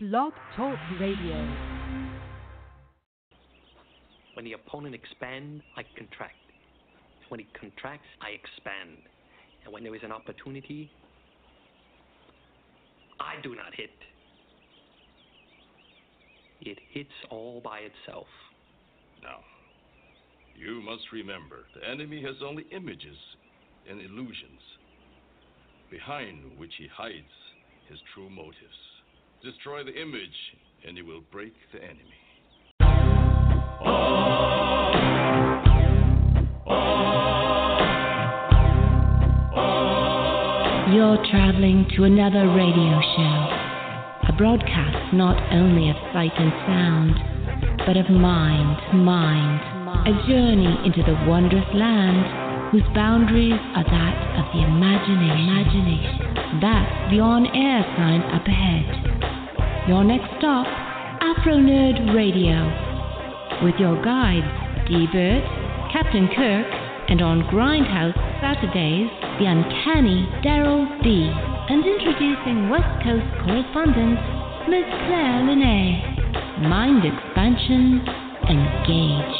Blog Talk Radio. When the opponent expands, I contract. When he contracts, I expand. And when there is an opportunity, I do not hit. It hits all by itself. Now, you must remember the enemy has only images and illusions, behind which he hides his true motives. Destroy the image, and you will break the enemy. You're traveling to another radio show, a broadcast not only of sight and sound, but of mind, mind, a journey into the wondrous land whose boundaries are that of the imagination. That's the on-air sign up ahead. Your next stop, Afronerd Radio, with your guides, Dburt, Captain Kirk, and on Grindhouse Saturdays, the uncanny Daryll B. And introducing West Coast correspondent, Miss Claire Lanay. Mind expansion engaged.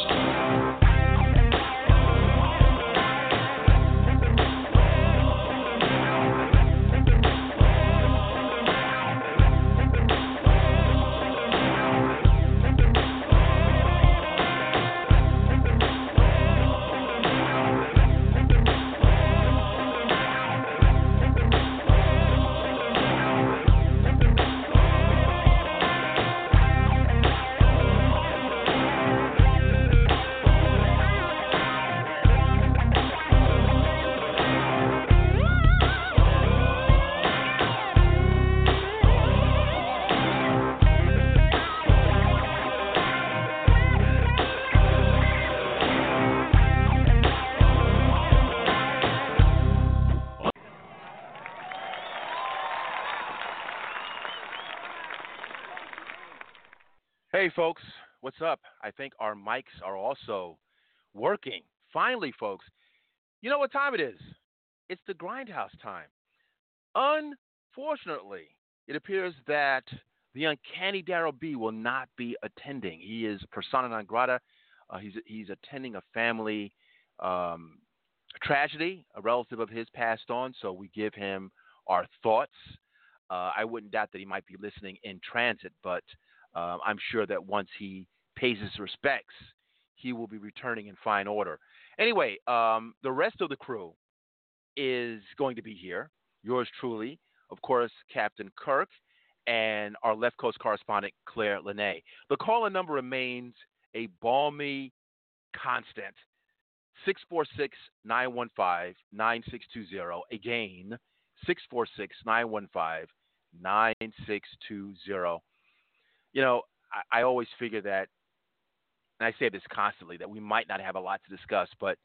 Hey, folks, what's up? I think our mics are also working. Finally, folks, you know what time it is? It's the grindhouse time. Unfortunately, it appears that the uncanny Daryll B will not be attending. He is persona non grata. Uh, he's he's attending a family um, tragedy. A relative of his passed on, so we give him our thoughts. Uh, I wouldn't doubt that he might be listening in transit, but uh, I'm sure that once he pays his respects, he will be returning in fine order. Anyway, um, the rest of the crew is going to be here. Yours truly, of course, Captain Kirk, and our left coast correspondent, Claire Lanay. The call in number remains a balmy constant 646 915 9620. Again, 646 915 9620 you know, I, I always figure that, and I say this constantly, that we might not have a lot to discuss, but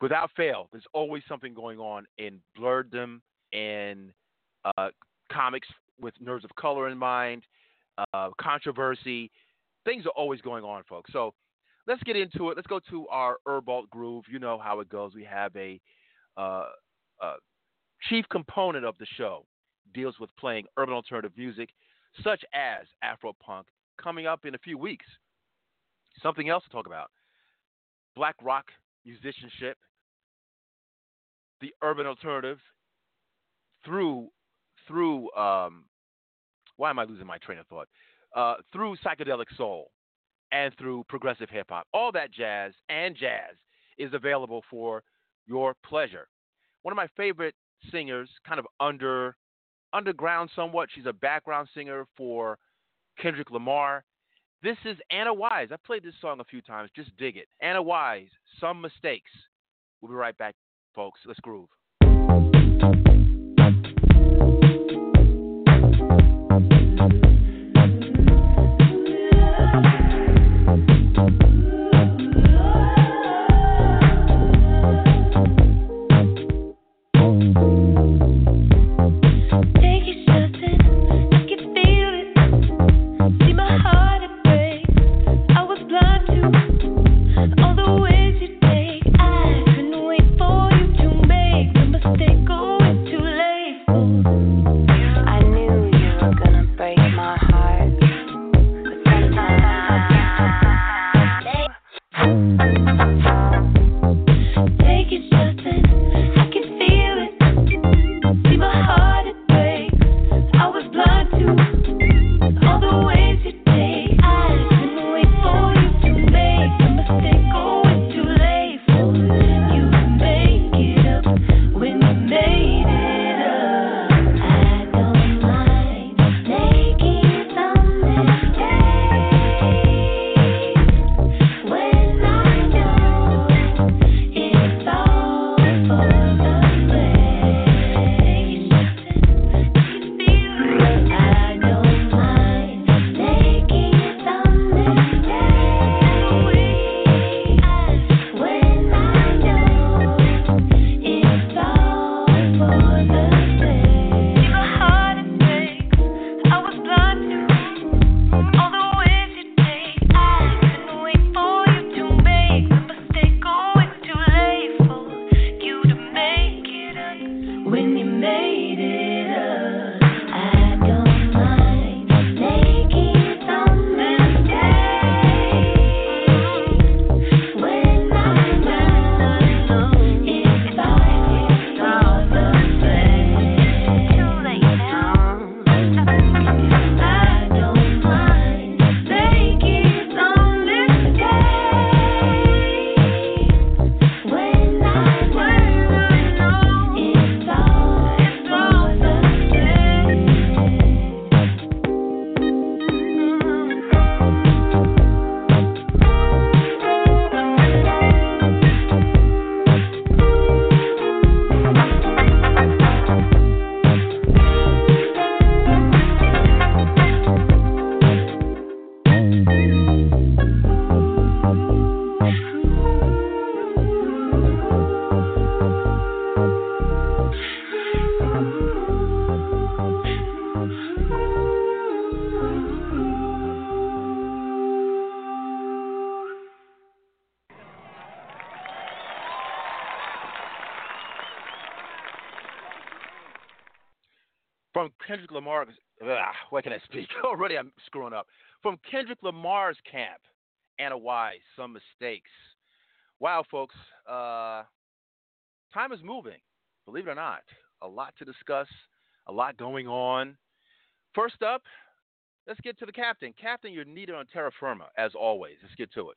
without fail, there's always something going on in blerdom and uh, comics with nerds of color in mind, uh, controversy. Things are always going on, folks. So let's get into it. Let's go to our Herbalt groove. You know how it goes. We have a, uh, a chief component of the show deals with playing urban alternative music such as Afropunk, coming up in a few weeks. Something else to talk about black rock musicianship, the urban alternative through through um, why am I losing my train of thought? Uh, through psychedelic soul and through progressive hip hop. All that jazz and jazz is available for your pleasure. One of my favorite singers, kind of under underground somewhat. She's a background singer for Kendrick Lamar. This is Anna Wise. I played this song a few times. Just dig it. Anna Wise, Some Mistakes. We'll be right back, folks. Let's groove. Kendrick Lamar's, ugh, why can I speak? Already I'm screwing up. From Kendrick Lamar's camp, Anna Wise, some mistakes. Wow, folks, uh, time is moving. Believe it or not, a lot to discuss, a lot going on. First up, let's get to the captain. Captain, you're needed on terra firma, as always. Let's get to it.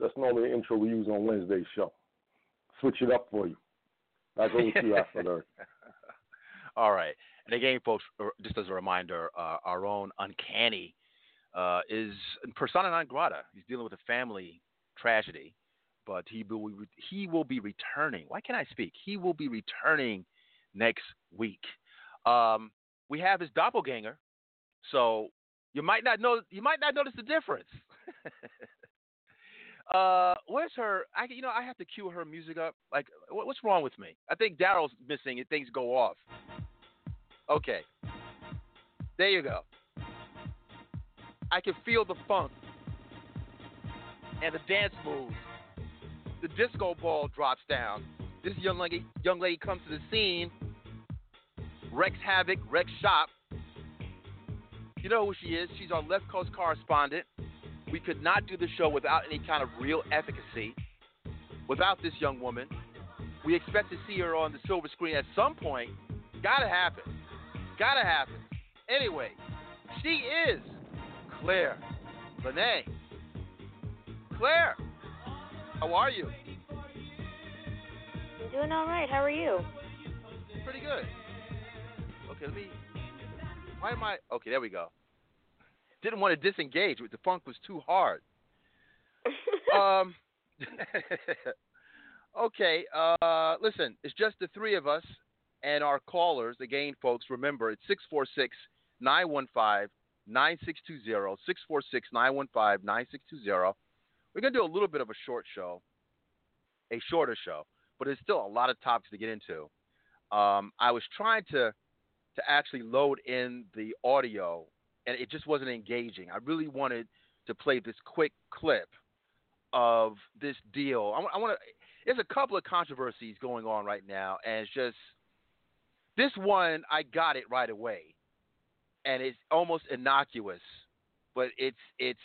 That's normally the intro we use on Wednesday's show. Switch it up for you. Back over to you after that. All right. And again, folks, uh, just as a reminder, uh, our own Uncanny uh, is persona non grata. He's dealing with a family tragedy, but he will, he will be returning. Why can't I speak? He will be returning next week. Um, we have his doppelganger, so you might not know. You might not notice the difference. uh, where's her? I you know I have to cue her music up. Like, what, what's wrong with me? I think Daryll's missing and things go off. Okay, there you go. I can feel the funk and the dance moves. The disco ball drops down. This young lady, young lady comes to the scene, Rex havoc, Rex shop. You know who she is. She's our left coast correspondent. We could not do the show without any kind of real efficacy, without this young woman. We expect to see her on the silver screen at some point. Gotta happen. Gotta happen. Anyway, she is Claire Lanay. Claire, how are you? I'm doing all right. How are you? Pretty good. Okay, let me. Why am I? Okay, there we go. Didn't want to disengage. The funk was too hard. um. okay. Uh, listen, it's just the three of us and our callers. Again, folks, remember it's 646 915 9620. 646 915 9620. We're going to do a little bit of a short show, a shorter show, but there's still a lot of topics to get into. Um, I was trying to to actually load in the audio, and it just wasn't engaging. I really wanted to play this quick clip of this deal. I, I want to. There's a couple of controversies going on right now, and it's just this one. I got it right away, and it's almost innocuous, but it's it's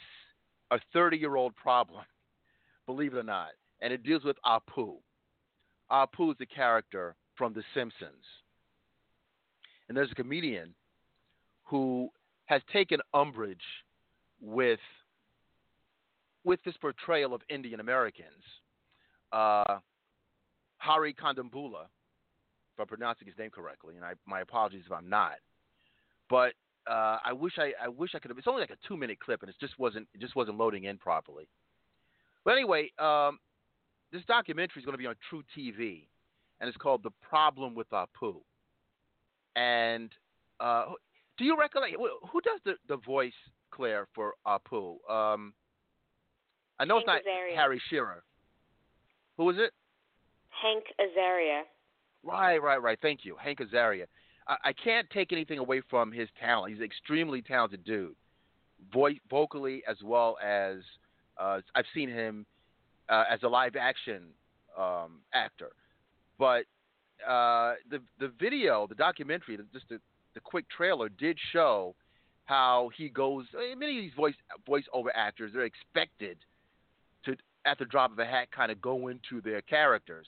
a 30 year old problem, believe it or not, and it deals with Apu. Apu is a character from The Simpsons, and there's a comedian who has taken umbrage with with this portrayal of Indian Americans. Uh, Hari Kondabolu, if I'm pronouncing his name correctly, and I, my apologies if I'm not. But uh, I wish I, I wish I could have. It's only like a two minute clip, and it just wasn't it just wasn't loading in properly. But anyway, um, this documentary is going to be on True TV, and it's called "The Problem with Apu." And uh, do you recollect who does the, the voice, Claire, for Apu? Um, I know Hank it's not Azaria. Harry Shearer. Who is it? Hank Azaria. Right, right, right. Thank you, Hank Azaria. I, I can't take anything away from his talent. He's an extremely talented dude, voice, vocally as well as uh, I've seen him uh, as a live action um, actor. But uh, the the video, the documentary, just the, the quick trailer did show how he goes. Mean, many of these voice voiceover actors, they're expected to, at the drop of a hat, kind of go into their characters,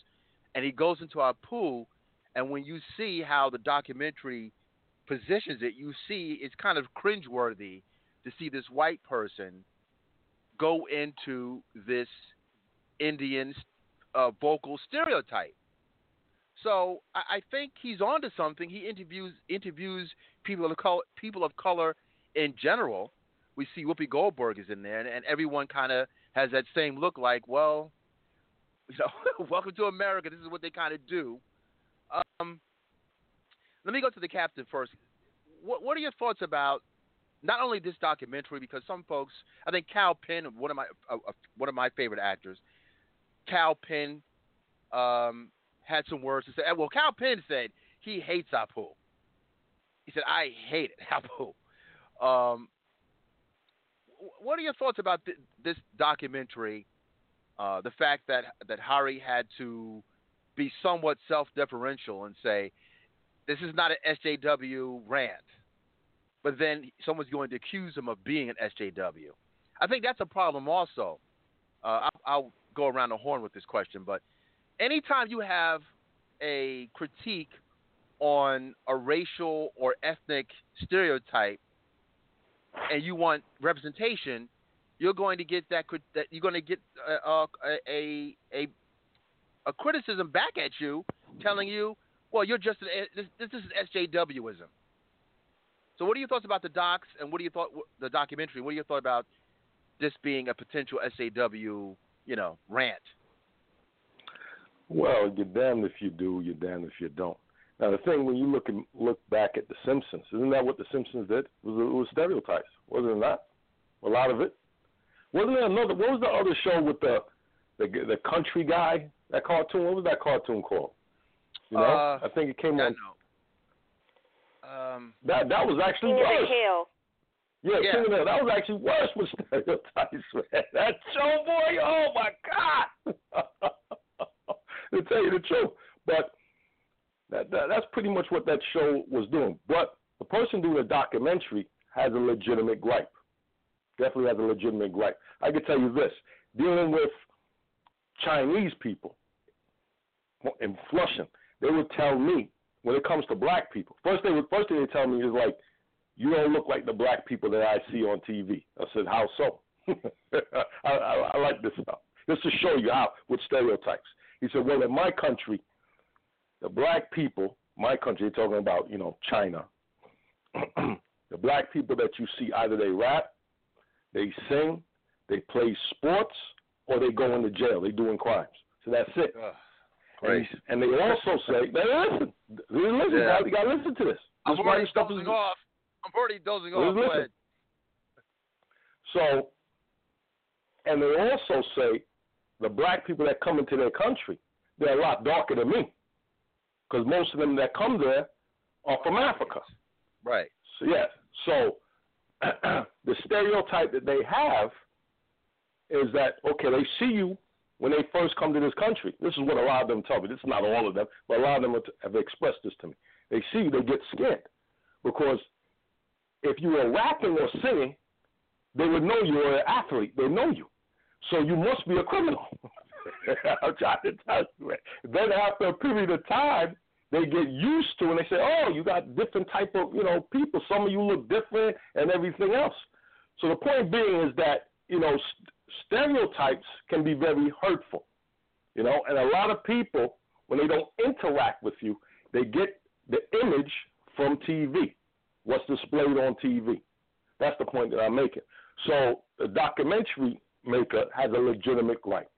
and he goes into Apu, and when you see how the documentary positions it, you see it's kind of cringeworthy to see this white person go into this Indian uh, vocal stereotype. So I, I think he's onto something. He interviews interviews people of color, people of color in general. We see Whoopi Goldberg is in there, and, and everyone kind of has that same look. Like, well, you know, welcome to America. This is what they kind of do. Um, let me go to the captain first. What, what are your thoughts about not only this documentary? Because some folks, I think Kal Penn, one of my uh, uh, one of my favorite actors, Kal Penn, um, had some words to say. Well, Kal Penn said he hates Apu. He said, "I hate it, Apu." Um, what are your thoughts about th- this documentary? Uh, the fact that that Hari had to be somewhat self-deferential and say, "This is not an SJW rant," but then someone's going to accuse him of being an SJW. I think that's a problem also. Uh, I'll, I'll go around the horn with this question, but anytime you have a critique on a racial or ethnic stereotype and you want representation, you're going to get that that you're going to get uh, uh, a a a, a criticism back at you, telling you, well, you're just an, this, this is SJWism. So, what are your thoughts about the docs, and what do you thought the documentary? What are your thoughts about this being a potential SJW, you know, rant? Well, you're damned if you do, you're damned if you don't. Now the thing when you look and look back at the Simpsons, isn't that what the Simpsons did? It was it was stereotypes, wasn't it not? A lot of it. Wasn't there another? What was the other show with the the the country guy? That cartoon. What was that cartoon called? You know, uh, I think it came on. Um, that that was actually King worse. of the Hill. Yeah, Yeah. King of the Hill. That was actually worse with stereotypes, man. That show, boy, oh my god! to tell you the truth, but that, that that's pretty much what that show was doing. But the person doing the documentary has a legitimate gripe. Definitely has a legitimate gripe. I can tell you this: dealing with Chinese people in Flushing, they would tell me when it comes to black people. First, they would first thing they tell me is like, "You don't look like the black people that I see on TV." I said, "How so?" I, I, I like this stuff. Just to show you how with stereotypes. He said, "Well, in my country, the black people, my country, they're talking about, you know, China. the black people that you see either they rap, they sing, they play sports, or they go into jail. They doing crimes. So that's it. And, and they also say, now listen, listen, Yeah. you got to listen to this. I'm This already dozing is- off. I'm already dozing off. Go listen. So, and they also say the black people that come into their country, they're a lot darker than me, because most of them that come there are from Africa. Right. So yes, so the stereotype that they have is that okay, they see you when they first come to this country. This is what a lot of them tell me. This is not all of them, but a lot of them have expressed this to me. They see you, they get scared because if you were rapping or singing, they would know you were an athlete. They know you, so you must be a criminal. I'm trying to tell you. Then after a period of time, they get used to and they say, "Oh, you got different type of you know people. Some of you look different and everything else." So the point being is that you know st- stereotypes can be very hurtful, you know, and a lot of people when they don't interact with you, they get the image from TV, what's displayed on TV. That's the point that I'm making. So the documentary maker has a legitimate gripe.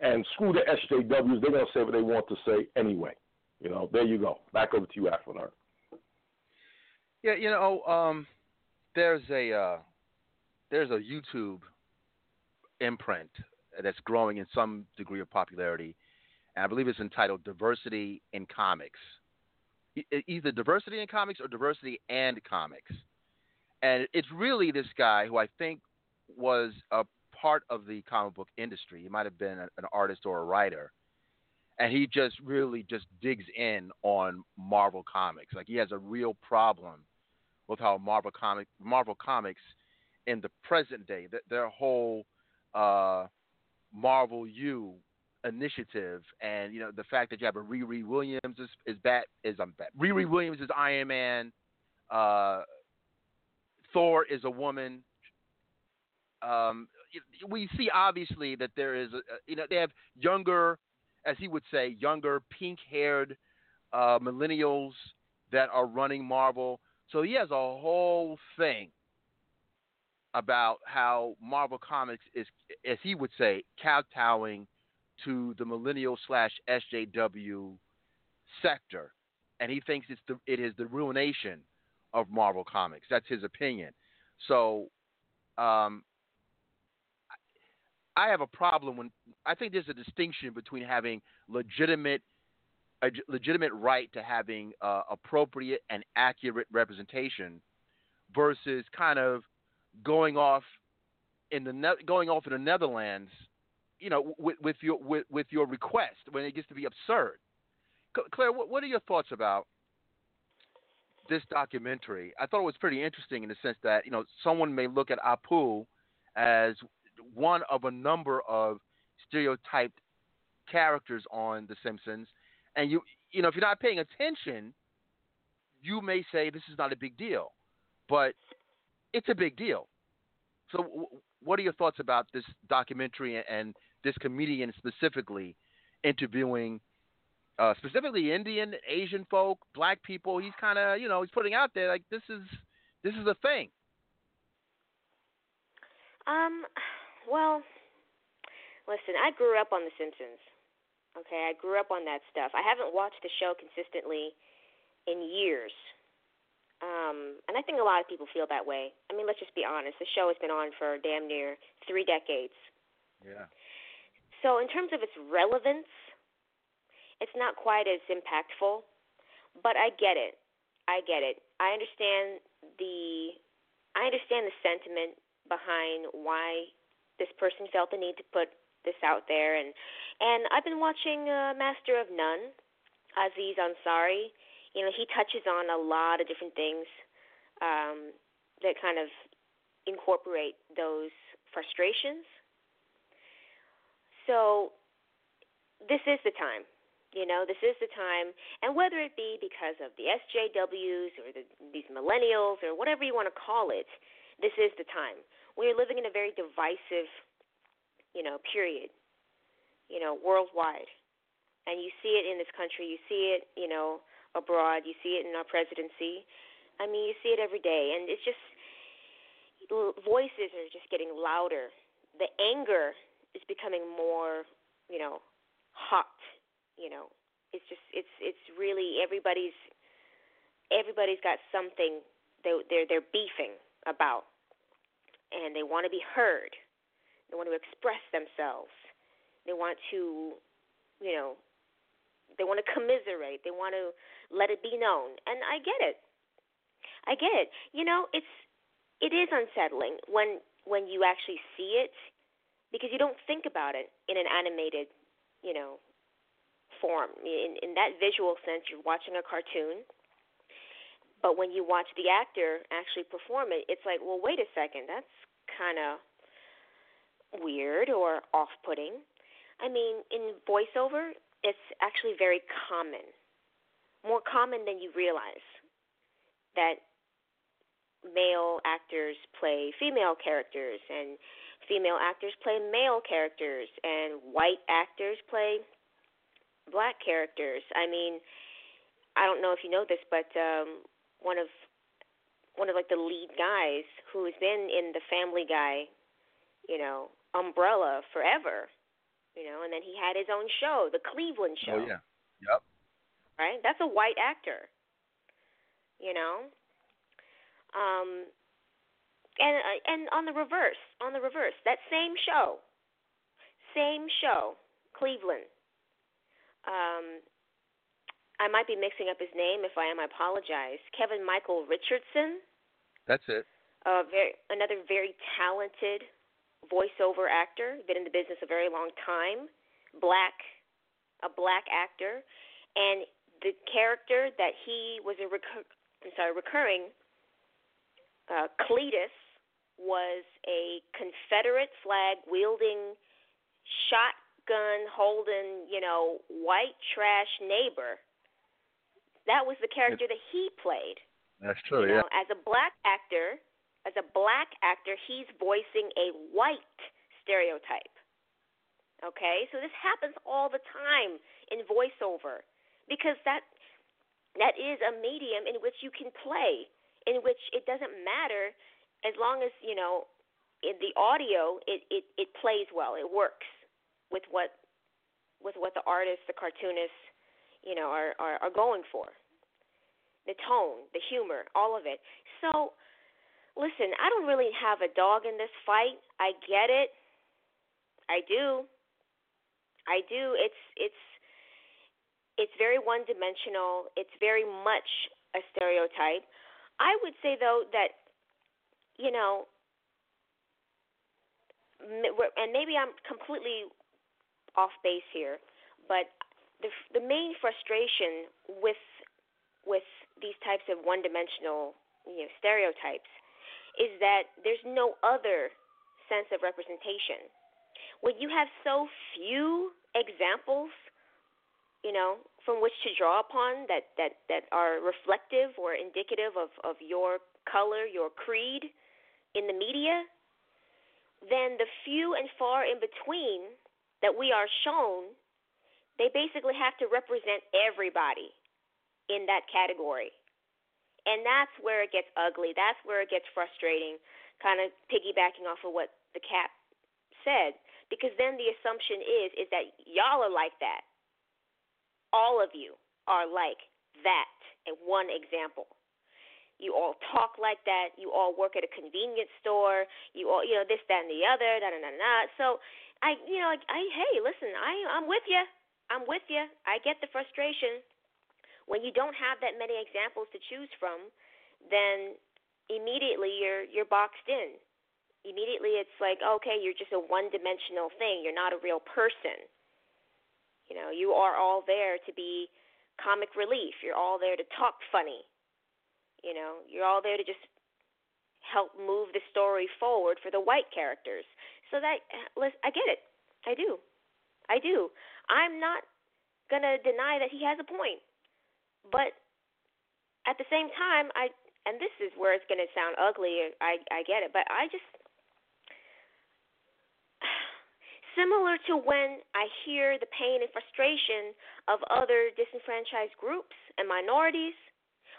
And screw the SJWs, they're to say what they want to say anyway. You know, there you go. Back over to you, Afronerd. Yeah, you know, um, there's a uh, there's a YouTube imprint that's growing in some degree of popularity, and I believe it's entitled "Diversity in Comics." Either diversity in comics or diversity and comics, and it's really this guy who I think was a part of the comic book industry. He might have been an artist or a writer, and he just really just digs in on Marvel comics. Like he has a real problem with how Marvel comic Marvel comics in the present day, th- their whole uh, Marvel U initiative, and you know the fact that you have a Riri Williams is is bat is um, bat. Riri Williams is Iron Man. Uh, Thor is a woman. Um, we see obviously that there is, a, you know, they have younger as he would say, younger, pink-haired uh, millennials that are running Marvel. So he has a whole thing about how Marvel Comics is, as he would say, kowtowing to the millennial slash SJW sector, and he thinks it's the it is the ruination of Marvel Comics. That's his opinion. So, um, I have a problem when I think there's a distinction between having legitimate a legitimate right to having uh, appropriate and accurate representation versus kind of going off in the going off in the Netherlands, you know, with, with your with, with your request when it gets to be absurd. Claire, what, what are your thoughts about this documentary? I thought it was pretty interesting in the sense that you know someone may look at Apu as one of a number of stereotyped characters on The Simpsons, and you you know if you're not paying attention, you may say this is not a big deal, but it's a big deal. So, what are your thoughts about this documentary and, and this comedian specifically interviewing uh, specifically Indian, Asian folk, black people? He's kind of you know he's putting out there like this is this is a thing. Um, well, listen, I grew up on The Simpsons. Okay, I grew up on that stuff. I haven't watched the show consistently in years. Um, and I think a lot of people feel that way. I mean, let's just be honest. The show has been on for damn near three decades. Yeah. So, in terms of its relevance, it's not quite as impactful, but I get it. I get it. I understand the I understand the sentiment behind why this person felt the need to put this out there and and I've been watching uh, Master of None, Aziz Ansari you know, he touches on a lot of different things um, that kind of incorporate those frustrations. So this is the time. You know, this is the time, and whether it be because of the SJWs or the, these millennials or whatever you want to call it, this is the time. We are living in a very divisive, you know, period, you know, worldwide, and you see it in this country. You see it, you know, abroad. You see it in our presidency. I mean, you see it every day, and it's just voices are just getting louder. The anger is becoming more, you know, hot. You know, it's just it's it's really everybody's everybody's got something they they're they're beefing about, and they want to be heard. They want to express themselves. They want to, you know, they want to commiserate. They want to let it be known. And I get it. I get it. You know, it's it is unsettling when when you actually see it because you don't think about it in an animated, you know, form. In in that visual sense, you're watching a cartoon. But when you watch the actor actually perform it, it's like, well, wait a second, that's kind of weird or off-putting. I mean, in voiceover, it's actually very common more common than you realize that male actors play female characters and female actors play male characters and white actors play black characters. I mean, I don't know if you know this, but um one of one of like the lead guys who has been in the Family Guy, you know, umbrella forever, you know, and then he had his own show, the Cleveland show. Oh yeah. Yep right? That's a white actor. You know? Um and uh, and on the reverse, on the reverse, that same show, same show, Cleveland. Um, I might be mixing up his name. If I am, I apologize. Kevin Michael Richardson. That's it. Uh, very another very talented voiceover actor. Been in the business a very long time. Black, a black actor, and the character that he was a recur- I'm sorry, recurring uh, Cletus was a Confederate flag wielding, shotgun holding, you know, white trash neighbor. That was the character that he played. That's true. You yeah. know, as a black actor, as a black actor, he's voicing a white stereotype. Okay? So this happens all the time in voiceover because that that is a medium in which you can play, in which it doesn't matter as long as, you know, in the audio it, it, it plays well. It works with what with what the artists, the cartoonists, you know, are, are, are going for. The tone, the humor, all of it. So listen, I don't really have a dog in this fight. I get it. I do. I do. It's it's it's very one dimensional. It's very much a stereotype. I would say though that you know and maybe I'm completely off base here, but the the main frustration with with these types of one-dimensional you know stereotypes is that there's no other sense of representation. When you have so few examples, you know, from which to draw upon that that that are reflective or indicative of of your color, your creed in the media, then the few and far in between that we are shown, they basically have to represent everybody in that category. And that's where it gets ugly. That's where it gets frustrating, kind of piggybacking off of what the cap said. Because then the assumption is is that y'all are like that. All of you are like that. And one example. You all talk like that. You all work at a convenience store. You all, you know, this, that, and the other. Da, da, da, da. So, I, you know, I, I, hey, listen, I, I'm with you. I'm with you. I get the frustration. When you don't have that many examples to choose from, then immediately you're you're boxed in. Immediately it's like, okay, you're just a one-dimensional thing. You're not a real person. You know, you are all there to be comic relief. You're all there to talk funny. You know, you're all there to just help move the story forward for the white characters. So that I get it. I do. I do. I'm not going to deny that he has a point. But at the same time, I and this is where it's going to sound ugly. I I get it, but I just similar to when I hear the pain and frustration of other disenfranchised groups and minorities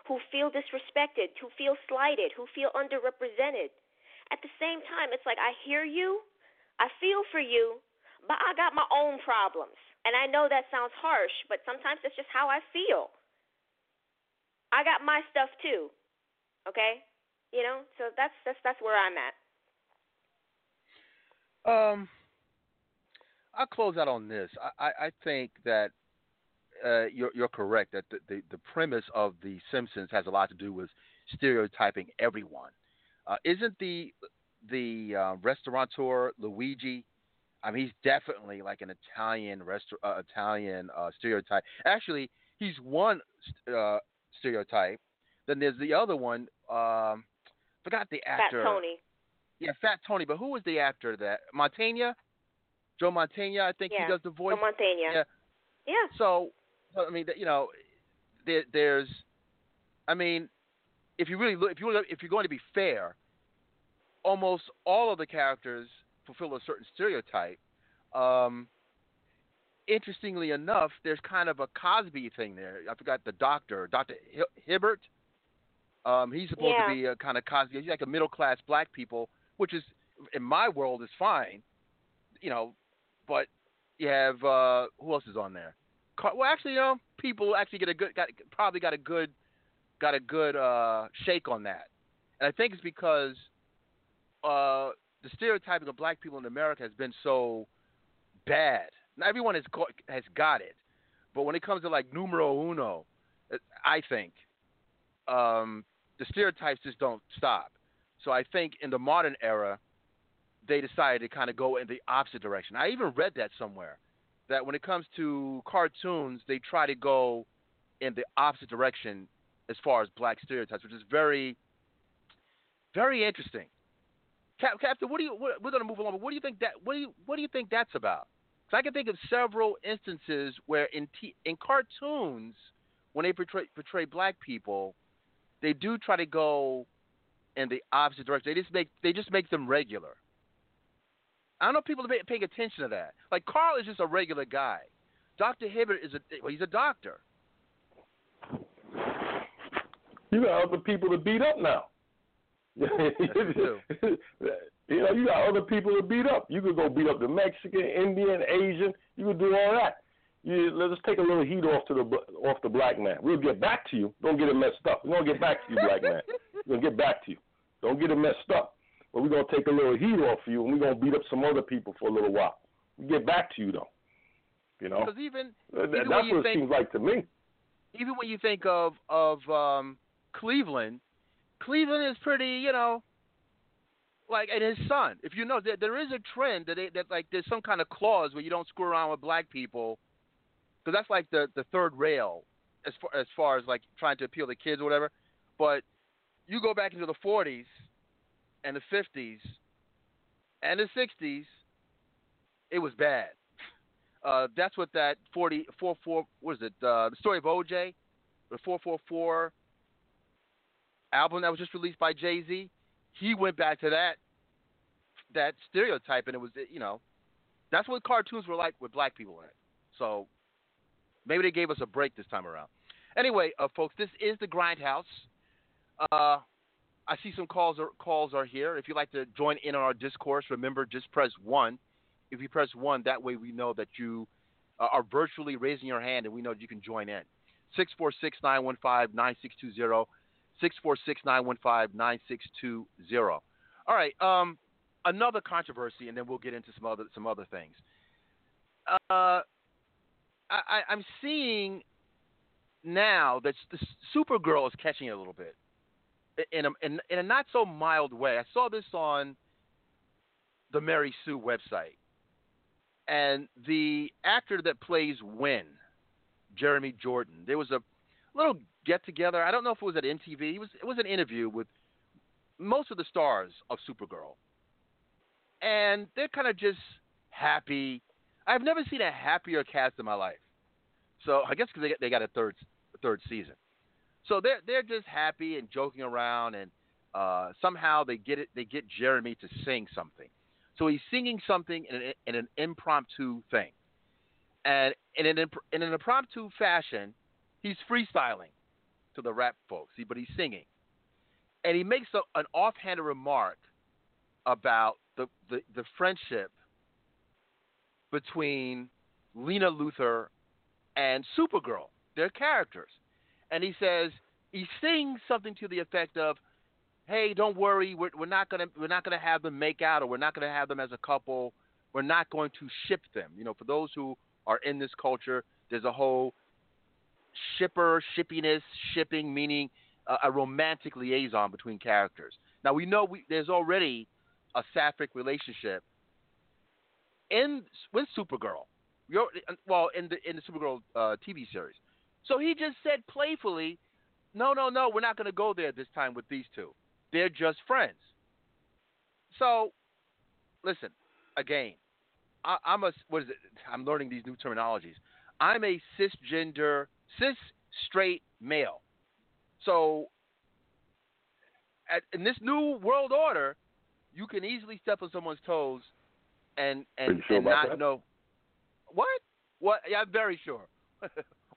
who feel disrespected, who feel slighted, who feel underrepresented. At the same time, it's like I hear you, I feel for you, but I got my own problems. And I know that sounds harsh, but sometimes that's just how I feel. I got my stuff too. Okay? You know? So that's that's that's where I'm at. Um I'll close out on this. I, I, I think that uh, you're, you're correct that the, the, the, premise of The Simpsons has a lot to do with stereotyping everyone. Uh, isn't the the uh, restaurateur Luigi? I mean, he's definitely like an Italian resta- uh, Italian uh, stereotype. Actually, he's one uh, stereotype. Then there's the other one. Um, forgot the actor. Fat Tony. Yeah, Fat Tony. But who was the actor that Mantegna? Joe Mantegna, I think yeah. he does the voice. Joe Mantegna. Yeah. Yeah. So, I mean, you know, there, there's, I mean, if you really look, if you if you're going to be fair, almost all of the characters fulfill a certain stereotype. Um, interestingly enough, there's kind of a Cosby thing there. I forgot the doctor, Doctor Hibbert. Um, he's supposed yeah. to be a kind of Cosby. He's like a middle class black people, which is in my world is fine, you know. But you have uh, who else is on there? Well, actually, you know, people actually get a good, got, probably got a good, got a good uh, shake on that, and I think it's because uh, the stereotyping of black people in America has been so bad not everyone has got, has got it, but when it comes to like numero uno, I think um, the stereotypes just don't stop. So I think in the modern era, they decided to kind of go in the opposite direction. I even read that somewhere that when it comes to cartoons, they try to go in the opposite direction as far as black stereotypes, which is very, very interesting. Captain, what do you? We're going to move along, but what do you think that? What do you? What do you think that's about? So I can think of several instances where in t- in cartoons, when they portray portray black people, they do try to go in the opposite direction. They just make they just make them regular. I don't know if people are paying attention to that. Like Carl is just a regular guy. Dr. Hibbert is a well, he's a doctor. You got other people to beat up now. you know, you got other people to beat up. You could go beat up the Mexican, Indian, Asian. You could do all that. You, let's take a little heat off to the off the black man. We'll get back to you. Don't get it messed up. We're gonna get back to you, black man. We're gonna get back to you. Don't get it messed up. But we're gonna take a little heat off of you, and we're gonna beat up some other people for a little while. We get back to you though. You know, because even, even that's what think, it seems like to me. Even when you think of of um, Cleveland, Cleveland is pretty, you know, like and his son. If you know, there, there is a trend that they, that like there's some kind of clause where you don't screw around with black people, because that's like the the third rail as far as far as like trying to appeal to kids or whatever. But you go back into the 40s and the 50s and the 60s, it was bad. Uh, that's what that 40, 44, what is it? Uh, the story of OJ, the 444 album that was just released by Jay Z. He went back to that that stereotype, and it was you know that's what cartoons were like with black people in it. So maybe they gave us a break this time around. Anyway, uh, folks, this is the Grindhouse. Uh, I see some calls are, calls are here. If you'd like to join in on our discourse, remember just press one. If you press one, that way we know that you uh, are virtually raising your hand and we know that you can join in. 646 915 9620. 646 915 9620. All right. Um, another controversy, and then we'll get into some other some other things. Uh, I, I'm seeing now that Supergirl is catching it a little bit in a, in, in a not so mild way. I saw this on the Mary Sue website, and the actor that plays Winn, Jeremy Jordan, there was a little get together. I don't know if it was at MTV. It was it was an interview with most of the stars of Supergirl, and they're kind of just happy. I've never seen a happier cast in my life. So I guess because they they got a third third season. So they're they're just happy and joking around, and uh, somehow they get it. They get Jeremy to sing something. So he's singing something in an, in an impromptu thing, and in an in an impromptu fashion, he's freestyling to the rap folks. See, but he's singing, and he makes a, an offhanded remark about the, the the friendship between Lena Luthor and Supergirl, their characters and he says he sings something to the effect of, "Hey, don't worry, we're, we're not gonna we're not gonna have them make out, or we're not gonna have them as a couple. We're not going to ship them." You know, for those who are in this culture, there's a whole shipper, shippiness, shipping, meaning a, a romantic liaison between characters. Now we know we, there's already a sapphic relationship in with Supergirl. well, in the in the Supergirl uh, TV series. So he just said playfully, no, no, no, we're not going to go there this time with these two. They're just friends. So, listen, again, I, am a, what is it? I'm learning these new terminologies. I'm a cisgender, cis straight male. So, at, in this new world order, you can easily step on someone's toes and and, sure and not that? know what. What? Yeah, I'm very sure.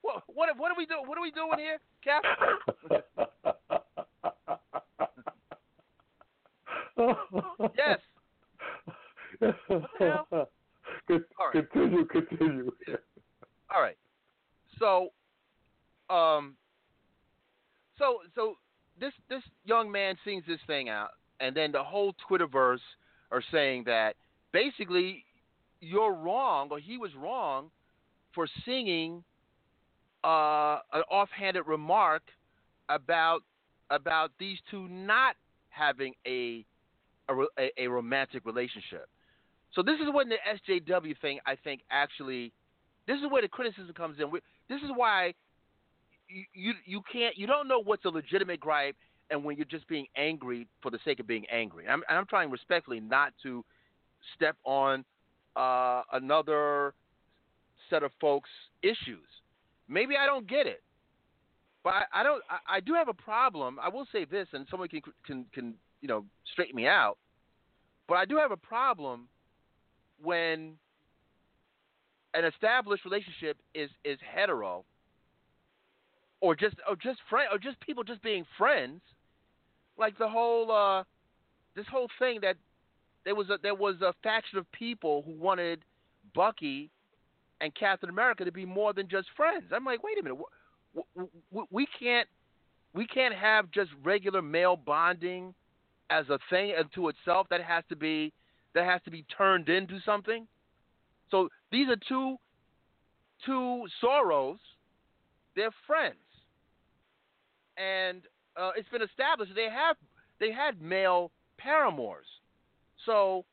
What what what are we doing? What are we doing here, Cap? yes. Good, All right. Continue, continue. All right. So, um, so so this this young man sings this thing out, and then the whole Twitterverse are saying that basically you're wrong, or he was wrong for singing uh, an offhanded remark about about these two not having a a, a romantic relationship. So this is when the SJW thing, I think, actually, this is where the criticism comes in. This is why you, you can't you don't know what's a legitimate gripe and when you're just being angry for the sake of being angry. I'm, I'm trying respectfully not to step on uh, another set of folks' issues. Maybe I don't get it, but I, I don't. I, I, do have a problem. I will say this, and someone can can can you know straighten me out. But I do have a problem when an established relationship is is hetero, or just or just friend or just people just being friends, like the whole uh, this whole thing that there was a there was a faction of people who wanted Bucky and Captain America to be more than just friends. I'm like, wait a minute, we can't we can't have just regular male bonding as a thing unto itself. That has to be that has to be turned into something. So these are two two Soros. They're friends, and uh, it's been established they have they had male paramours. So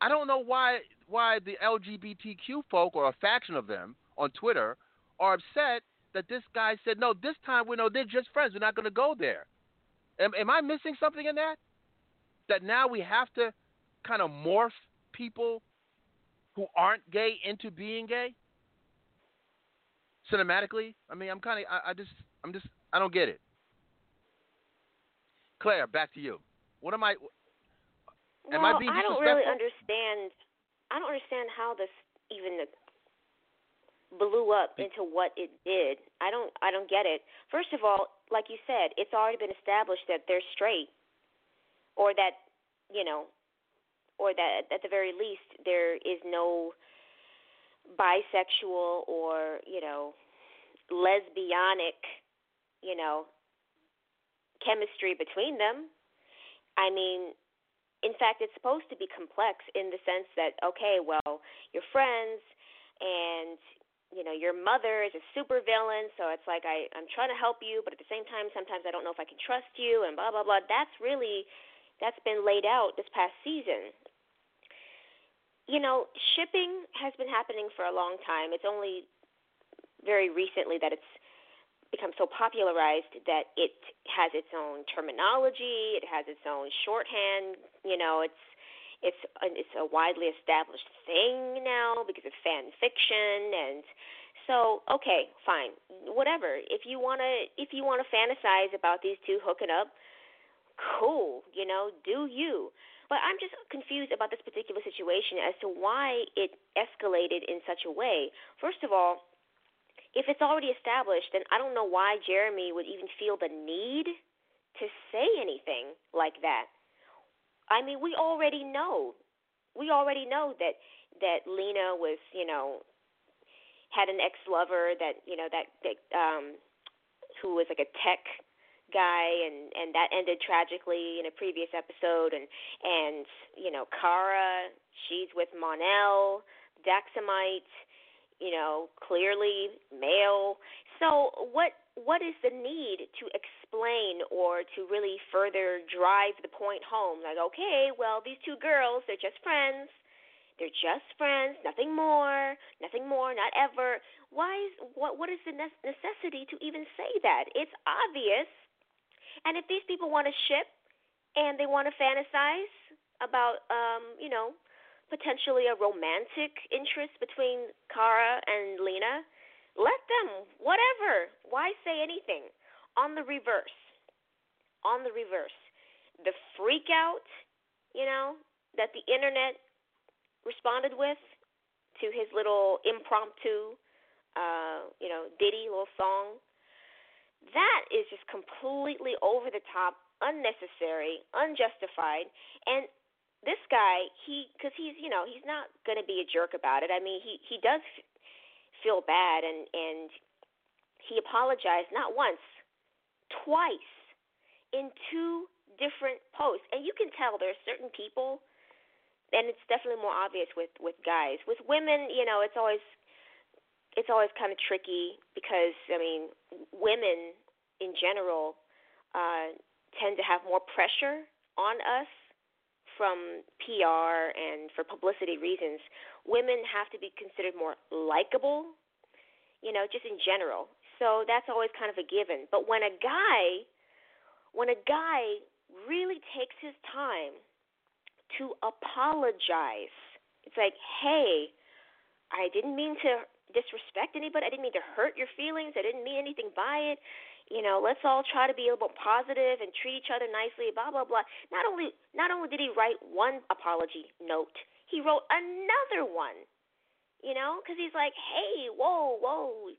I don't know why why the LGBTQ folk or a faction of them on Twitter are upset that this guy said no. This time we know they're just friends. We're not going to go there. Am, am I missing something in that? That now we have to kind of morph people who aren't gay into being gay cinematically. I mean, I'm kind of I, I just I'm just I don't get it. Claire, back to you. What am I? Am well, I being I don't really understand. I don't understand how this even blew up into what it did. I don't. I don't get it. First of all, like you said, it's already been established that they're straight, or that you know, or that at the very least there is no bisexual or you know lesbianic you know chemistry between them. I mean, in fact, it's supposed to be complex in the sense that, okay, well, you're friends and you know your mother is a super villain so it's like i i'm trying to help you but at the same time sometimes i don't know if i can trust you and blah blah blah. That's really that's been laid out this past season. You know shipping has been happening for a long time. It's only very recently that it's become so popularized that it has its own terminology, it has its own shorthand. You know, it's it's it's a widely established thing now because of fan fiction and so okay fine whatever if you want to if you want to fantasize about these two hooking up cool you know do you but i'm just confused about this particular situation as to why it escalated in such a way first of all if it's already established, then I don't know why Jeremy would even feel the need to say anything like that. I mean, we already know. We already know that that Lena was, you know, had an ex-lover that, you know, that that um who was like a tech guy and and that ended tragically in a previous episode and and you know, Kara, she's with Mon-El, Daxamite you know, clearly male. So what what is the need to explain or to really further drive the point home? Like, okay, well, these two girls, they're just friends. They're just friends, nothing more, nothing more, not ever. Why is what what is the necessity to even say that? It's obvious. And if these people want to ship and they want to fantasize about um, you know, potentially a romantic interest between Kara and Lena, let them. Whatever. Why say anything? On the reverse. On the reverse. The freak out, you know, that the internet responded with to his little impromptu, uh, you know, ditty, little song. That is just completely over the top, unnecessary, unjustified, and this guy, he because he's you know he's not going to be a jerk about it. I mean, he he does feel bad and and he apologized not once, twice, in two different posts. And you can tell there are certain people, and it's definitely more obvious with with guys. With women, you know, it's always it's always kind of tricky because I mean, women in general uh, tend to have more pressure on us from PR and for publicity reasons, women have to be considered more likable, you know, just in general. So that's always kind of a given. But when a guy, when a guy really takes his time to apologize, it's like, hey, I didn't mean to disrespect anybody. I didn't mean to hurt your feelings. I didn't mean anything by it you know, let's all try to be a little positive and treat each other nicely, blah blah blah. Not only not only did he write one apology note, he wrote another one. You know, because he's like, hey, whoa, whoa,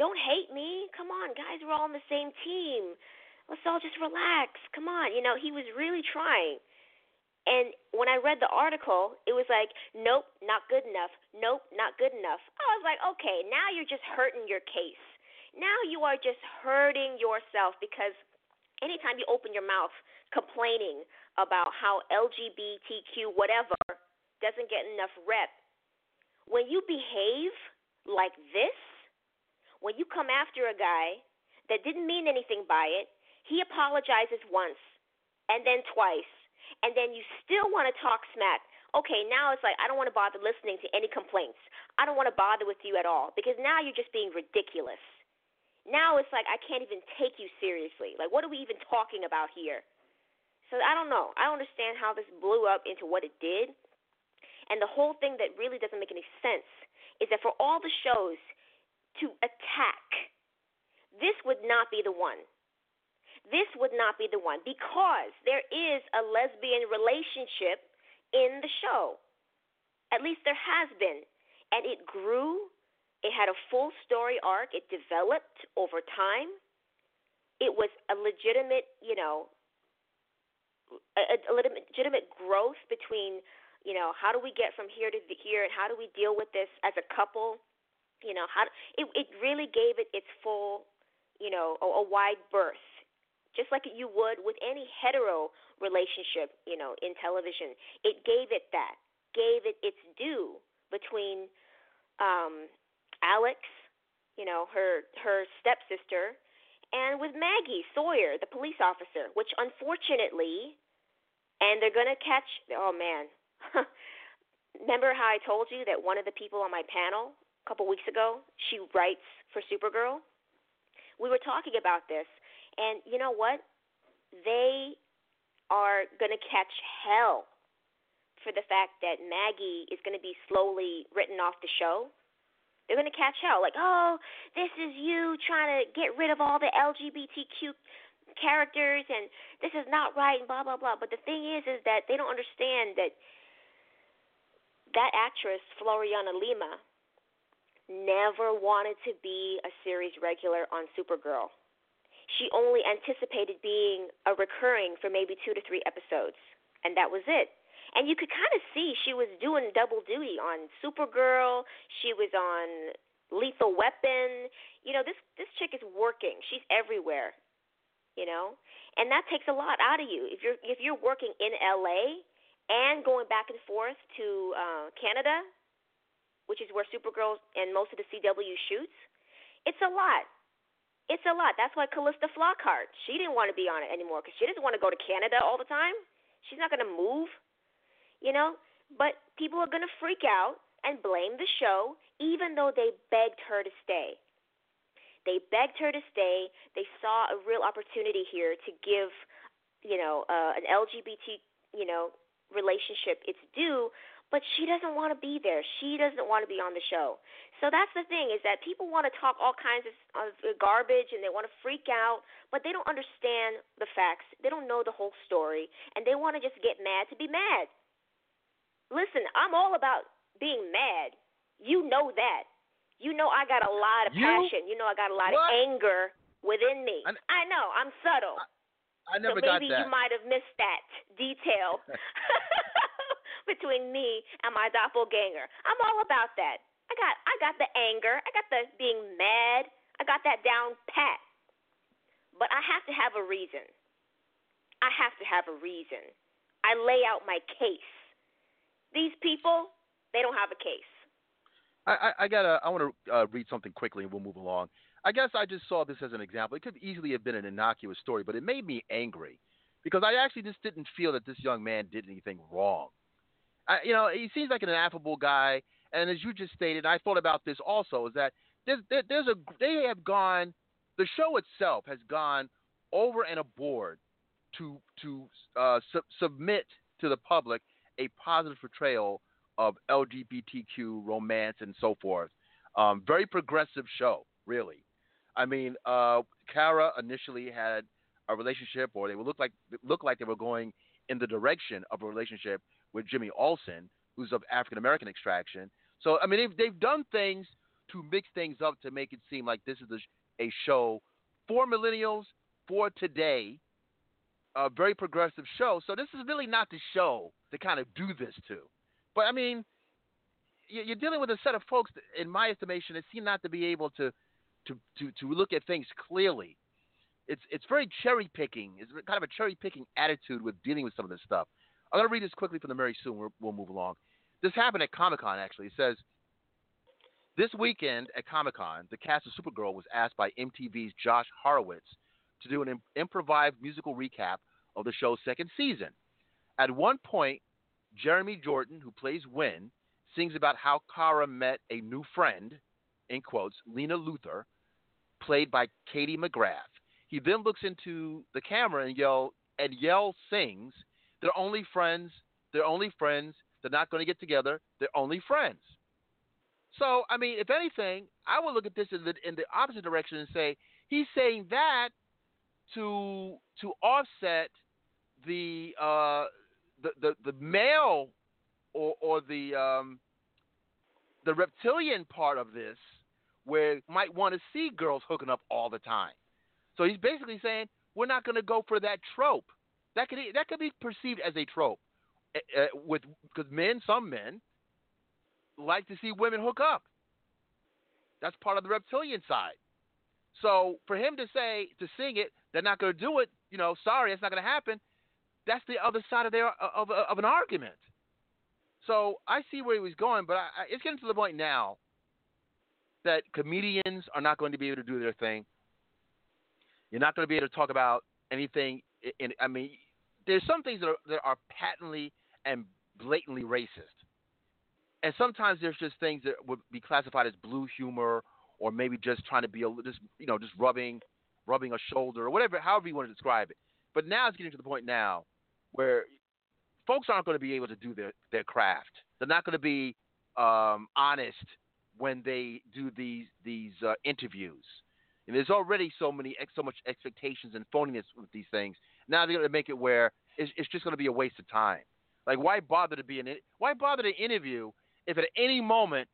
don't hate me. Come on, guys, we're all on the same team. Let's all just relax. Come on. You know, he was really trying. And when I read the article, it was like, nope, not good enough. Nope, not good enough. I was like, okay, now you're just hurting your case. Now you are just hurting yourself because anytime you open your mouth complaining about how LGBTQ whatever doesn't get enough rep, when you behave like this, when you come after a guy that didn't mean anything by it, he apologizes once and then twice, and then you still want to talk smack. Okay, now it's like I don't want to bother listening to any complaints. I don't want to bother with you at all because now you're just being ridiculous. Now it's like I can't even take you seriously. Like what are we even talking about here? So I don't know. I don't understand how this blew up into what it did. And the whole thing that really doesn't make any sense is that for all the shows to attack, this would not be the one. This would not be the one because there is a lesbian relationship in the show. At least there has been. And it grew. It had a full story arc. It developed over time. It was a legitimate, you know, a, a legitimate growth between, you know, how do we get from here to here and how do we deal with this as a couple? You know, how it it really gave it its full, you know, a, a wide berth, just like you would with any hetero relationship, you know, in television. It gave it that, gave it its due between um, Alex, you know, her her stepsister, and with Maggie Sawyer, the police officer, which unfortunately, and they're gonna catch. Oh man, remember how I told you that one of the people on my panel a couple weeks ago, she writes for Supergirl. We were talking about this, and you know what? They are going to catch hell for the fact that Maggie is going to be slowly written off the show. They're going to catch hell. Like, oh, this is you trying to get rid of all the LGBTQ characters, and this is not right, and blah blah blah. But the thing is, is that they don't understand that that actress Floriana Lima never wanted to be a series regular on Supergirl. She only anticipated being a recurring for maybe two to three episodes, and that was it. And you could kind of see she was doing double duty on Supergirl. She was on Lethal Weapon. You know, this this chick is working. She's everywhere. You know, and that takes a lot out of you. If you're if you're working in LA and going back and forth to uh, Canada which is where Supergirl and most of the CW shoots, it's a lot. It's a lot. That's why Calista Flockhart, she didn't want to be on it anymore because she doesn't want to go to Canada all the time. She's not going to move, you know. But people are going to freak out and blame the show, even though they begged her to stay. They begged her to stay. They saw a real opportunity here to give, you know, uh, an LGBT, you know, relationship its due but she doesn't want to be there. She doesn't want to be on the show. So that's the thing is that people want to talk all kinds of, of garbage and they want to freak out, but they don't understand the facts. They don't know the whole story, and they want to just get mad to be mad. Listen, I'm all about being mad. You know that. You know I got a lot of you? passion. You know I got a lot what? of anger within me. I, I know I'm subtle. I, I never so maybe got that. you might have missed that detail. between me and my doppelganger. I'm all about that. I got I got the anger, I got the being mad, I got that down pat. But I have to have a reason. I have to have a reason. I lay out my case. These people, they don't have a case. I, I, I gotta. I want to uh, read something quickly, and we'll move along. I guess I just saw this as an example. It could easily have been an innocuous story, but it made me angry because I actually just didn't feel that this young man did anything wrong. I, you know, he seems like an affable guy. And as you just stated, I thought about this also, is that there's, there, there's a they have gone, the show itself has gone over and aboard to to uh, su- submit to the public a positive portrayal of LGBTQ romance and so forth. Um, very progressive show, really. I mean, uh, Kara initially had a relationship, or they would look like look like they were going in the direction of a relationship with Jimmy Olsen, who's of African American extraction. So I mean, they've they've done things to mix things up to make it seem like this is a, a show for millennials for today. A very progressive show. So this is really not the show to kind of do this to. But I mean, you're dealing with a set of folks, in my estimation, that seem not to be able to, to, to, to look at things clearly. It's it's very cherry picking. It's kind of a cherry picking attitude with dealing with some of this stuff. I'm going to read this quickly from the Mary Sue. We'll, we'll move along. This happened at Comic Con, actually. It says this weekend at Comic Con, the cast of Supergirl was asked by MTV's Josh Horowitz to do an improvised musical recap of the show's second season. At one point, Jeremy Jordan, who plays Winn, sings about how Kara met a new friend, in quotes, Lena Luthor, played by Katie McGrath. He then looks into the camera and yell and yell sings, "They're only friends. They're only friends. They're not going to get together. They're only friends." So, I mean, if anything, I would look at this in the in the opposite direction and say he's saying that to to offset the uh, the, the the male or or the um, the reptilian part of this, where might want to see girls hooking up all the time. So he's basically saying we're not going to go for that trope. That could that could be perceived as a trope, uh, with because men, some men, like to see women hook up. That's part of the reptilian side. So for him to say to sing it, they're not going to do it. You know, sorry, it's not going to happen. That's the other side of their of, of an argument. So I see where he was going, but I, I, it's getting to the point now that comedians are not going to be able to do their thing. You're not going to be able to talk about anything. In, I mean, there's some things that are, that are patently and blatantly racist, and sometimes there's just things that would be classified as blue humor, or maybe just trying to be a just you know just rubbing rubbing a shoulder or whatever, however you want to describe it. But now it's getting to the point now where folks aren't going to be able to do their, their craft. They're not going to be um, honest when they do these these uh, interviews. And there's already so many so much expectations and phoniness with these things. Now they're going to make it where it's, it's just going to be a waste of time. Like why bother to be an why bother to interview if at any moment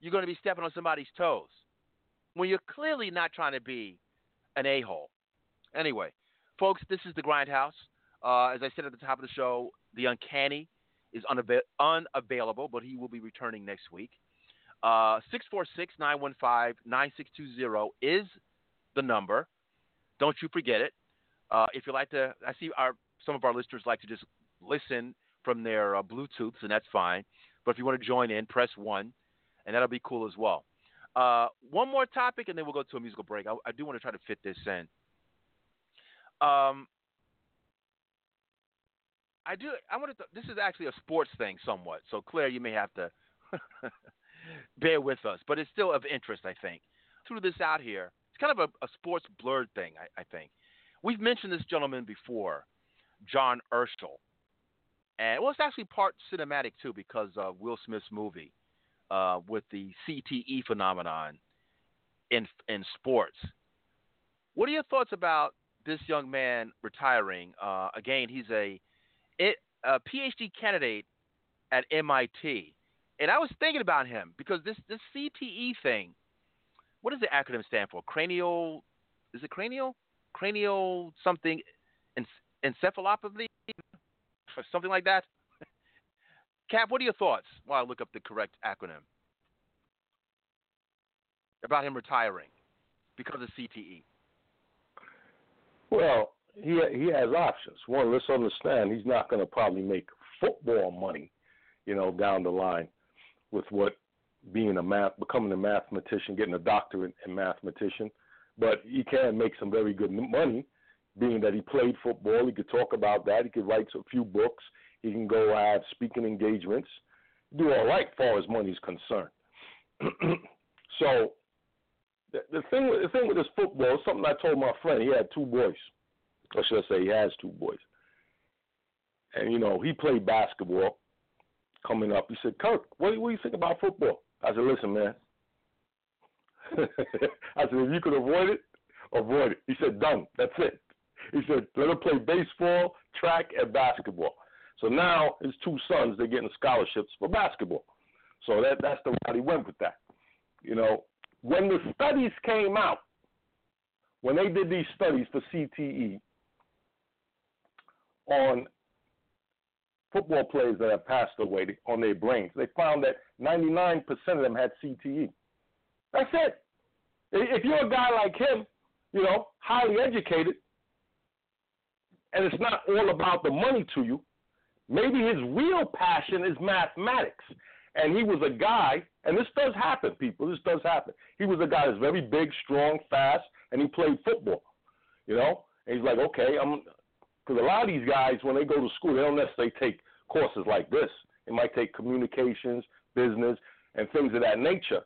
you're going to be stepping on somebody's toes when you're clearly not trying to be an a hole. Anyway, folks, this is the Grindhouse. Uh, as I said at the top of the show, the Uncanny is unava- unavailable, but he will be returning next week. Uh, 646 915 9620 is the number. Don't you forget it. Uh, if you like to, I see our some of our listeners like to just listen from their uh, Bluetooths, and that's fine. But if you want to join in, press one, and that'll be cool as well. Uh, one more topic, and then we'll go to a musical break. I, I do want to try to fit this in. Um, I do. I want to. This is actually a sports thing, somewhat. So Claire, you may have to bear with us, but it's still of interest. I think. Threw this out here. It's kind of a, a sports blerd thing. I, I, think we've mentioned this gentleman before, John Urschel, and well, it's actually part cinematic too because of Will Smith's movie uh, with the CTE phenomenon in in sports. What are your thoughts about this young man retiring? Uh, again, he's a a PhD candidate at MIT, and I was thinking about him because this this CTE thing. What does the acronym stand for? Cranial? Is it cranial? Cranial something? Encephalopathy? Or something like that. Cap, what are your thoughts while I look up the correct acronym about him retiring because of CTE? Well, he he has options. One, let's understand he's not going to probably make football money, you know, down the line with what being a math, becoming a mathematician, getting a doctorate in mathematician. But he can make some very good money, being that he played football. He could talk about that. He could write a few books. He can go have speaking engagements, do all right far as money is concerned. so the, the thing, the thing with this football, something I told my friend. He had two boys or should I say, he has two boys. And you know, he played basketball. Coming up, he said, "Kirk, what, do, what do you think about football?" I said, "Listen, man." I said, "If you could avoid it, avoid it." He said, "Done. That's it." He said, "Let him play baseball, track, and basketball." So now his two sons they're getting scholarships for basketball. So that that's the route he went with that. You know, when the studies came out, when they did these studies for CTE on football players that have passed away on their brains, they found that 99% of them had CTE. That's it. If you're a guy like him, you know, highly educated, and it's not all about the money to you, maybe his real passion is mathematics. And he was a guy, and this does happen, people. This does happen. He was a guy that's very big, strong, fast, and he played football. You know, and he's like, okay, I'm, because a lot of these guys when they go to school, they don't necessarily take courses like this. They might take communications, business, and things of that nature.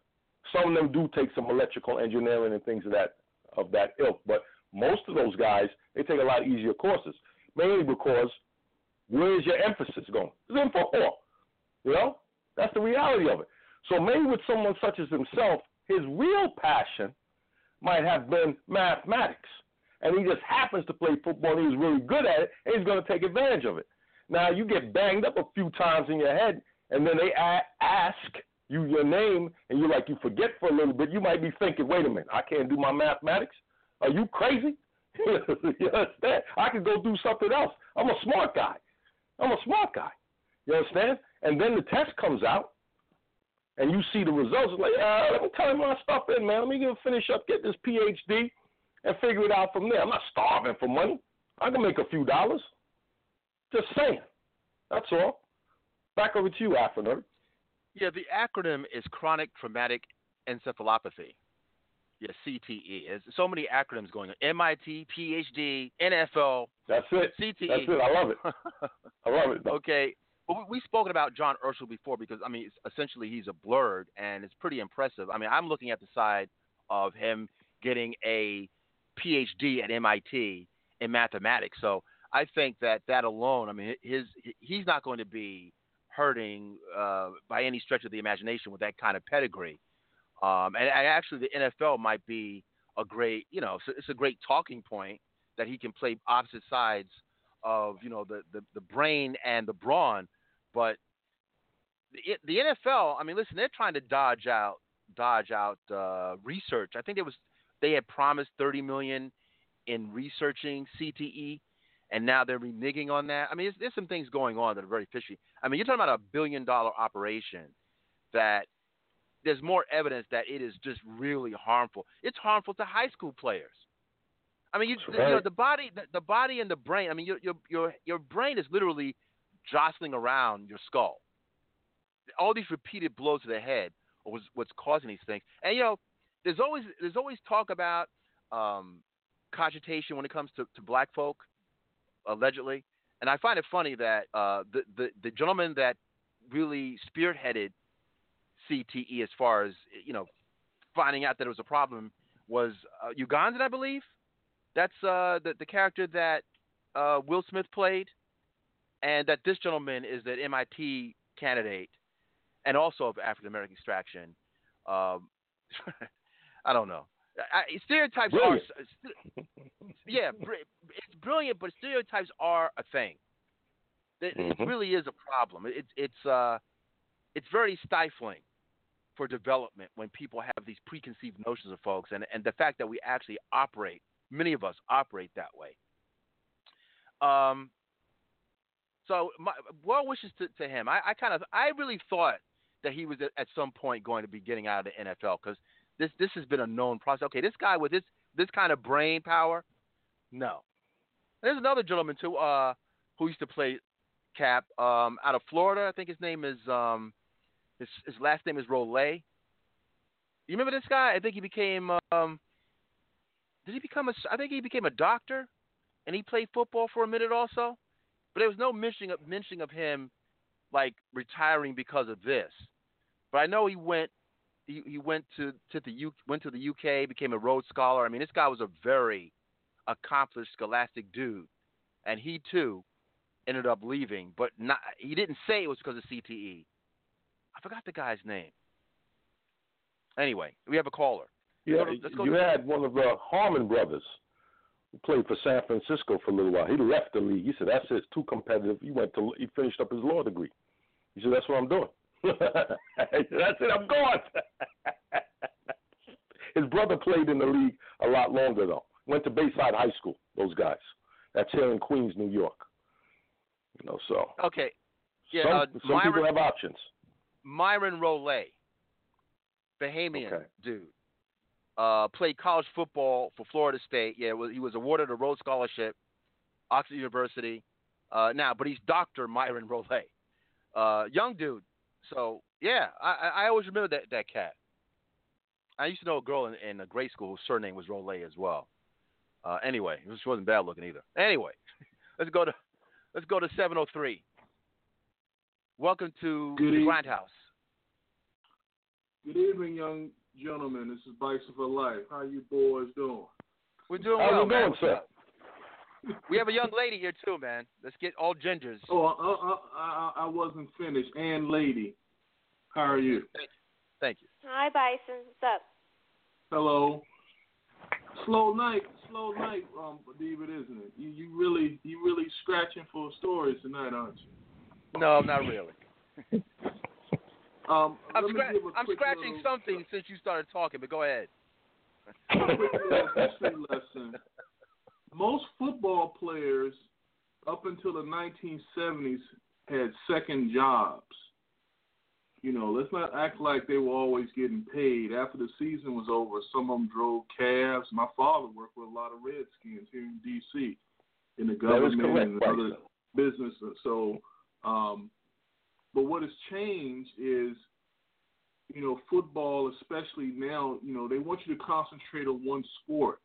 Some of them do take some electrical engineering and things of that of that ilk, but most of those guys they take a lot easier courses, mainly because where's your emphasis going? It's in football. You know, that's the reality of it. So maybe with someone such as himself, his real passion might have been mathematics, and he just happens to play football. and He's really good at it, and he's going to take advantage of it. Now you get banged up a few times in your head, and then they ask you your name, and you're like you forget for a little bit. You might be thinking, "Wait a minute, I can't do my mathematics. Are you crazy?" you understand? I could go do something else. I'm a smart guy. I'm a smart guy. You understand? And then the test comes out, and you see the results. It's like, uh, let me tell you my stuff in, man. Let me get finish up, get this PhD, and figure it out from there. I'm not starving for money. I can make a few dollars. Just saying. That's all. Back over to you, Afro Yeah, the acronym is chronic traumatic encephalopathy. Yeah, CTE. There's so many acronyms going on. MIT, PhD, NFL. That's it. CTE. That's it. I love it. I love it. okay. Well, we've spoken about John Urschel before because, I mean, essentially he's a blerd and it's pretty impressive. I mean, I'm looking at the side of him getting a PhD at MIT in mathematics. So I think that that alone, I mean, his he's not going to be hurting uh, by any stretch of the imagination with that kind of pedigree. Um, and, and, actually, the NFL might be a great, you know, it's a great talking point that he can play opposite sides of, you know, the, the, the brain and the brawn. But the, the NFL, I mean, listen, they're trying to dodge out dodge out uh, research. I think there was they had promised 30 million in researching CTE, and now they're reneging on that. I mean, there's some things going on that are very fishy. I mean, you're talking about a billion dollar operation that there's more evidence that it is just really harmful. It's harmful to high school players. I mean, you, right. you know, the body, the, the, body and the brain. I mean, your your your your brain is literally jostling around your skull. All these repeated blows to the head was what's causing these things. And you know, there's always there's always talk about um, cogitation when it comes to, to black folk, allegedly. And I find it funny that uh, the, the the gentleman that really spearheaded CTE as far as you know finding out that it was a problem was uh, Ugandan, I believe. That's uh, the the character that uh, Will Smith played, and that this gentleman is an MIT candidate, and also of African American extraction. Um, I don't know. I, stereotypes brilliant. are yeah, it's brilliant, but stereotypes are a thing. It, mm-hmm. it really is a problem. It's it's uh, it's very stifling for development when people have these preconceived notions of folks and, and the fact that we actually operate, many of us operate that way. Um, so my well wishes to, to him. I, I kind of I really thought that he was at, some point going to be getting out of the NFL because this this has been a known process. Okay, this guy with this this kind of brain power, no. There's another gentleman too uh, who used to play cap um, out of Florida. I think his name is um, his his last name is Rolle. You remember this guy? I think he became. Um, did he become a? I think he became a doctor, and he played football for a minute also. But there was no mentioning of mentioning of him, like retiring because of this. But I know he went. He, he went to to the U, went to the UK, became a Rhodes Scholar. I mean, this guy was a very accomplished scholastic dude, and he too ended up leaving. But not. He didn't say it was because of CTE. I forgot the guy's name. Anyway, we have a caller. Yeah, you had one of the Harmon brothers who played for San Francisco for a little while. He left the league. He said, "That's it. It's too competitive." He went to. He finished up his law degree. He said, "That's what I'm doing." That's it. I'm going. his brother played in the league a lot longer though. Went to Bayside High School. Those guys. That's here in Queens, New York. You know, so Okay. Yeah, some, uh, some Myron, people have options. Myron Rolle, Bahamian Okay. dude, uh, played college football for Florida State. Yeah, was, he was awarded a Rhodes Scholarship, Oxford University. Uh, now, but he's Doctor Myron Rolle, uh, young dude. So yeah, I, I always remember that that cat. I used to know a girl in, in a grade school whose surname was Rolle as well. Uh, anyway, she wasn't bad looking either. Anyway, let's go to let's go to 703. Welcome to Good the eve- Grind House. Good evening, young gentlemen. This is Bison for Life. How you boys doing? We're doing How's well, it man. going, What's sir? up? We have a young lady here too, man. Let's get all gingers. Oh, I, I, I, I wasn't finished. And lady, how are you? Thank you. Hi, Bison. What's up? Hello. Slow night, slow night, um, David, isn't it? You, you really, you really scratching for stories tonight, aren't you? No, not really. Um, I'm, scra- give a I'm scratching little- something since you started talking, but go ahead. quick history lesson. Most football players up until the 1970s had second jobs. You know, let's not act like they were always getting paid. After the season was over, some of them drove cabs. My father worked with a lot of Redskins here in D.C. in the government correct, and Bryson. other businesses. So, um, but what has changed is you know, football, especially now, you know, they want you to concentrate on one sport.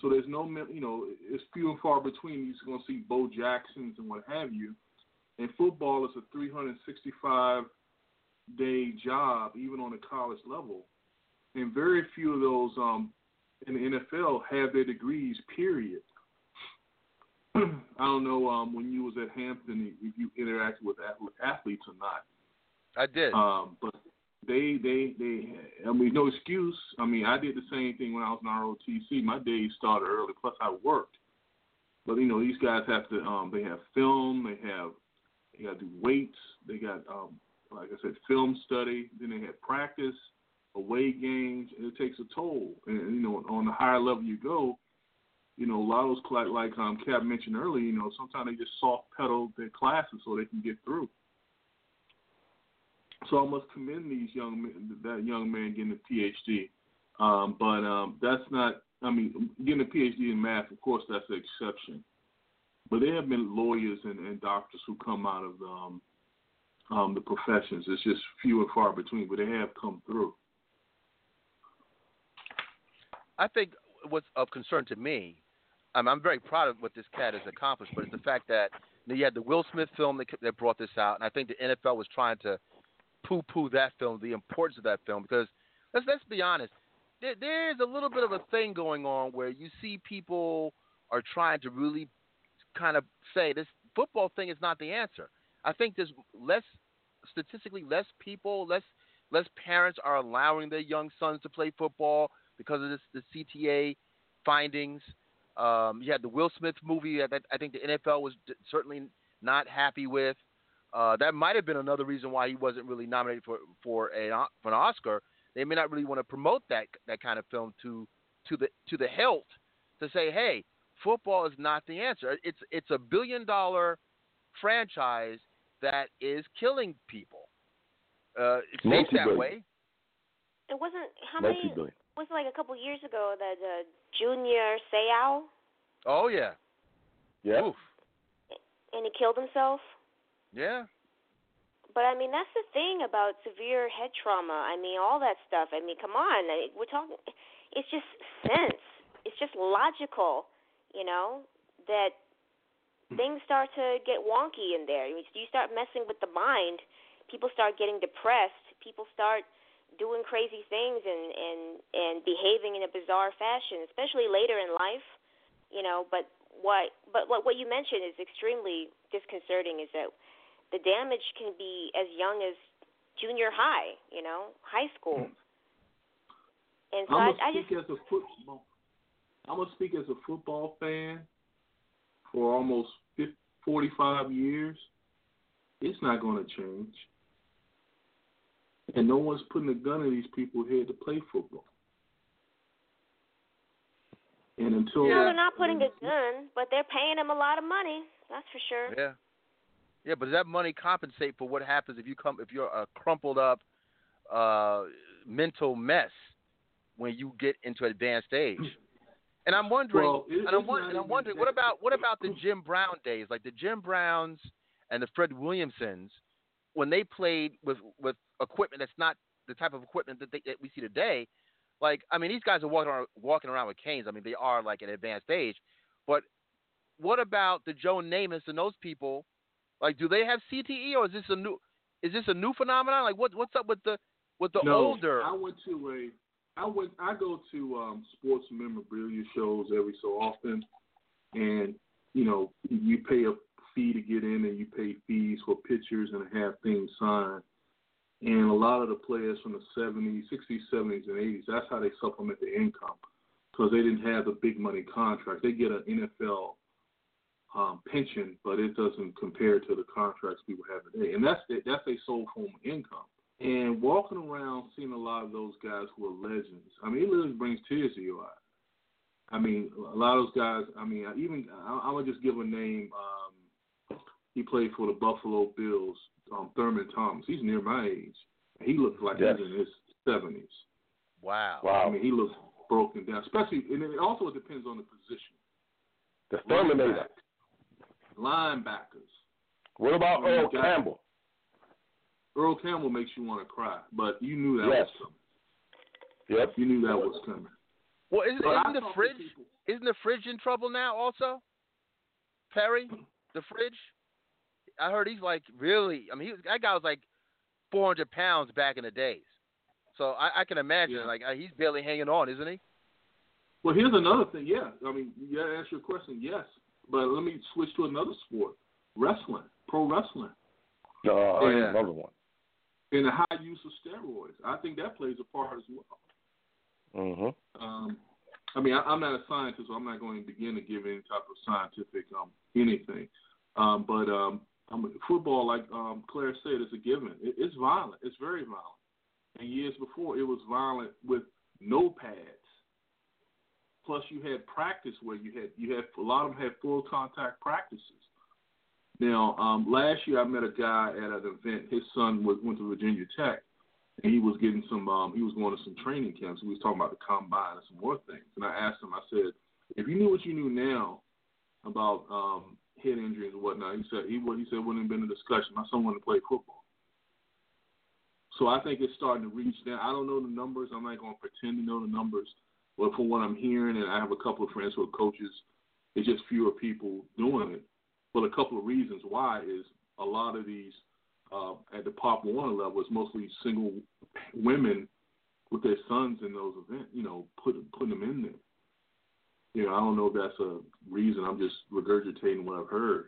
So there's no, you know, it's few and far between. You're going to see Bo Jacksons and what have you. And football is a 365 day job, even on the college level. And very few of those um, in the NFL have their degrees. Period. I don't know um, when you was at Hampton if you interacted with athletes or not. I did. Um, but they, they, they. I mean, no excuse. I mean, I did the same thing when I was in ROTC. My days started early. Plus, I worked. But you know, these guys have to. Um, they have film. They have. They got to do weights. They got, um, like I said, film study. Then they have practice, away games. And it takes a toll. And you know, on the higher level you go, you know, a lot of those like um, Cap mentioned earlier. You know, sometimes they just soft pedal their classes so they can get through. So I must commend these young men, that young man getting a PhD. Um, but um, that's not. I mean, getting a PhD in math, of course, that's the exception. But there have been lawyers and, and doctors who come out of um, um, the professions. It's just few and far between, but they have come through. I think what's of concern to me, I'm, I'm very proud of what this cat has accomplished, but it's the fact that you, know, you had the Will Smith film that, that brought this out, and I think the NFL was trying to poo-poo that film, the importance of that film, because let's let's be honest, there, there's a little bit of a thing going on where you see people are trying to really kind of say this football thing is not the answer. I think there's less statistically less people, less less parents are allowing their young sons to play football because of this the CTE findings. Um, you had the Will Smith movie that I think the NFL was certainly not happy with. Uh, that might have been another reason why he wasn't really nominated for for, a, for an Oscar. They may not really want to promote that that kind of film to to the to the hilt to say, hey, football is not the answer. It's it's a billion dollar franchise that is killing people. Uh, it seems that way. It wasn't how many? Multi-billion. Was it like a couple years ago that uh, Junior Seau Oh yeah, Yeah. Oof. and he killed himself? yeah. But I mean, that's the thing about severe head trauma. I mean, all that stuff. I mean, come on. I- We're talking. It's just sense. It's just logical, you know, that things start to get wonky in there. You start messing with the mind. People start getting depressed. People start doing crazy things and and and behaving in a bizarre fashion, especially later in life. You know, but what but what what you mentioned is extremely disconcerting. Is that the damage can be as young as junior high, you know, high school. Hmm. And so I'm I, I just speak as a football. I'm gonna speak as a football fan for almost 50, 45 years. It's not going to change, and no one's putting a gun in these people's head to play football. And until well, they're not putting a gun, but they're paying them a lot of money. That's for sure. Yeah. Yeah, but does that money compensate for what happens if you come if you're a crumpled up uh, mental mess when you get into advanced age? And I'm wondering, well, it, and I'm, and I'm wondering, what about what about the Jim Brown days, like the Jim Browns and the Fred Williamsons, when they played with with equipment that's not the type of equipment that, they, that we see today? Like, I mean, these guys are walking around, walking around with canes. I mean, they are like an advanced age. But what about the Joe Namaths and those people? Like, do they have CTE or is this a new is this a new phenomenon? Like, what what's up with the with the no, older? I went to a I went I go to um, sports memorabilia shows every so often, and you know you pay a fee to get in and you pay fees for pictures and have things signed. And a lot of the players from the 70s, 60s, 70s, and 80s, that's how they supplement their income because they didn't have the big money contract. They get an NFL um, pension, but it doesn't compare to the contracts people have today. And that's that's a sole form of income. And walking around seeing a lot of those guys who are legends, I mean, it literally brings tears to your eyes. I mean, a lot of those guys. I mean, even I, I'm gonna just give a name. Um, he played for the Buffalo Bills. Um, Thurman Thomas. He's near my age. He looks like yes. he's in his seventies. Wow. Wow. I mean, he looks broken down. Especially, and it also depends on the position. The Terminator. Linebackers. What about Earl Campbell? Earl Campbell makes you want to cry, but you knew that yes. was coming. Yep. You knew that was coming. Well, isn't, isn't the fridge people, isn't the fridge in trouble now also? Perry, the fridge. I heard he's like really. I mean, he was, that guy was like 400 pounds back in the days. So I, I can imagine Yeah. like uh, he's barely hanging on, isn't he? Well, here's another thing. Yeah, I mean, you got to answer your question. Yes, but let me switch to another sport: wrestling, pro wrestling, No, Oh, yeah. another one. and the high use of steroids. I think that plays a part as well. Mm-hmm. Um, I mean, I, I'm not a scientist, so I'm not going to begin to give any type of scientific um, anything. Um, but um, Mean, football, like um, Claire said, is a given. It, it's violent. It's very violent. And years before, it was violent with no pads. Plus, you had practice where you had you had a lot of them had full contact practices. Now, um, last year I met a guy at an event. His son was, went to Virginia Tech, and he was getting some. Um, he was going to some training camps. We was talking about the combine and some more things. And I asked him. I said, if you knew what you knew now about um, head injuries and whatnot, he said he would. He said wouldn't have been a discussion. My son wanted to play football. So I think it's starting to reach down. I don't know the numbers. I'm not going to pretend to know the numbers. But from what I'm hearing, and I have a couple of friends who are coaches, it's just fewer people doing it. But a couple of reasons why is a lot of these uh, at the Pop Warner level is mostly single women with their sons in those events. You know, putting putting them in there. You know, I don't know if that's a reason. I'm just regurgitating what I've heard.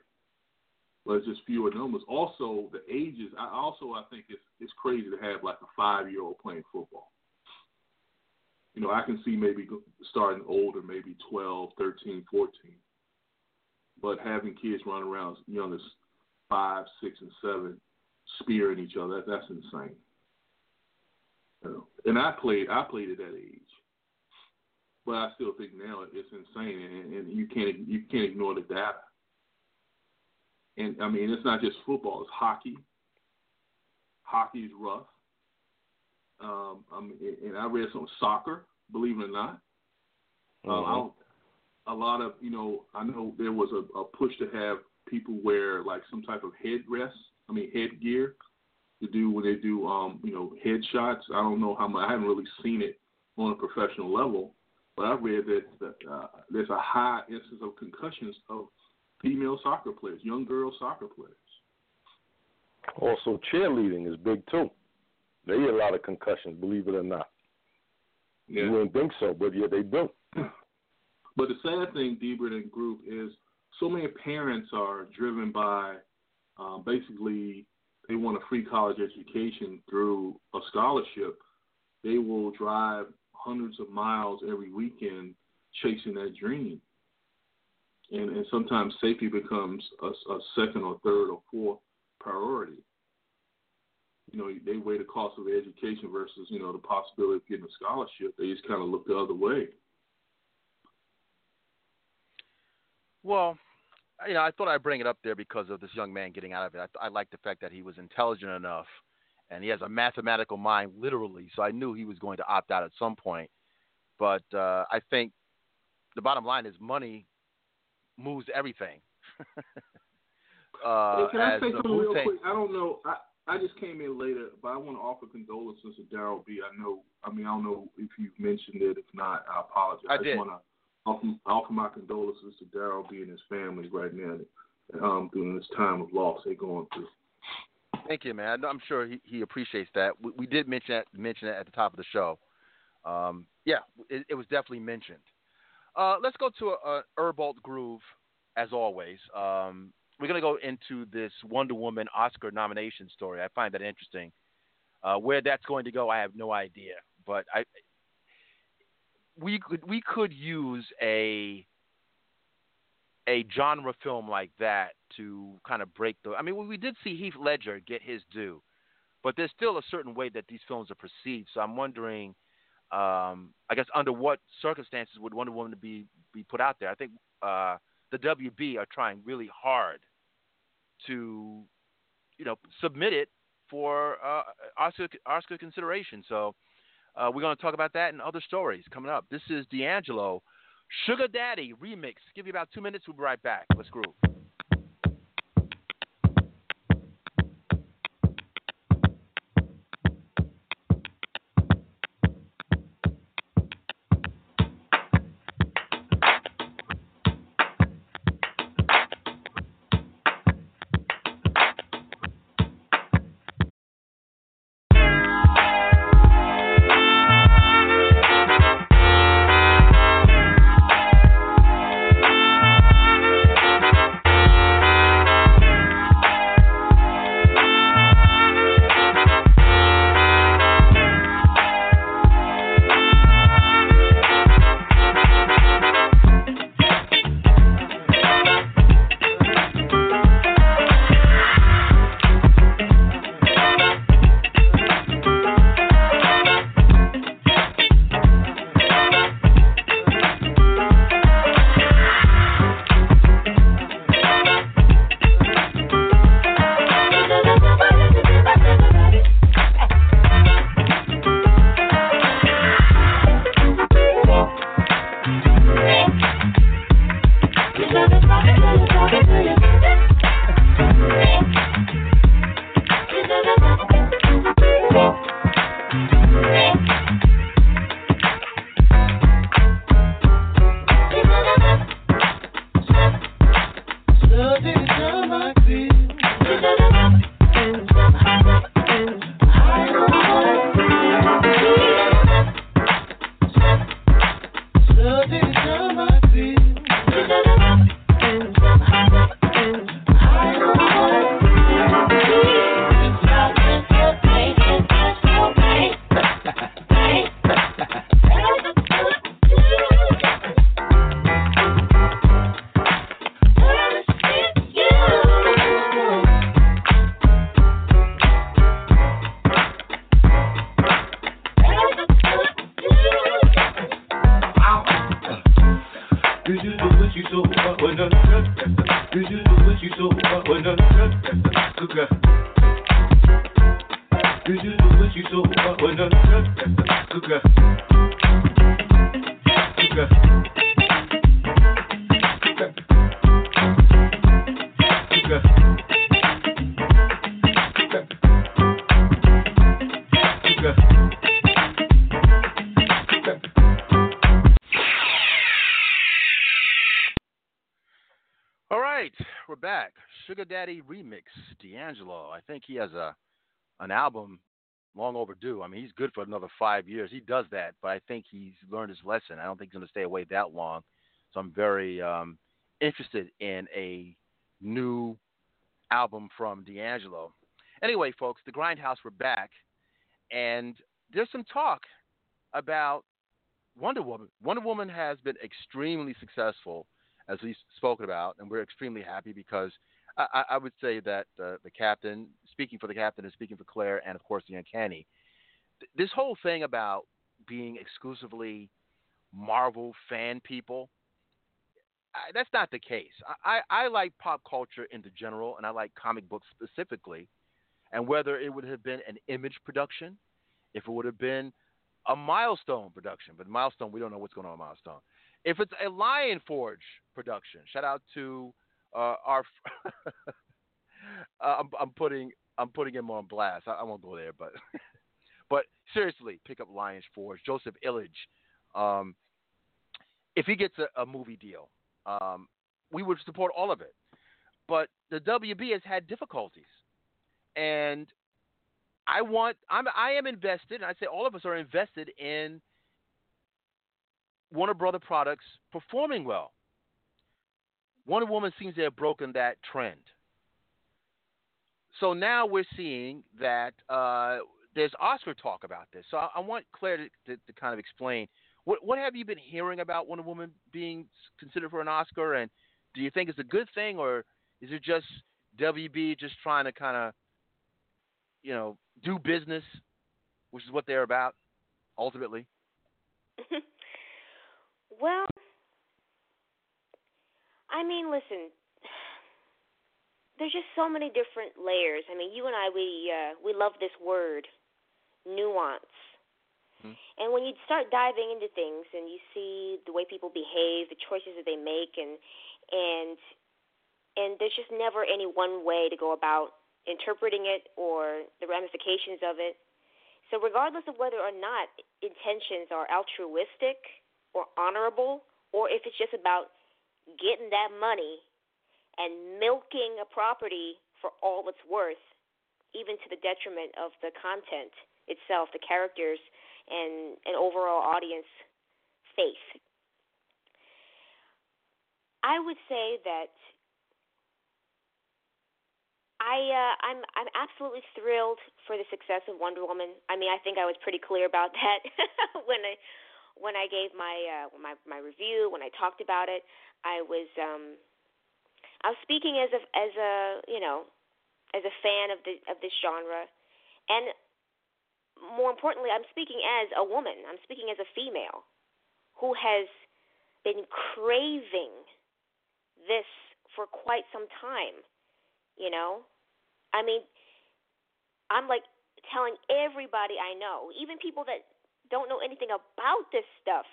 But it's just fewer numbers. Also, the ages. I also I think it's it's crazy to have like a five year old playing football. You know, I can see maybe starting older, maybe 12, 13, 14. But having kids run around as young as five, six, and seven, spearing each other, that, that's insane. You know, and I played, I played at that age, but I still think now it's insane, and, and you can't you can't ignore the data. And I mean, it's not just football; it's hockey. Hockey is rough. Um, I mean, and I read some soccer, believe it or not. Um, I Mhm. don't- a lot of you know, I know there was a, a push to have people wear like some type of headrest. I mean, headgear to do when they do um, you know headshots. I don't know how much. I haven't really seen it on a professional level, but I read that, uh, there's a high instance of concussions of female soccer players, young girl soccer players. Also, cheerleading is big too. They get a lot of concussions, believe it or not. Yeah. You wouldn't think so, but yeah, they do. But the sad thing, Dburt and Group, is so many parents are driven by um, basically they want a free college education through a scholarship. They will drive hundreds of miles every weekend chasing that dream. And, and sometimes safety becomes a, a second or third or fourth priority. You know, they weigh the cost of education versus, you know, the possibility of getting a scholarship. They just kind of look the other way. Well, you know, I thought I'd bring it up there because of this young man getting out of it. I, I like the fact that he was intelligent enough and he has a mathematical mind, literally. So I knew he was going to opt out at some point. But uh, I think the bottom line is money moves everything. uh, hey, can I say something real quick? I don't know. I, I just came in later, but I want to offer condolences to Daryll B. I know. I mean, I don't know if you've mentioned it. If not, I apologize. I, I did. just want to offer, offer my condolences to Daryll B. and his family right now um, during this time of loss they're going through. Thank you, man. I'm sure he, he appreciates that. We, we did mention that, mention it at the top of the show. Um, yeah, it, it, was definitely mentioned. Uh, let's go to a, groove, as always. Um, we're going to go into this Wonder Woman Oscar nomination story. I find that interesting. Uh, where that's going to go, I have no idea. But I, we could we could use a a genre film like that to kind of break the. I mean, we did see Heath Ledger get his due, but there's still a certain way that these films are perceived. So I'm wondering, um, I guess, under what circumstances would Wonder Woman be be put out there? I think uh, the WB are trying really hard to, you know, submit it for uh, Oscar Oscar consideration. So uh, we're going to talk about that and other stories coming up. This is D'Angelo, Sugar Daddy remix. Give you about two minutes. We'll be right back. Let's groove. D'Angelo. I think he has a an album long overdue. I mean, he's good for another five years. He does that, but I think he's learned his lesson. I don't think he's going to stay away that long. So I'm very um, interested in a new album from D'Angelo. Anyway, folks, the Grindhouse, we're back, and there's some talk about Wonder Woman. Wonder Woman has been extremely successful, as we've spoken about, and we're extremely happy because I, I would say that uh, the captain, speaking for the captain and speaking for Claire, and of course the Uncanny, th- this whole thing about being exclusively Marvel fan people, I, that's not the case. I, I, I like pop culture in the general, and I like comic books specifically. And whether it would have been an image production, if it would have been a milestone production, but milestone, we don't know what's going on milestone. If it's a Lion Forge production, shout out to uh, our. uh, I'm, I'm, putting I'm putting him on blast. I, I won't go there, but but seriously, pick up Lions Forge. Joseph Illidge, um, if he gets a, a movie deal, um, we would support all of it. But the WB has had difficulties, and I want I'm I am invested, and I say all of us are invested in Warner Brother products performing well. Wonder Woman seems to have broken that trend. So now we're seeing that uh, there's Oscar talk about this. So I, I want Claire to, to, to, kind of explain what what have you been hearing about Wonder Woman being considered for an Oscar, and do you think it's a good thing, or is it just WB just trying to kind of you know do business, which is what they're about ultimately? well, I mean, listen, there's just so many different layers. I mean, you and I, we uh, we love this word, nuance. Mm-hmm. And when you start diving into things and you see the way people behave, the choices that they make, and and and there's just never any one way to go about interpreting it or the ramifications of it. So regardless of whether or not intentions are altruistic or honorable, or if it's just about getting that money and milking a property for all it's worth, even to the detriment of the content itself, the characters, and an overall audience faith. I would say that I uh, I'm I'm absolutely thrilled for the success of Wonder Woman. I mean, I think I was pretty clear about that when I when I gave my uh, my my review, when I talked about it, I was um, I was speaking as a as a you know as a fan of the of this genre, and more importantly, I'm speaking as a woman. I'm speaking as a female who has been craving this for quite some time. You know, I mean, I'm like telling everybody I know, even people that don't know anything about this stuff,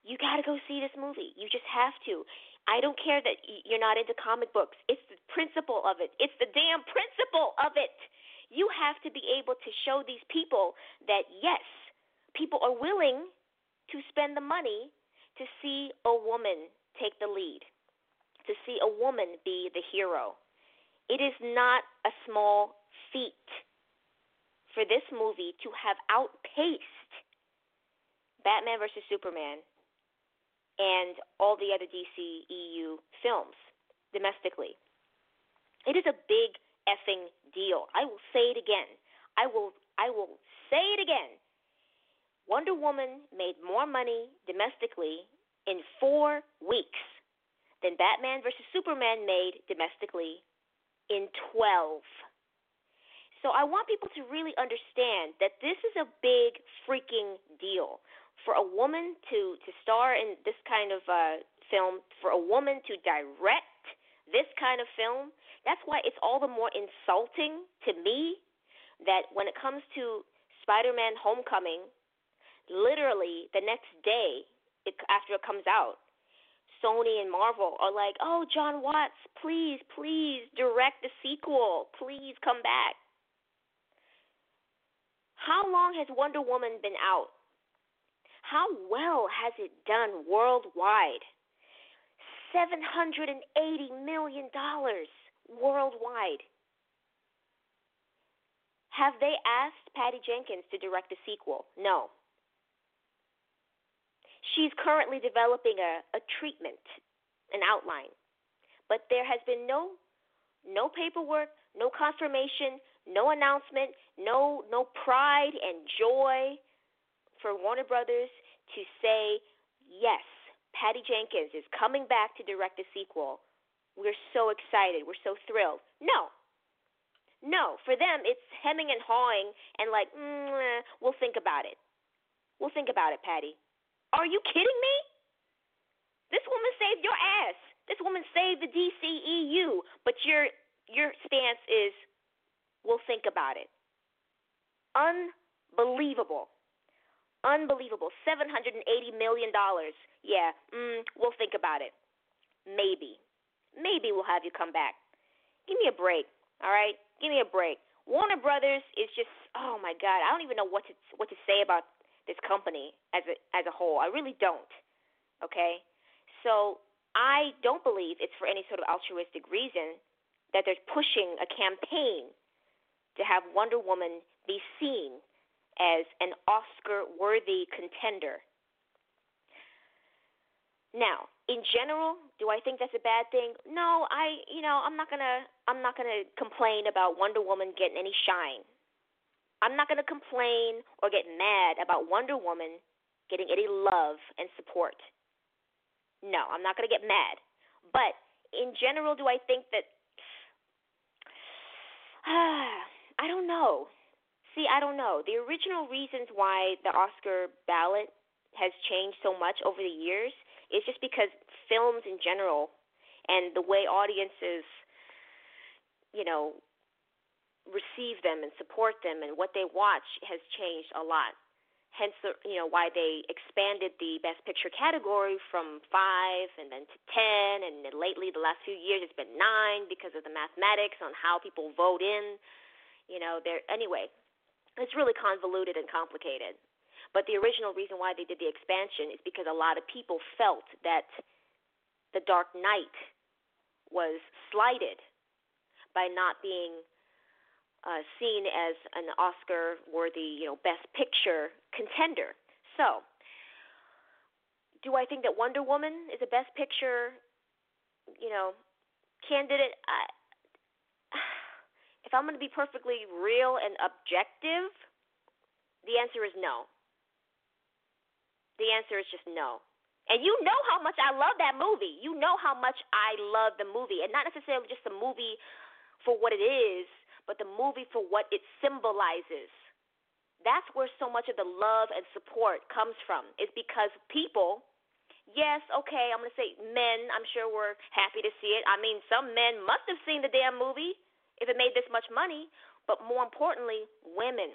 you got to go see this movie. You just have to. I don't care that you're not into comic books. It's the principle of it. It's the damn principle of it. You have to be able to show these people that yes, people are willing to spend the money to see a woman take the lead, to see a woman be the hero. It is not a small feat for this movie to have outpaced Batman vs. Superman and all the other DC EU films domestically. It is a big effing deal. I will say it again. I will I will say it again. Wonder Woman made more money domestically in 4 weeks than Batman vs Superman made domestically in 12. So I want people to really understand that this is a big freaking deal. For a woman to to star in this kind of uh, film, for a woman to direct this kind of film, that's why it's all the more insulting to me that when it comes to Spider-Man: Homecoming, literally the next day it, after it comes out, Sony and Marvel are like, "Oh, Jon Watts, please, please direct the sequel. Please come back." How long has Wonder Woman been out? How well has it done worldwide? $780 million worldwide. Have they asked Patty Jenkins to direct a sequel? No. She's currently developing a, a treatment, an outline. But there has been no no paperwork, no confirmation, no announcement, no no pride and joy for Warner Brothers to say, yes, Patty Jenkins is coming back to direct a sequel. We're so excited. We're so thrilled. No. No. For them, it's hemming and hawing and like, mm, we'll think about it. We'll think about it, Patty. Are you kidding me? This woman saved your ass. This woman saved the DCEU. But your your stance is, we'll think about it. Unbelievable. Unbelievable. $780 million. Yeah, mm, we'll think about it. Maybe. Maybe we'll have you come back. Give me a break, all right? Give me a break. Warner Brothers is just oh my god, I don't even know what to what to say about this company as a as a whole. I really don't. Okay? So, I don't believe it's for any sort of altruistic reason that they're pushing a campaign to have Wonder Woman be seen as an Oscar worthy contender. Now, in general, do I think that's a bad thing? No, I, you know, I'm not going to I'm not going to complain about Wonder Woman getting any shine. I'm not going to complain or get mad about Wonder Woman getting any love and support. No, I'm not going to get mad. But in general, do I think that I don't know. See, I don't know. The original reasons why the Oscar ballot has changed so much over the years is just because films in general and the way audiences, you know, receive them and support them and what they watch has changed a lot. Hence, the, you know, why they expanded the Best Picture category from five and then to ten, and then lately, the last few years, it's been nine because of the mathematics on how people vote in. You know, there anyway. It's really convoluted and complicated. But the original reason why they did the expansion is because a lot of people felt that The Dark Knight was slighted by not being uh, seen as an Oscar-worthy, you know, Best Picture contender. So, do I think that Wonder Woman is a Best Picture, you know, candidate? I, if I'm going to be perfectly real and objective, the answer is no. The answer is just no. And you know how much I love that movie. You know how much I love the movie. And not necessarily just the movie for what it is, but the movie for what it symbolizes. That's where so much of the love and support comes from, is because people, yes, okay, I'm going to say men, I'm sure were happy to see it. I mean, some men must have seen the damn movie if it made this much money. But more importantly, women.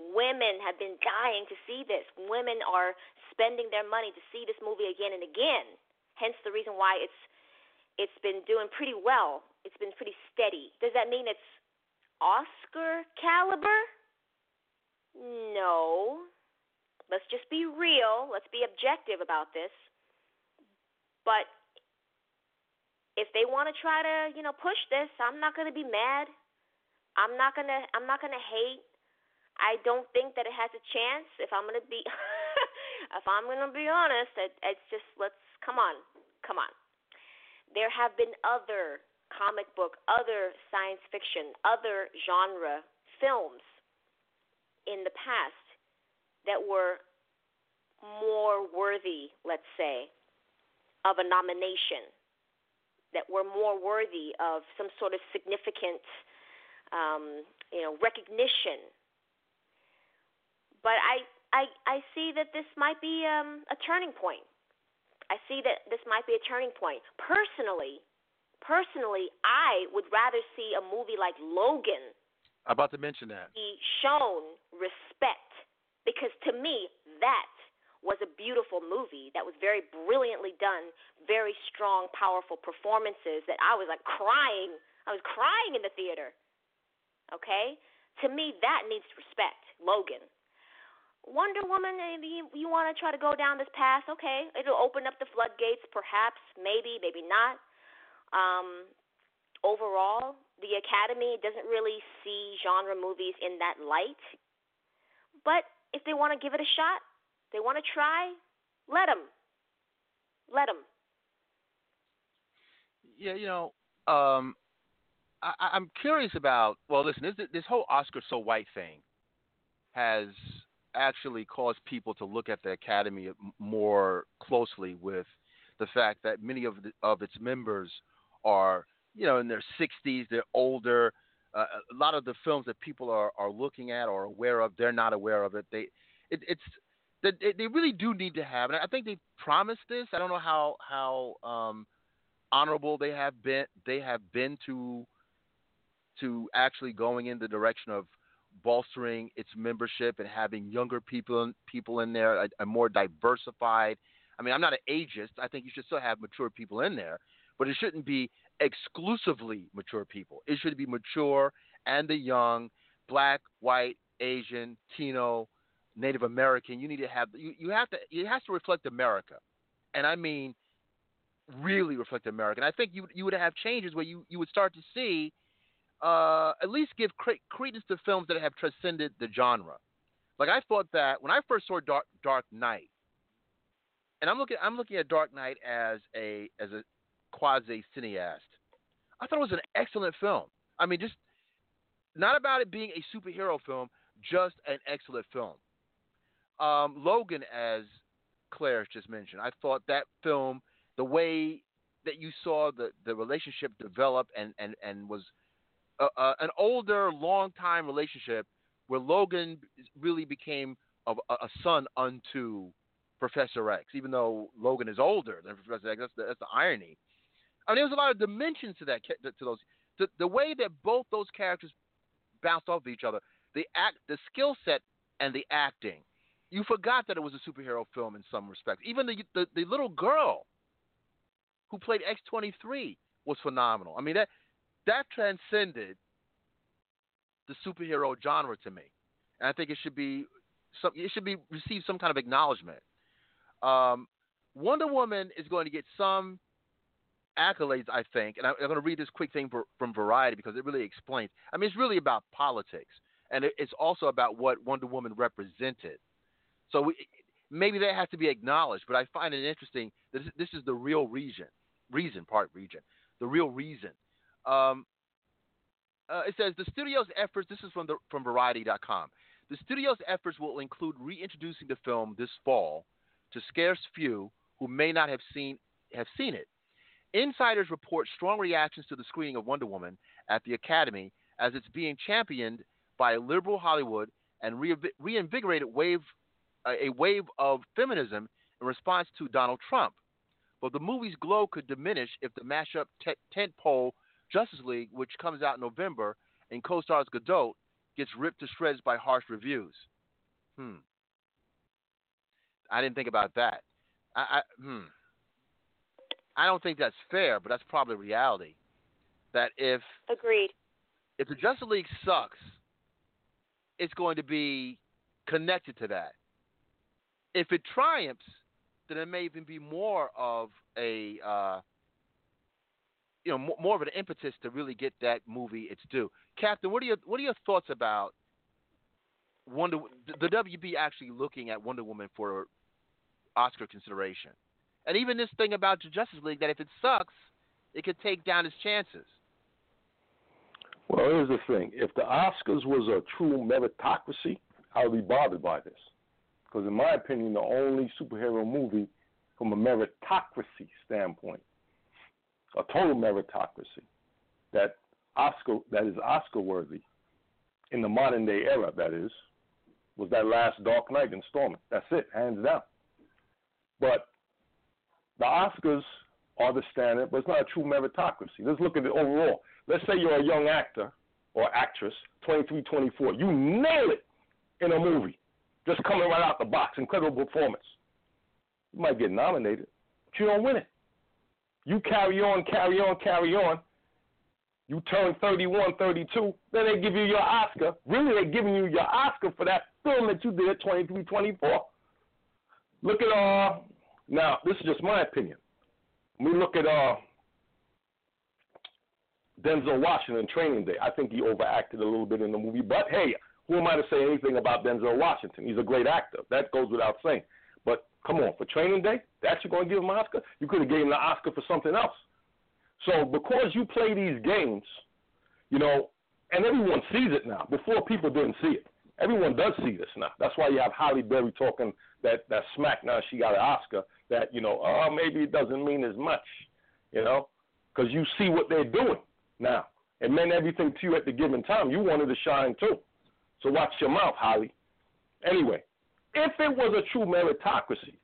Women have been dying to see this. Women are spending their money to see this movie again and again. Hence the reason why it's it's been doing pretty well. It's been pretty steady. Does that mean it's Oscar caliber? No. Let's just be real. Let's be objective about this. But if they want to try to, you know, push this, I'm not going to be mad. I'm not going to I'm not going to hate. I don't think that it has a chance if I'm going to be if I'm going to be honest, it, it's just let's come on. Come on. There have been other comic book, other science fiction, other genre films in the past that were more worthy, let's say, of a nomination that were more worthy of some sort of significant, um, you know, recognition. But I, I, I see that this might be um, a turning point. I see that this might be a turning point. Personally, personally, I would rather see a movie like Logan. I'm about to mention that. Be shown respect because to me that was a beautiful movie that was very brilliantly done, very strong, powerful performances that I was like crying. I was crying in the theater. Okay? To me, that needs respect. Logan. Wonder Woman, maybe you, you want to try to go down this path, okay? It'll open up the floodgates, perhaps, maybe, maybe not. Um, overall, the Academy doesn't really see genre movies in that light. But if they want to give it a shot, they want to try, let them. Let them. Yeah, you know, um, I, I'm curious about. Well, listen, this this whole Oscar so white thing has actually caused people to look at the academy more closely with the fact that many of the, of its members are you know in their 60s, they're older. Uh, a lot of the films that people are, are looking at or aware of, they're not aware of it. They it, it's that they really do need to have, and I think they promised this. I don't know how how um, honorable they have been. They have been to to actually going in the direction of bolstering its membership and having younger people people in there, a, a more diversified. I mean, I'm not an ageist. I think you should still have mature people in there, but it shouldn't be exclusively mature people. It should be mature and the young, black, white, Asian, Tino, Native American. You need to have you, you have to it has to reflect America, and I mean really reflect America. And I think you you would have changes where you you would start to see uh, at least give cre- credence to films that have transcended the genre. Like I thought that when I first saw Dark Dark Knight, and I'm looking I'm looking at Dark Knight as a as a quasi cineast. I thought it was an excellent film. I mean, just not about it being a superhero film, just an excellent film. Um, Logan, as Claire just mentioned, I thought that film, the way that you saw the, the relationship develop and, and, and was a, a, an older, long time relationship where Logan really became a, a, son unto Professor X, even though Logan is older than Professor X. That's the, that's the irony. I mean, there was a lot of dimensions to that to those. The, the way that both those characters bounced off of each other, the act, the skill set, and the acting. You forgot that it was a superhero film in some respects. Even the the, the little girl who played X twenty three was phenomenal. I mean that that transcended the superhero genre to me, and I think it should be some it should be receive some kind of acknowledgement. Um, Wonder Woman is going to get some accolades, I think, and I'm, going to read this quick thing for, from Variety because it really explains. I mean, it's really about politics, and it, it's also about what Wonder Woman represented. So we, maybe that has to be acknowledged, but I find it interesting that this, is the real reason, reason part region, the real reason. Um, uh, it says the studio's efforts. This is from the from Variety.com. The studio's efforts will include reintroducing the film this fall to scarce few who may not have seen have seen it. Insiders report strong reactions to the screening of Wonder Woman at the Academy as it's being championed by liberal Hollywood and reinvigorated wave a wave of feminism in response to Donald Trump. But the movie's glow could diminish if the mashup tentpole Justice League, which comes out in November and co-stars Gadot, gets ripped to shreds by harsh reviews. Hmm. I didn't think about that. I, I hmm. I don't think that's fair, but that's probably reality. That if agreed, if the Justice League sucks, it's going to be connected to that. If it triumphs, then it may even be more of a uh, you know more of an impetus to really get that movie its due. Captain, what are your what are your thoughts about Wonder the WB actually looking at Wonder Woman for Oscar consideration? And even this thing about the Justice League that if it sucks, it could take down its chances. Well, here's the thing: if the Oscars was a true meritocracy, I would be bothered by this, because in my opinion, the only superhero movie from a meritocracy standpoint, a total meritocracy, that Oscar that is Oscar worthy in the modern day era, that is, was that last Dark Knight installment. That's it, hands down. But the Oscars are the standard, but it's not a true meritocracy. Let's look at it overall. Let's say you're a young actor or actress, 23, 24. You nail it in a movie, just coming right out the box, incredible performance. You might get nominated, but you don't win it. You carry on, carry on, carry on. You turn 31, 32, then they give you your Oscar. Really, they're giving you your Oscar for that film that you did at 23, 24. Look at uh, now, this is just my opinion. When we look at uh, Denzel Washington Training Day, I think he overacted a little bit in the movie. But hey, who am I to say anything about Denzel Washington? He's a great actor. That goes without saying. But come on, for Training Day, that's you're going to give him an Oscar? You could have given him the Oscar for something else. So because you play these games, you know, and everyone sees it now. Before people didn't see it, Everyone does see this now. That's why you have Halle Berry talking that that smack now she got an Oscar. That you know, oh maybe it doesn't mean as much, you know, because you see what they're doing now. It meant everything to you at the given time. You wanted to shine too. So watch your mouth, Halle. Anyway, if it was a true meritocracy,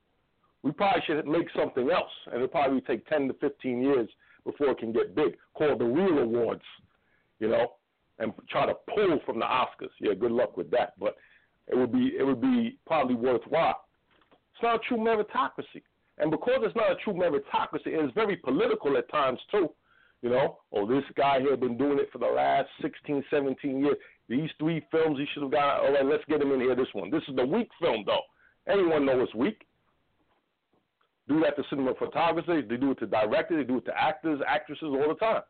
we probably should make something else, and it'll probably take 10 to 15 years before it can get big, called the Real Awards, you know, and try to pull from the Oscars. Yeah, good luck with that, but it would be it would be probably worthwhile. It's not a true meritocracy, and because it's not a true meritocracy, it's very political at times too. You know, oh, this guy here been doing it for the last 16, 17 years. These three films he should have got. All right, let's get him in here. This one. This is the weak film, though. Anyone know it's weak? Do that to cinema photographers. They do it to directors. They do it to actors, actresses all the time.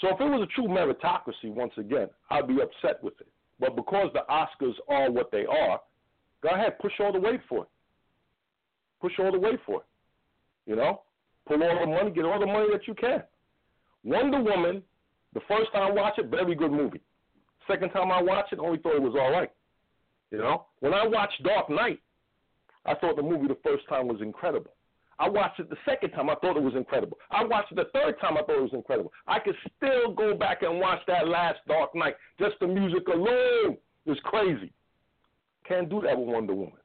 So if it was a true meritocracy, once again, I'd be upset with it. But because the Oscars are what they are, go ahead, push all the weight for it. Push all the weight for it. You know, pull all the money, get all the money that you can. Wonder Woman, the first time I watched it, very good movie. Second time I watched it, only thought it was all right. You know, when I watched Dark Knight, I thought the movie the first time was incredible. I watched it the second time, I thought it was incredible. I watched it the third time, I thought it was incredible. I could still go back and watch that last Dark Knight. Just the music alone is crazy. Can't do that with Wonder Woman.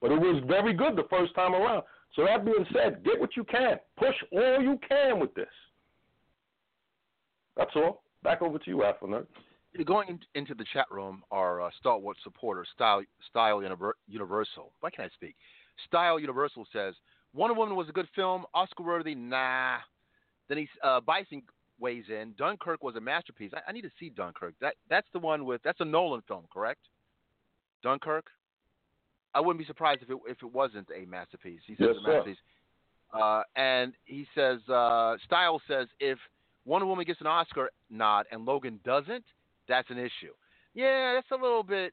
But it was very good the first time around. So that being said, get what you can. Push all you can with this. That's all. Back over to you, Afro. Going into the chat room are uh, stalwart supporters, Style, Style Universal. Why can't I speak? Style Universal says Wonder Woman was a good film, Oscar worthy. Nah. Then he's uh, Bison weighs in. Dunkirk was a masterpiece. I, I, need to see Dunkirk. That that's the one with that's a Nolan film, correct? Dunkirk. I wouldn't be surprised if it if it wasn't a masterpiece. He says yes, a masterpiece. Uh, and he says uh, Style says if Wonder Woman gets an Oscar nod and Logan doesn't, that's an issue. Yeah, that's a little bit.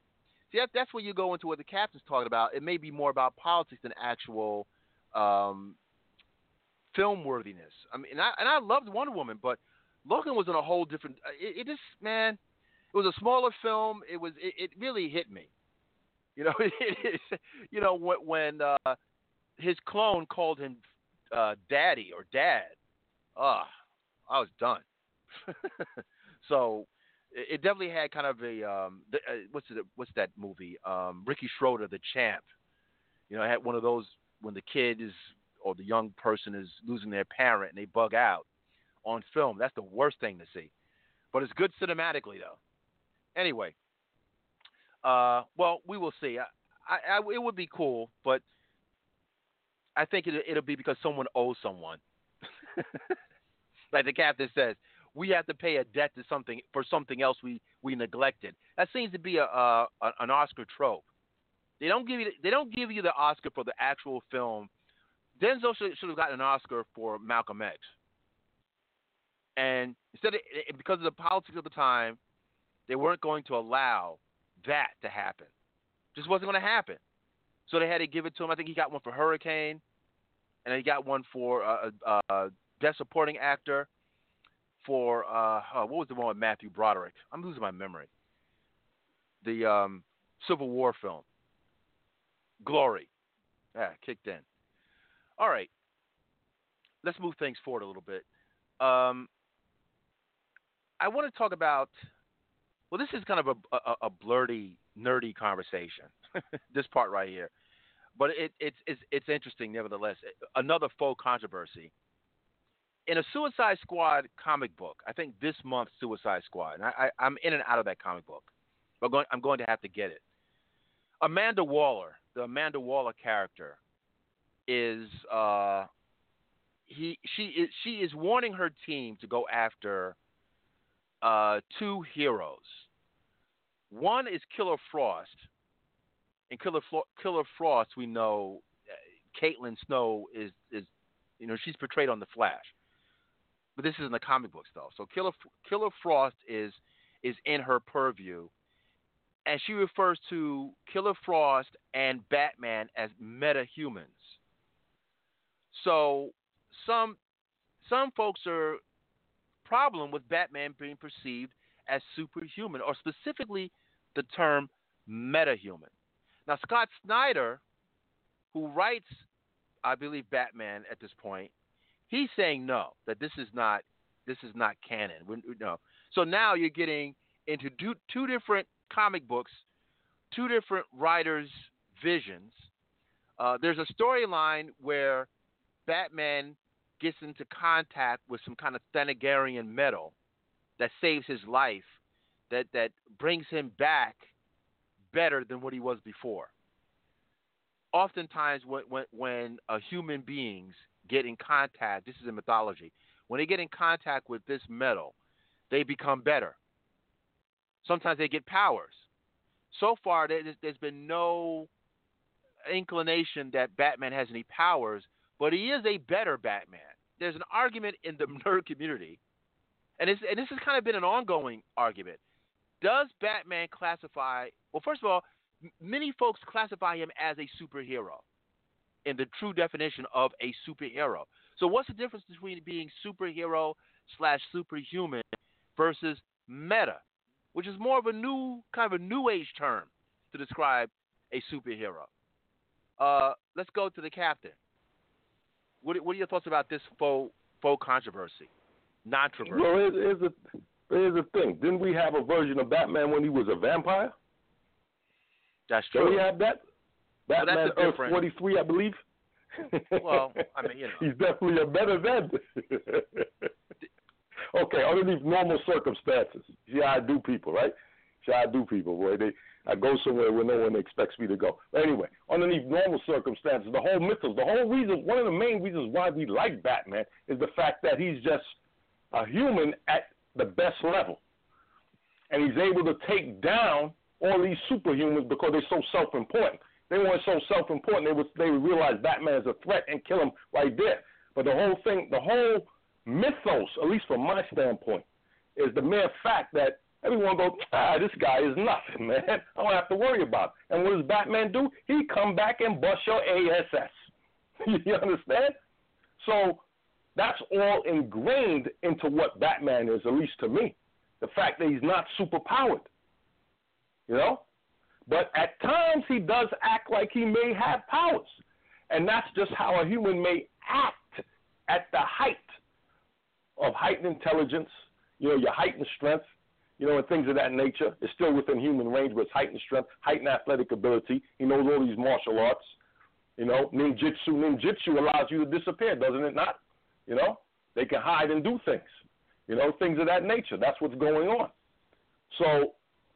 See, that, that's where you go into what the captain's talking about. It may be more about politics than actual um, film worthiness. I mean, and I, and I loved Wonder Woman, but Logan was in a whole different. Uh, it, it just man, it was a smaller film. It was it, it really hit me. You know, it, it, you know when, uh, his clone called him uh, daddy or dad. Ah, I was done. so it definitely had kind of a um, the, uh, what's it, what's that movie? Um, Ricky Schroder, the champ. You know, had one of those when the kid is or the young person is losing their parent and they bug out on film. That's the worst thing to see. But it's good cinematically though. Anyway, uh, well, we will see. I, I, I, it would be cool, but I think it, it'll be because someone owes someone. like the captain says, we have to pay a debt to something for something else we, we neglected. That seems to be a, a an Oscar trope. They don't give you they don't give you the Oscar for the actual film. Denzel should, should have gotten an Oscar for Malcolm X. And instead of because of the politics of the time, they weren't going to allow that to happen. Just wasn't going to happen. So they had to give it to him. I think he got one for Hurricane, and he got one for uh, uh, uh, Best Supporting Actor for uh, what was the one with Matthew Broderick? I'm losing my memory. The um, Civil War film. Glory. Yeah, kicked in. All right. Let's move things forward a little bit. Um, I want to talk about. Well, this is kind of a, a, a blerdy, nerdy conversation. this part right here, but it, it's it's it's interesting nevertheless. Another faux controversy in a Suicide Squad comic book, I think this month Suicide Squad, and I, am in and out of that comic book, but going, I'm going to have to get it. Amanda Waller, the Amanda Waller character, is uh, he she is she is warning her team to go after uh, two heroes. One is Killer Frost, and Killer Killer Frost we know, uh, Caitlin Snow is is you know she's portrayed on the Flash but this is in the comic book stuff. So Killer Killer Frost is is in her purview, and she refers to Killer Frost and Batman as metahumans. So some some folks are problem with Batman being perceived as superhuman, or specifically the term metahuman. Now, Scott Snyder, who writes, I believe, Batman at this point, he's saying no, that this is not this is not canon. We, no. So now you're getting into two, two different comic books, two different writers' visions. Uh, there's a storyline where Batman gets into contact with some kind of Thanagarian metal that saves his life, that that brings him back better than what he was before. Oftentimes, when when, when uh, human beings get in contact, this is in mythology, when they get in contact with this metal, they become better. Sometimes they get powers. So far, there's been no inclination that Batman has any powers, but he is a better Batman. There's an argument in the nerd community, and, and this has kind of been an ongoing argument. Does Batman classify? Well, first of all, many folks classify him as a superhero in the true definition of a superhero. So, what's the difference between being superhero slash superhuman versus meta, which is more of a new kind of a new age term to describe a superhero? Uh, let's go to the captain. What, what are your thoughts about this faux faux controversy, non-controversy? Well, here's, here's, the, here's the thing. Didn't we have a version of Batman when he was a vampire? That's true. Don't we have that? Batman well, Earth 43, I believe. well, I mean, you know. He's definitely a better than. okay, underneath normal circumstances. See how I do people, right? See how I do people, boy. They I go somewhere where no one expects me to go. But anyway, underneath normal circumstances, the whole mythos, the whole reason, one of the main reasons why we like Batman is the fact that he's just a human at the best level. And he's able to take down all these superhumans because they're so self important. They weren't so self important, they would they would realize Batman is a threat and kill him right there. But the whole thing, the whole mythos, at least from my standpoint, is the mere fact that everyone goes, ah, this guy is nothing, man. I don't have to worry about it. And what does Batman do? He come back and bust your ASS. you understand? So that's all ingrained into what Batman is, at least to me. The fact that he's not super powered. You know? But at times he does act like he may have powers. And that's just how a human may act at the height of heightened intelligence, you know, your heightened strength, you know, and things of that nature. It's still within human range, but it's heightened strength, heightened athletic ability. He knows all these martial arts. You know, ninjutsu. Ninjutsu allows you to disappear, doesn't it not? You know, they can hide and do things. You know, things of that nature. That's what's going on. So,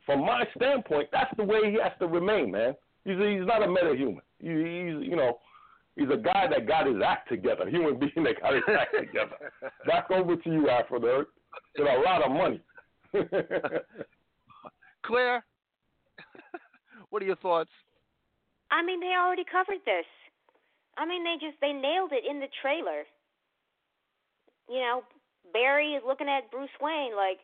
from my standpoint, that's the way he has to remain, man. He's he's not a metahuman. He, he's you know, he's a guy that got his act together, human being that got his act together. Back over to you, Afronerd. With a lot of money. Claire, what are your thoughts? I mean, they already covered this. I mean, they just they nailed it in the trailer. You know, Barry is looking at Bruce Wayne like,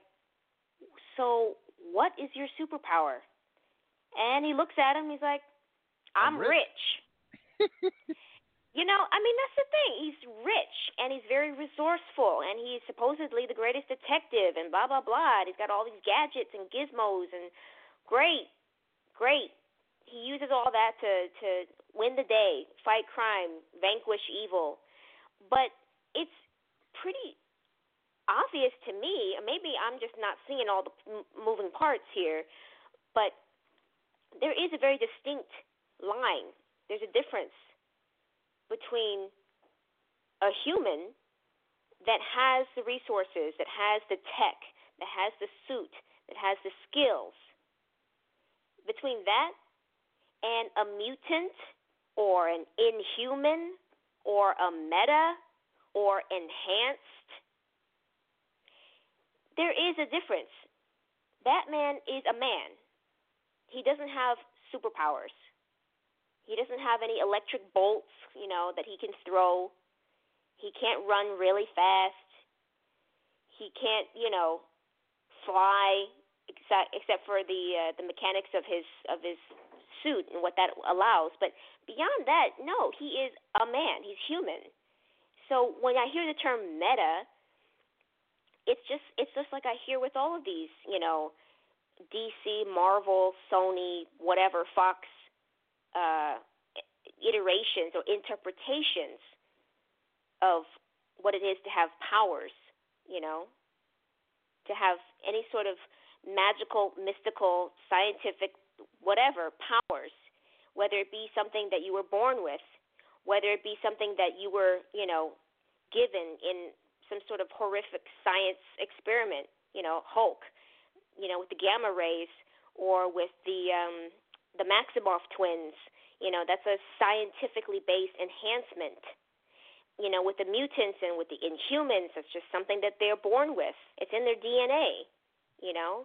so what is your superpower? And he looks at him. He's like, I'm, I'm rich. rich. You know, I mean that's the thing. He's rich and he's very resourceful and he's supposedly the greatest detective and blah blah blah. And he's got all these gadgets and gizmos and great, great. He uses all that to to win the day, fight crime, vanquish evil. But it's pretty obvious to me. Maybe I'm just not seeing all the moving parts here, but there is a very distinct line. There's a difference between a human that has the resources, that has the tech, that has the suit, that has the skills, between that and a mutant or an inhuman or a meta or enhanced, there is a difference. Batman is a man. He doesn't have superpowers. He doesn't have any electric bolts, you know, that he can throw. He can't run really fast. He can't, you know, fly except except for the uh, the mechanics of his of his suit and what that allows. But beyond that, no, he is a man. He's human. So when I hear the term meta, it's just it's just like I hear with all of these, you know, DC, Marvel, Sony, whatever, Fox uh, iterations or interpretations of what it is to have powers, you know, to have any sort of magical, mystical, scientific, whatever powers, whether it be something that you were born with, whether it be something that you were, you know, given in some sort of horrific science experiment, you know, Hulk, you know, with the gamma rays or with the um the Maximoff twins, you know, that's a scientifically based enhancement. You know, with the mutants and with the inhumans, it's just something that they're born with. It's in their DNA, you know.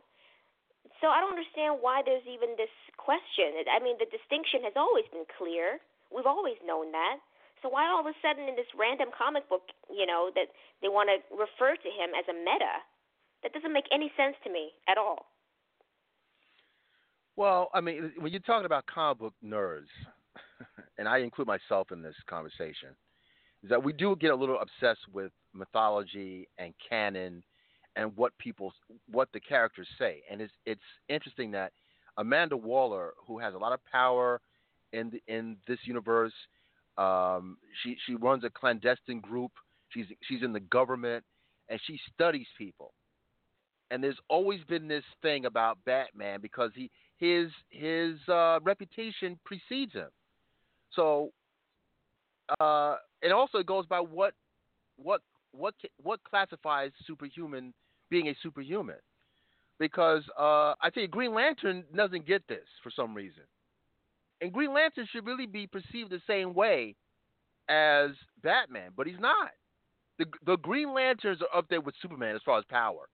So I don't understand why there's even this question. I mean, the distinction has always been clear. We've always known that. So why all of a sudden in this random comic book, you know, that they want to refer to him as a meta? That doesn't make any sense to me at all. Well, I mean, when you're talking about comic book nerds, and I include myself in this conversation, is that we do get a little obsessed with mythology and canon and what people, what the characters say, and it's it's interesting that Amanda Waller, who has a lot of power in in this universe, um, she she runs a clandestine group. She's she's in the government, and she studies people. And there's always been this thing about Batman because he his his uh, reputation precedes him. So, uh, and also it goes by what what what what classifies superhuman being a superhuman. Because uh, I tell you, Green Lantern doesn't get this for some reason. And Green Lantern should really be perceived the same way as Batman, but he's not. The the Green Lanterns are up there with Superman as far as power.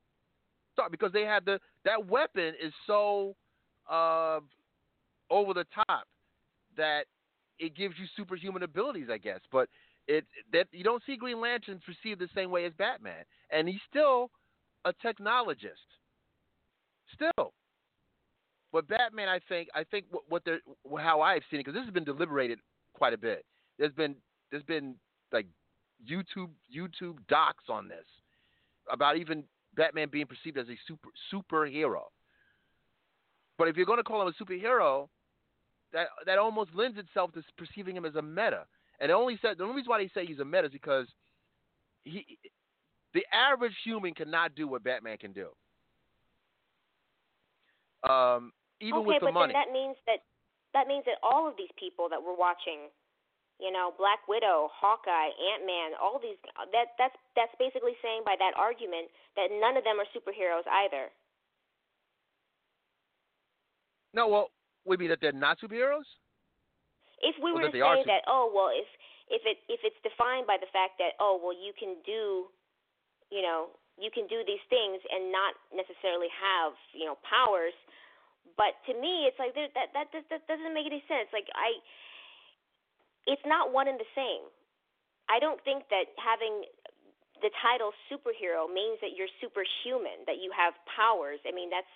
So, because they have the that weapon is so uh, over the top that it gives you superhuman abilities, I guess. But it that you don't see Green Lanterns perceived the same way as Batman, and he's still a technologist. Still, but Batman, I think, I think what, what they're, how I've seen it, because this has been deliberated quite a bit. There's been, there's been like YouTube, YouTube docs on this about even Batman being perceived as a super superhero. But if you're going to call him a superhero, that that almost lends itself to perceiving him as a meta. And only said the only reason why they say he's a meta is because he, the average human cannot do what Batman can do. Um, even okay, with the but money. then that means that that means that all of these people that we're watching, you know, Black Widow, Hawkeye, Ant Man, all these that that's that's basically saying by that argument that none of them are superheroes either. No, well, would be that they're not superheroes. If we were to say that, oh well, if if it if it's defined by the fact that oh well you can do, you know, you can do these things and not necessarily have you know powers, but to me it's like that that that, that doesn't make any sense. Like I, it's not one and the same. I don't think that having the title superhero means that you're superhuman, that you have powers. I mean that's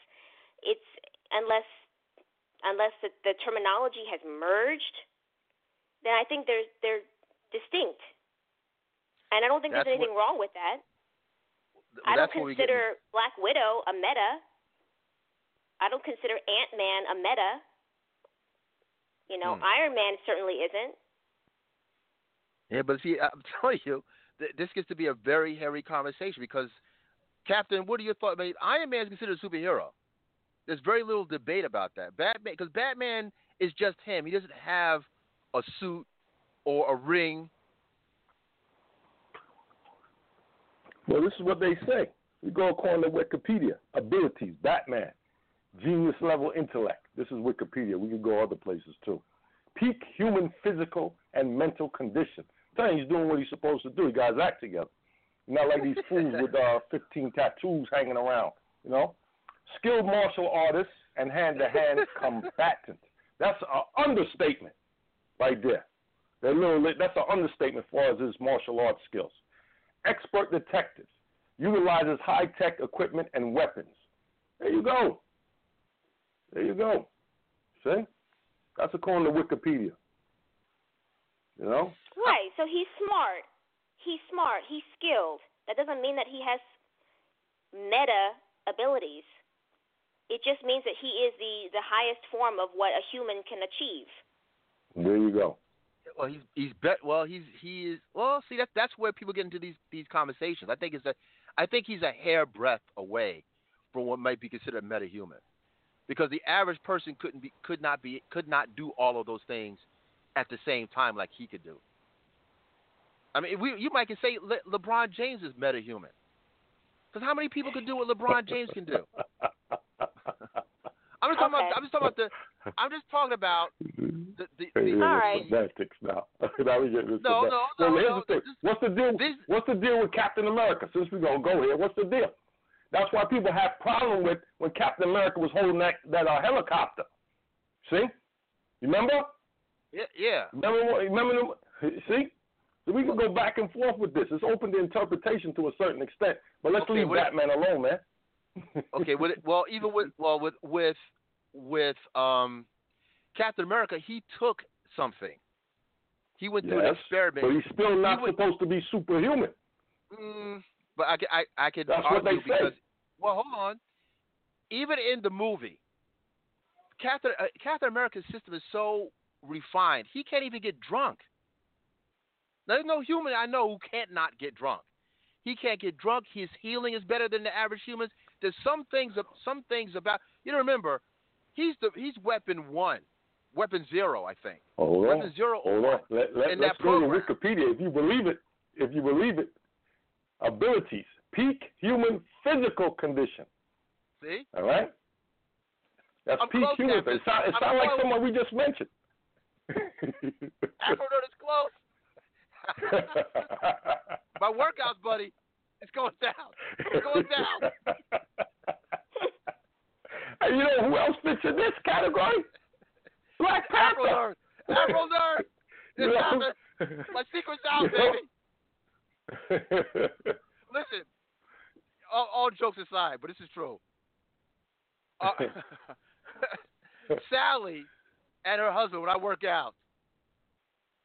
it's unless unless the, the terminology has merged, then I think they're they're distinct. And I don't think That's there's anything what- wrong with that. I don't we get- consider Black Widow a meta. I don't consider Ant Man a meta. You know, Hmm. Iron Man certainly isn't. Yeah, but see, I'm telling you, th- this gets to be a very hairy conversation because, Captain, what are your thoughts? I mean, Iron Man is considered a superhero. There's very little debate about that. Batman, because Batman is just him. He doesn't have a suit or a ring. Well, this is what they say. We go according to Wikipedia. Abilities, Batman, genius level intellect. This is Wikipedia. We can go other places too. Peak human physical and mental condition. You, he's doing what he's supposed to do. He got his act together. Not like these fools with uh, 15 tattoos hanging around. You know, skilled martial artist and hand-to-hand combatant. That's an understatement, right there. That little, that's an understatement as far as his martial arts skills. Expert detective utilizes high-tech equipment and weapons. There you go. There you go. See? That's according to Wikipedia. You know? Right. So he's smart. He's smart. He's skilled. That doesn't mean that he has meta abilities. It just means that he is the the highest form of what a human can achieve. There you go. Well, he's he's bet. Well, he's he is. Well, see, that's that's where people get into these these conversations. I think it's a, I think he's a hair breadth away from what might be considered metahuman, because the average person couldn't be could not be could not do all of those things at the same time like he could do. I mean, we, you might can say Le, LeBron James is metahuman, because how many people can do what LeBron James can do? I'm just talking Okay. about. I'm just talking about the. I'm just talking about the. the, the All right. Semantics now. now we get into No, that. no, Well, no, here's no, the thing. this- What's the deal? this- What's the deal with Captain America? Since we're gonna go here, what's the deal? That's why people have problem with when Captain America was holding that that uh, helicopter. See? You remember? yeah, yeah. Remember? Remember? See? So we can go back and forth with this. It's open to interpretation to a certain extent. But let's Okay, leave Batman alone, man. okay, with it, well, even with well with with with um Captain America, he took something. He went through an experiment. But he's still not would- supposed to be superhuman. Mm, but I, I, I could That's argue because well, hold on. Even in the movie, Captain uh, Captain America's system is so refined. He can't even get drunk. Now, There's no human I know who can't not get drunk. He can't get drunk. His healing is better than the average humans. There's some things some things about you know remember, he's the he's weapon one, weapon zero I think. Hold on. Weapon zero Hold on. Let, let, let's go to. Wikipedia. If you believe it, if you believe it, abilities, peak human physical condition. See, All right? That's I'm peak human. It sounds it I'm sound like close. someone we just mentioned. Afronerd is close. My workouts, buddy, it's going down. It's going down. and you know who else fits in this category? Black Afro Panther. Nerd. Afro Nerd. You know? My secret's out, baby. Listen, all, all jokes aside, but this is true. Uh, Sally and her husband, when I work out,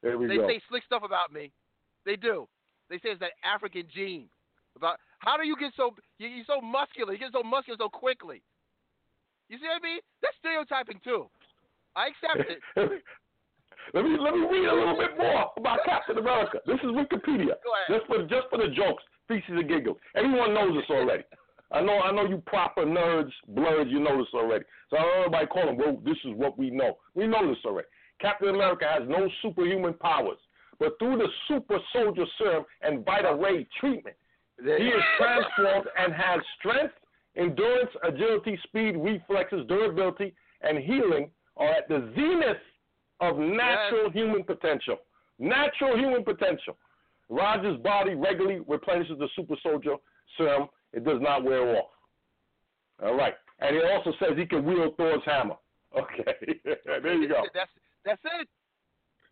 there we they go. say slick stuff about me. They do. They say it's that African gene. About how do you get so you, you're so muscular? You get so muscular so quickly. You see what I mean? That's stereotyping too. I accept it. let me let me read a little bit more about Captain America. This is Wikipedia. Just for just for the jokes, feces and giggles. Everyone knows this already. I know I know you proper nerds, blerds, you know this already. So I don't know everybody calling, well, this is what we know. We know this already. Captain America has no superhuman powers, but through the super soldier serum and Vita Ray treatment, he is transformed and has strength, endurance, agility, speed, reflexes, durability, and healing are at the zenith of natural human potential. Natural human potential. Roger's body regularly replenishes the super soldier serum. It does not wear off. All right. And it also says he can wield Thor's hammer. Okay. there you go. That's that's it.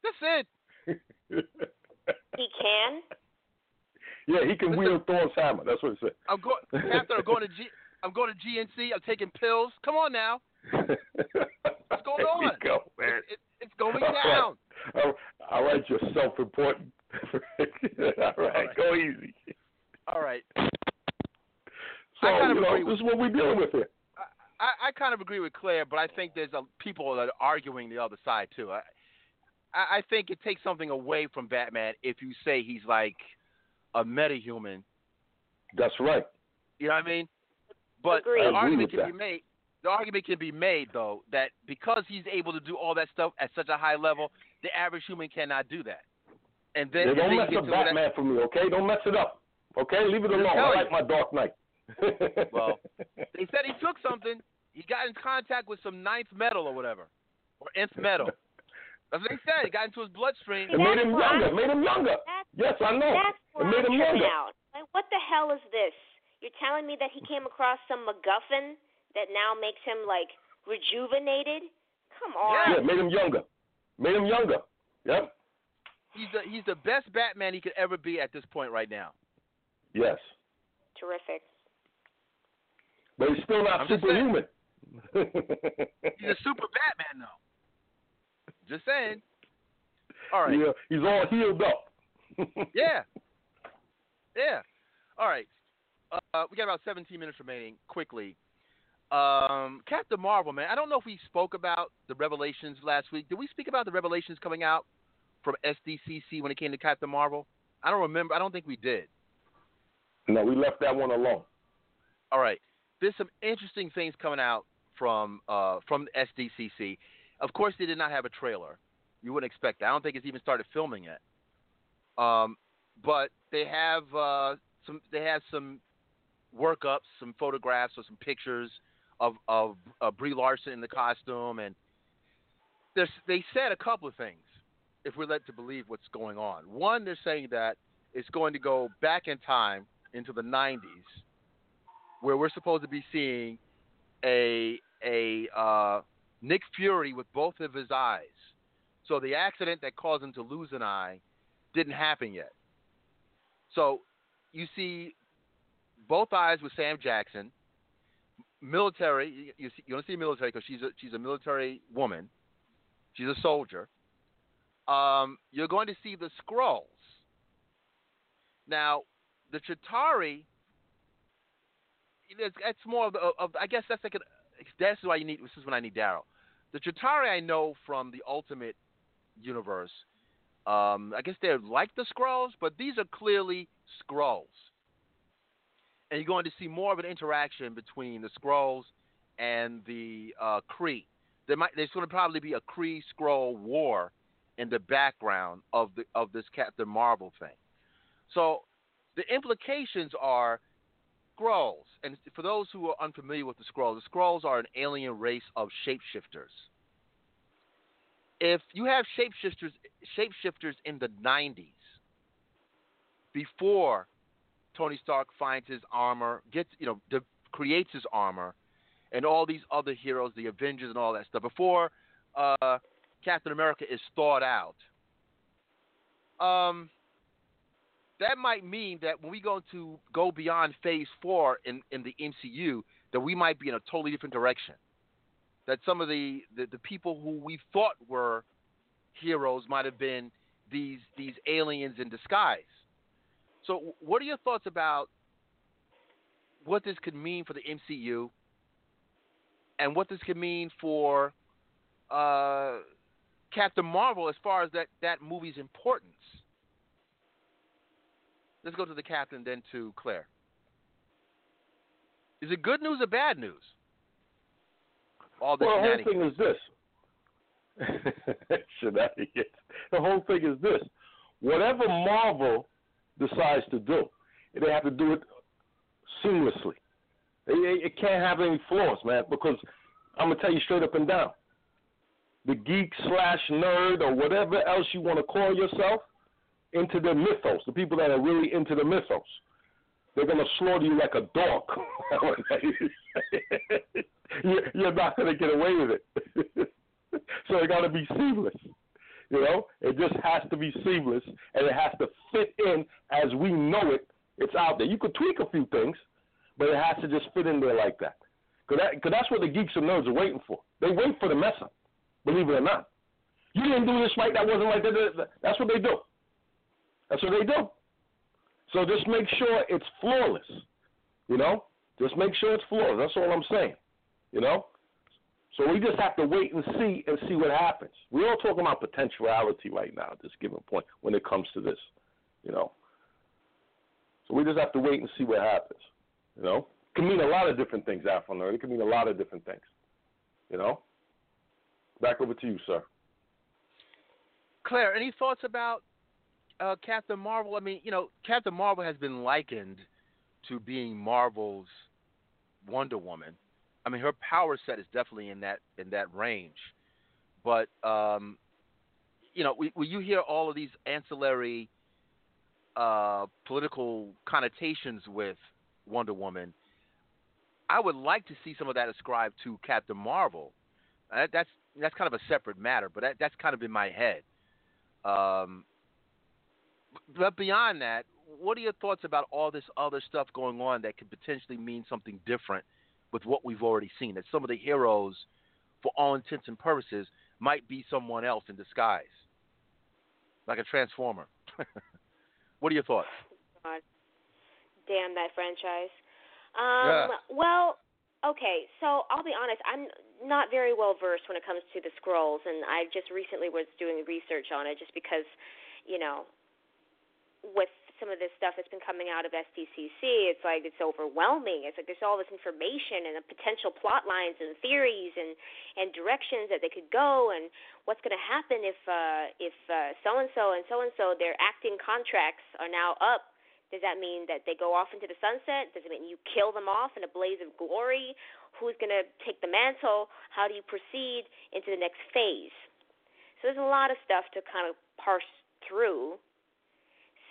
That's it. He can. yeah, he can Listen. wield Thor's hammer. That's what it said. I'm going. Captain, I'm going to G. I'm going to GNC. I'm taking pills. Come on now. What's going there on? Go, man. It, it, it's going All right. down. All all right, you're self-important. all right, right. go easy. All right. So, I kind of you know, with- this is what we're dealing with here. I, I kind of agree with Claire, but I think there's a, people that are arguing the other side too. I, I I think it takes something away from Batman if you say he's like a metahuman. That's right. You know what I mean? But Agreed. The argument with can be made. The argument can be made though that because he's able to do all that stuff at such a high level, the average human cannot do that. And then, Yeah, and don't then mess up get to that- Batman for me, okay? Don't mess it up. Okay? Leave it I'm alone. I telling like my Dark Knight. Well, They said he took something. He got in contact with some ninth metal or whatever, or nth metal. That's what they said. It got into his bloodstream. it made him younger. It made him younger. Yes, I know. It made I'm him younger. out. Like, what the hell is this? You're telling me that he came across some MacGuffin that now makes him like rejuvenated? Come on. Yeah, made him younger. Made him younger. Yep. He's the he's the best Batman he could ever be at this point right now. Yes. Terrific. But he's still not I'm superhuman. He's a super Batman though. Just saying. All right. Yeah, he's all healed up. Yeah. Yeah. All right. Uh, we got about 17 minutes remaining. Quickly, Um, Captain Marvel, man. I don't know if we spoke about the revelations last week. Did we speak about the revelations coming out from SDCC when it came to Captain Marvel? I don't remember. I don't think we did. No, we left that one alone. All right. There's some interesting things coming out from uh, from SDCC. Of course, they did not have a trailer. You wouldn't expect that. I don't think it's even started filming yet. Um, but they have uh, some. They have some workups, some photographs, or some pictures of of uh, Brie Larson in the costume, and they said a couple of things. If we're led to believe what's going on, one, they're saying that it's going to go back in time into the 90s, where we're supposed to be seeing a a uh, Nick Fury with both of his eyes. So the accident that caused him to lose an eye didn't happen yet. So you see both eyes with Sam Jackson. Military, you, see, you don't see military because she's a, she's a military woman. She's a soldier. Um, you're going to see the Skrulls. Now, the Chitauri, it's, more of, of, I guess that's like an, that's why you need. This is when I need Daryll. The Chitauri I know from the Ultimate universe. Um, I guess they're like the Skrulls, but these are clearly Skrulls and you're going to see more of an interaction between the Skrulls and the uh, Kree. There might there's going to probably be a Kree Skrull war in the background of the of this Captain Marvel thing. So the implications are Skrulls, and for those who are unfamiliar with the Skrulls, the Skrulls are an alien race of shapeshifters. If you have shapeshifters shapeshifters in the 90s, before Tony Stark finds his armor, gets you know, de- creates his armor, and all these other heroes, the Avengers and all that stuff. Before uh, Captain America is thawed out, um, that might mean that when we go to go beyond Phase Four in in the MCU, that we might be in a totally different direction. That some of the, the, the people who we thought were heroes might have been these these aliens in disguise. So, what are your thoughts about what this could mean for the MCU, and what this could mean for uh, Captain Marvel as far as that that movie's importance? Let's go to the captain, then to Claire. Is it good news or bad news? All this well, the whole thing is this. shenanigans. The whole thing is this. Whatever Marvel decides to do. They have to do it seamlessly. It, can't have any flaws, man, because I'm going to tell you straight up and down. The geek slash nerd or whatever else you want to call yourself into the mythos, the people that are really into the mythos, they're going to slaughter you like a dog. you're not going to get away with it. so it got to be seamless. You know, it just has to be seamless and it has to fit in as we know it. It's out there. You could tweak a few things, but it has to just fit in there like that. Because that, cause that's what the geeks and nerds are waiting for. They wait for the mess up, believe it or not. You didn't do this right. That wasn't that. That's what they do. That's what they do. So just make sure it's flawless. You know, just make sure it's flawless. That's all I'm saying. You know, so we just have to wait and see and see what happens. We're all talking about potentiality right now at this given point when it comes to this, you know. So we just have to wait and see what happens, you know. It can mean a lot of different things, Afronerd. It can mean a lot of different things, you know. Back over to you, sir. Claire, any thoughts about uh, Captain Marvel? I mean, you know, Captain Marvel has been likened to being Marvel's Wonder Woman I mean, her power set is definitely in that in that range. But um, you know, when you hear all of these ancillary uh, political connotations with Wonder Woman, I would like to see some of that ascribed to Captain Marvel. Uh, that's that's kind of a separate matter, but that, that's kind of in my head. Um, but beyond that, what are your thoughts about all this other stuff going on that could potentially mean something different with what we've already seen. That some of the heroes, for all intents and purposes, might be someone else in disguise, like a transformer. what are your thoughts? God. Damn that franchise. Um, yeah. Well, Okay, so I'll be honest. I'm not very well versed when it comes to the Skrulls, and I just recently was doing research on it, just because, you know, with some of this stuff that's been coming out of SDCC, it's like it's overwhelming. It's like there's all this information and the potential plot lines and theories and and directions that they could go, and what's going to happen if uh, if so and so and so and so their acting contracts are now up does that mean that they go off into the sunset? Does it mean you kill them off in a blaze of glory? Who's going to take the mantle? How do you proceed into the next phase? So there's a lot of stuff to kind of parse through.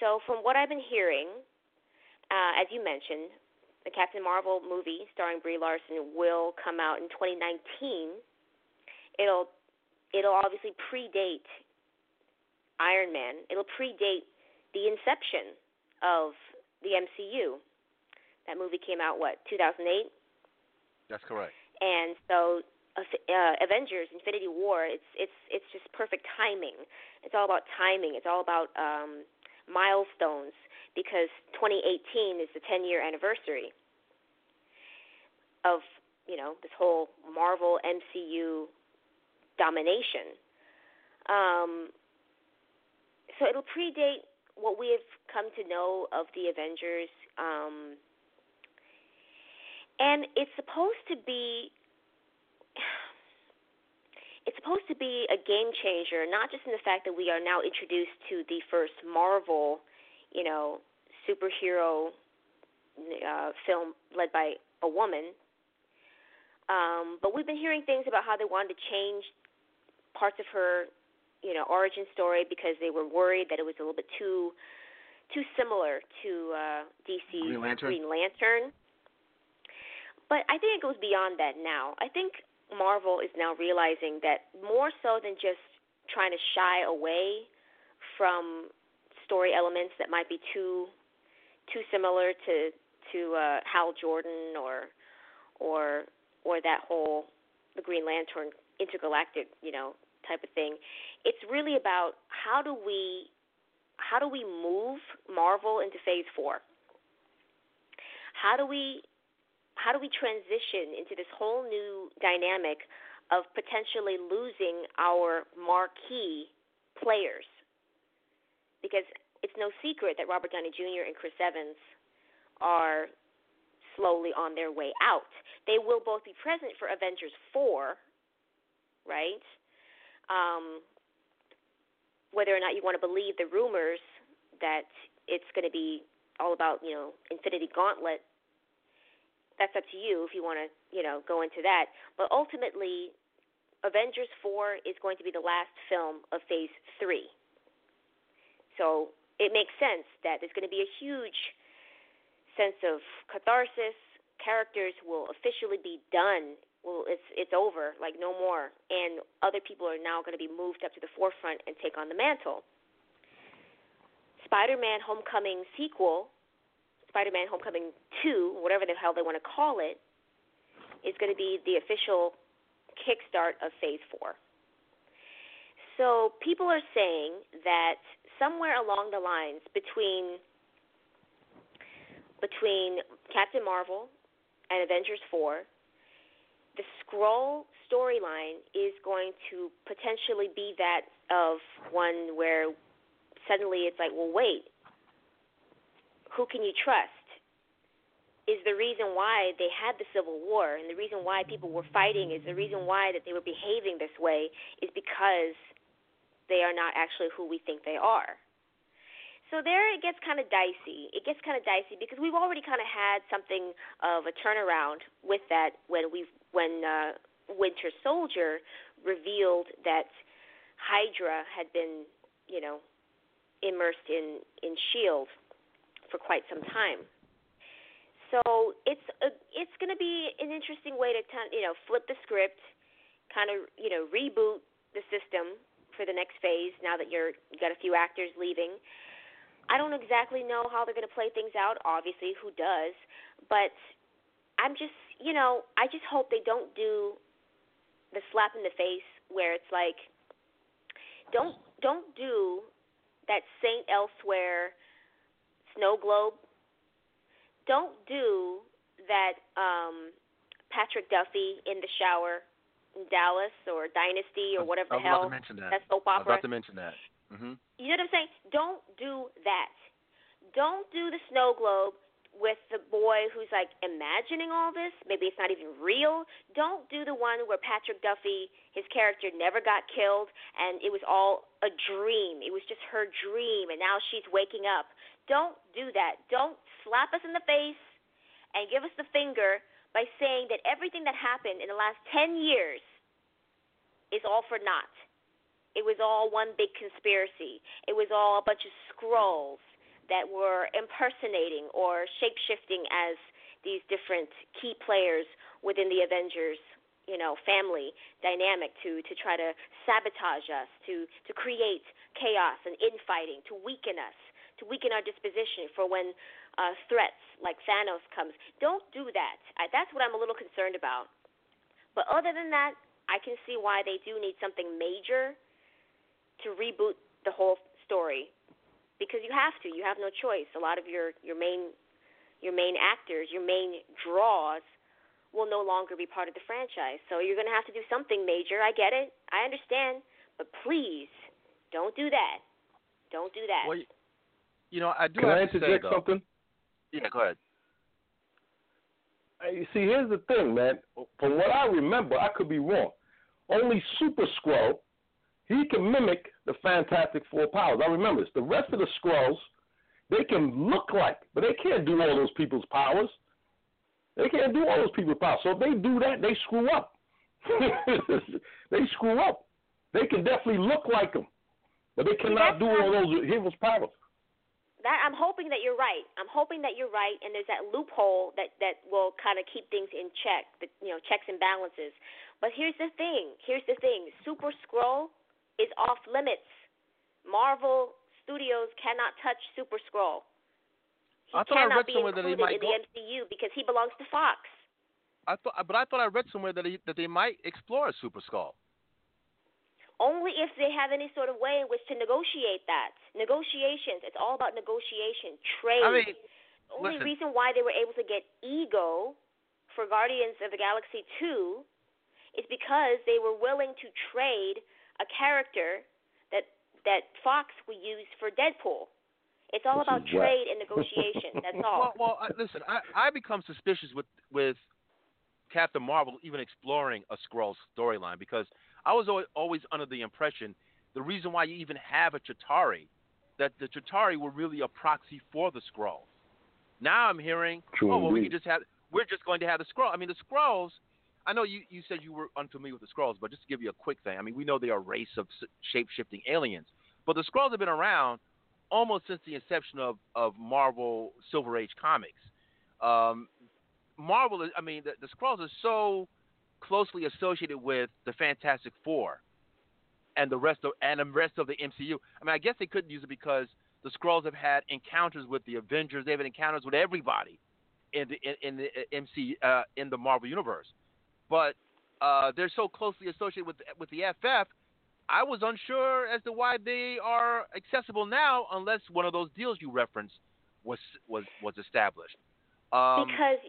So from what I've been hearing, uh, as you mentioned, the Captain Marvel movie starring Brie Larson will come out in 2019. It'll it'll obviously predate Iron Man. It'll predate the inception of the MCU. That movie came out what 2008. That's correct. And so uh, Avengers: Infinity War. It's it's it's just perfect timing. It's all about timing. It's all about um, milestones because 2018 is the 10 year anniversary of you know this whole Marvel MCU domination. Um, so it'll predate what we have come to know of the Avengers, um, and it's supposed to be it's supposed to be a game changer, not just in the fact that we are now introduced to the first Marvel, you know, superhero uh, film led by a woman, um, but we've been hearing things about how they wanted to change parts of her you know origin story because they were worried that it was a little bit too too similar to uh, DC's Green Lantern. Green Lantern. But I think it goes beyond that now. I think Marvel is now realizing that more so than just trying to shy away from story elements that might be too too similar to to uh, Hal Jordan or or or that whole the Green Lantern intergalactic, you know, type of thing. It's really about how do we how do we move Marvel into phase 4? How do we how do we transition into this whole new dynamic of potentially losing our marquee players? Because it's no secret that Robert Downey Jr. and Chris Evans are slowly on their way out. They will both be present for Avengers 4, right? um, whether or not you want to believe the rumors that it's going to be all about you know Infinity Gauntlet. That's up to you if you want to you know go into that. But ultimately, Avengers 4 is going to be the last film of Phase 3. So it makes sense that there's going to be a huge sense of catharsis. Characters will officially be done well, it's it's over, like no more, and other people are now going to be moved up to the forefront and take on the mantle. Spider-Man: Homecoming sequel, Spider-Man: Homecoming 2, whatever the hell they want to call it, is going to be the official kickstart of Phase 4. So people are saying that somewhere along the lines between between Captain Marvel and Avengers 4 the Skrull storyline is going to potentially be that of one where suddenly it's like, well, wait, who can you trust? Is the reason why they had the Civil War and the reason why people were fighting is the reason why that they were behaving this way is because they are not actually who we think they are. So there it gets kind of dicey. It gets kind of dicey because we've already kind of had something of a turnaround with that when we when uh, Winter Soldier revealed that Hydra had been, you know, immersed in in Shield for quite some time. So it's a, it's going to be an interesting way to you know flip the script, kind of you know reboot the system for the next phase. Now that you're you got a few actors leaving, I don't exactly know how they're going to play things out. Obviously, who does? But I'm just, you know, I just hope they don't do the slap in the face where it's like, don't don't do that Saint Elsewhere snow globe. Don't do that um, Patrick Duffy in the shower in Dallas or Dynasty or whatever the hell about to mention that. that soap I was about to mention that. hmm You know what I'm saying? Don't do that. Don't do the snow globe with the boy who's like imagining all this. Maybe it's not even real. Don't do the one where Patrick Duffy, his character, never got killed and it was all a dream. It was just her dream and now she's waking up. Don't do that. Don't slap us in the face and give us the finger by saying that everything that happened in the last 10 years is all for naught. It was all one big conspiracy. It was all a bunch of Skrulls that were impersonating or shape shifting as these different key players within the Avengers, you know, family dynamic to to try to sabotage us, to to create chaos and infighting, to weaken us, to weaken our disposition for when uh, threats like Thanos comes. Don't do that. I, that's what I'm a little concerned about. But other than that, I can see why they do need something major to reboot the whole story because you have to. You have no choice. A lot of your your main your main actors, your main draws will no longer be part of the franchise. So you're going to have to do something major. I get it. I understand, but please don't do that. Don't do that. Well, you know, I do Can have I to say interject though. something? Yeah, go ahead. Uh, you see, here's the thing, man. From what I remember, I could be wrong. Only Super Skrull, he can mimic the Fantastic Four powers. I remember this. The rest of the Skrulls, they can look like, but they can't do all those people's powers. They can't do all those people's powers. So if they do that, they screw up. they screw up. They can definitely look like them, but they cannot do all those heroes' powers. that I'm hoping that you're right. I'm hoping that you're right, and there's that loophole that that will kind of keep things in check, the you know checks and balances. But here's the thing. Here's the thing. Super Skrull is off limits. Marvel Studios cannot touch Super Skrull. He I thought I cannot read be somewhere that he included might in the MCU because he belongs to Fox. I thought, but I thought I read somewhere that he, that they might explore a Super Skrull. Only if they have any sort of way in which to negotiate that. Negotiations. It's all about negotiation, trade. I mean, the only listen. reason why they were able to get Ego for Guardians of the Galaxy 2 is because they were willing to trade a character that that Fox would use for Deadpool. It's all This about trade and negotiation. That's all. Well, well I, listen, I, I become suspicious with with Captain Marvel even exploring a Skrull storyline because I was always, always under the impression the reason why you even have a Chitauri that the Chitauri were really a proxy for the Skrulls. Now I'm hearing, True oh well, we can just have we're just going to have the Skrull. I mean, the Skrulls. I know you, you said you were unfamiliar with the Skrulls, but just to give you a quick thing, I mean, we know they are a race of shape shifting aliens, but the Skrulls have been around almost since the inception of, of Marvel Silver Age comics. Um, Marvel, is, I mean, the, the Skrulls are so closely associated with the Fantastic Four and the rest of and the rest of the MCU. I mean, I guess they couldn't use it because the Skrulls have had encounters with the Avengers. They've had encounters with everybody in the in, in the MC uh, in the Marvel universe. But uh, they're so closely associated with with the FF. I was unsure as to why they are accessible now, unless one of those deals you referenced was was was established. Um, because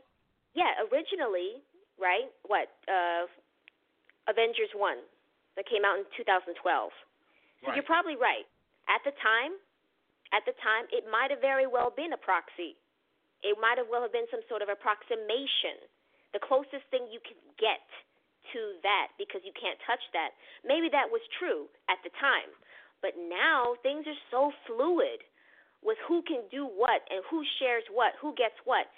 yeah, originally, right? What? Uh Avengers 1 that came out in 2012. So Right. you're probably right. At the time, at the time it might have very well been a proxy. It might have well have been some sort of approximation. The closest thing you can get to that because you can't touch that. Maybe that was true at the time. But now things are so fluid with who can do what and who shares what, who gets what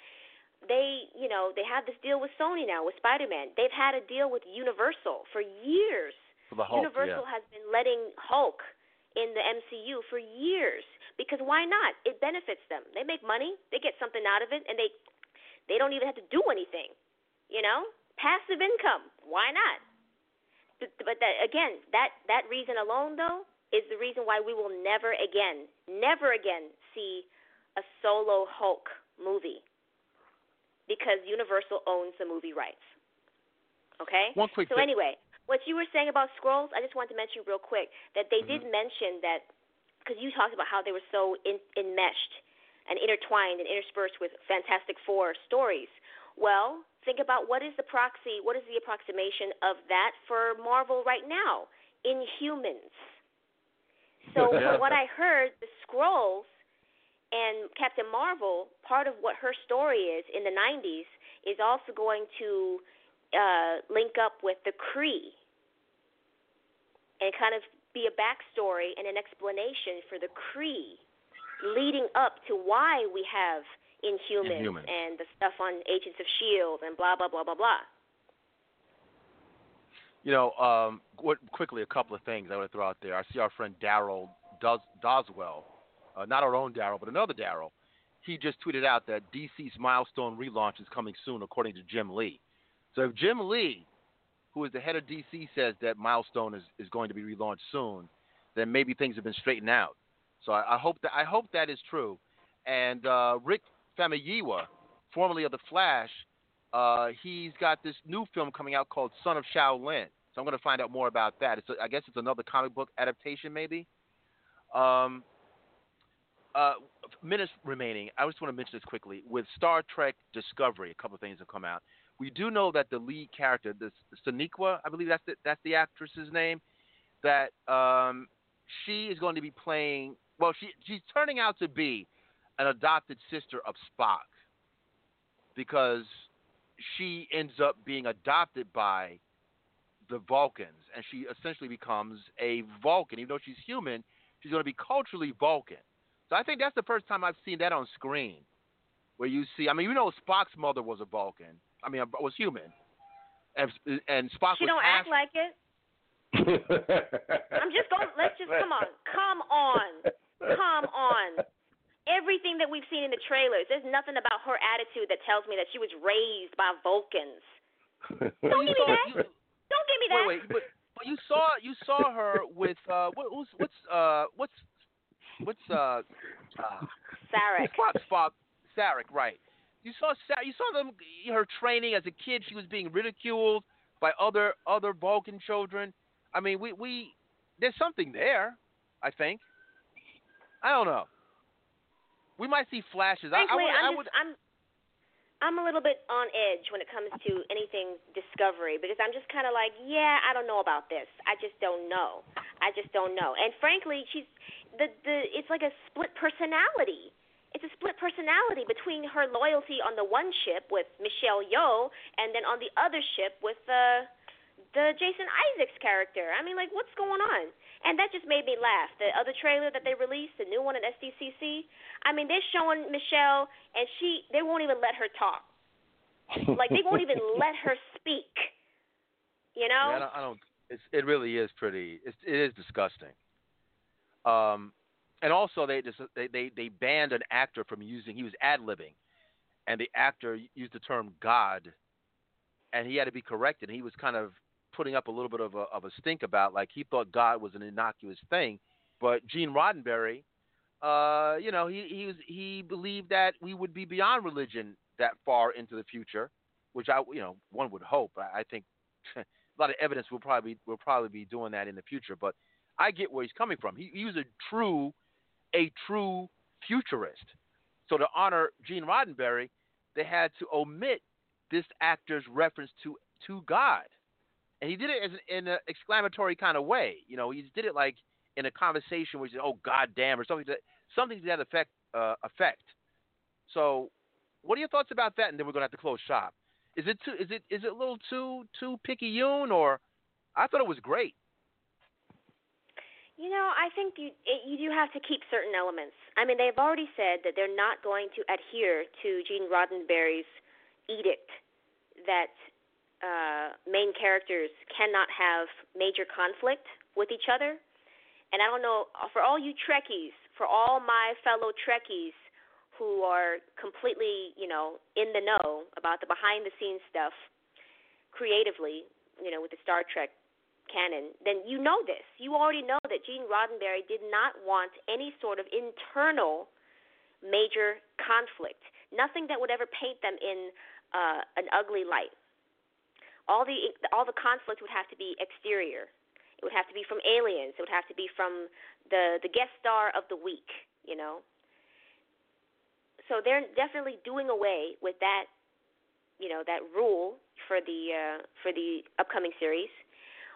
they you know they have this deal with Sony now with Spider-Man. They've had a deal with Universal for years. for Hulk, Universal yeah. has been letting Hulk in the MCU for years because why not? It benefits them. They make money, they get something out of it, and they they don't even have to do anything. You know, passive income. Why not? But, but that again, that that reason alone though is the reason why we will never again, never again see a solo Hulk movie because Universal owns the movie rights. Okay? One quick So thing. anyway, what you were saying about Skrulls, I just wanted to mention real quick that they Mm-hmm. did mention that because you talked about how they were so in, enmeshed and intertwined and interspersed with Fantastic Four stories. Well, think about what is the proxy, what is the approximation of that for Marvel right now? Inhumans. So Yeah. from what I heard, the Skrulls and Captain Marvel, part of what her story is in the 90s, is also going to uh, link up with the Kree and kind of be a backstory and an explanation for the Kree leading up to why we have Inhumans, Inhumans. and the stuff on Agents of S.H.I.E.L.D. And blah, blah, blah, blah, blah. You know, um, what, quickly, a couple of things I want to throw out there. I see our friend Daryl does Doswell, uh, not our own Daryll, but another Daryl. He just tweeted out that DC's Milestone relaunch is coming soon, according to Jim Lee. So if Jim Lee, who is the head of DC, says that Milestone is, is going to be relaunched soon, then maybe things have been straightened out. So I, I hope that I hope that is true. And uh, Rick Famuyiwa, formerly of the Flash, uh, he's got this new film coming out called Son of Shaolin. So I'm going to find out more about that. It's a, I guess it's another comic book adaptation, maybe. Um, uh, minutes remaining. I just want to mention this quickly. With Star Trek Discovery, a couple of things have come out. We do know that the lead character, this Sonequa, I believe that's the, that's the actress's name, that um, she is going to be playing. Well, she she's turning out to be an adopted sister of Spock because she ends up being adopted by the Vulcans, and she essentially becomes a Vulcan. Even though she's human, she's going to be culturally Vulcan. So I think that's the first time I've seen that on screen, where you see. I mean, you know, Spock's mother was a Vulcan. I mean, was human, and and Spock She was don't half. act like it. I'm just going. Let's just come on, come on, come on. Everything that we've seen in the trailers, there's nothing about her attitude that tells me that she was raised by Vulcans. Don't give me that. you- Don't give me that. Wait, wait, but, but you saw you saw her with uh what what's what's uh what's what's uh, uh Sarek. Spock's Spock Sarek, right? You saw Sa- you saw them her training as a kid. She was being ridiculed by other other Vulcan children. I mean, we we there's something there. I think. I don't know. We might see flashes. I, I Frankly, would, I'm I just would, I'm I'm a little bit on edge when it comes to anything discovery because I'm just kind of like, yeah, I don't know about this. I just don't know. I just don't know. And frankly, she's the the it's like a split personality. It's a split personality between her loyalty on the one ship with Michelle Yeoh and then on the other ship with the the Jason Isaacs character. I mean, like, what's going on? And that just made me laugh. The other trailer that they released, the new one at SDCC. I mean, they're showing Michelle, and she they won't even let her talk. Like they won't even let her speak. You know? Yeah, I don't. I don't it's, it really is pretty. It's, it is disgusting. Um, and also they just they, they they banned an actor from using. He was ad libbing, and the actor used the term God, and he had to be corrected. He was kind of putting up a little bit of a of a stink about like he thought God was an innocuous thing, but Gene Roddenberry, uh, you know, he he was he believed that we would be beyond religion that far into the future, which I you know one would hope. I, I think a lot of evidence will probably will probably be doing that in the future. But I get where he's coming from. He, he was a true a true futurist. So to honor Gene Roddenberry, they had to omit this actor's reference to to God, and he did it as in an exclamatory kind of way. You know, he did it like in a conversation where he said, "Oh God damn" or something to something to that effect. Uh, effect. So, what are your thoughts about that? And then we're gonna have to close shop. Is it too? Is it is it a little too too picayune or? I thought it was great. You know, I think you it, you do have to keep certain elements. I mean, they've already said that they're not going to adhere to Gene Roddenberry's edict that uh, main characters cannot have major conflict with each other. And I don't know for all you Trekkies, for all my fellow Trekkies who are completely, you know, in the know about the behind the scenes stuff creatively, you know, with the Star Trek canon, then you know this. You already know that Gene Roddenberry did not want any sort of internal major conflict. Nothing that would ever paint them in uh, an ugly light. All the all the conflict would have to be exterior. It would have to be from aliens. It would have to be from the the guest star of the week. You know. So they're definitely doing away with that you know that rule for the uh, for the upcoming series.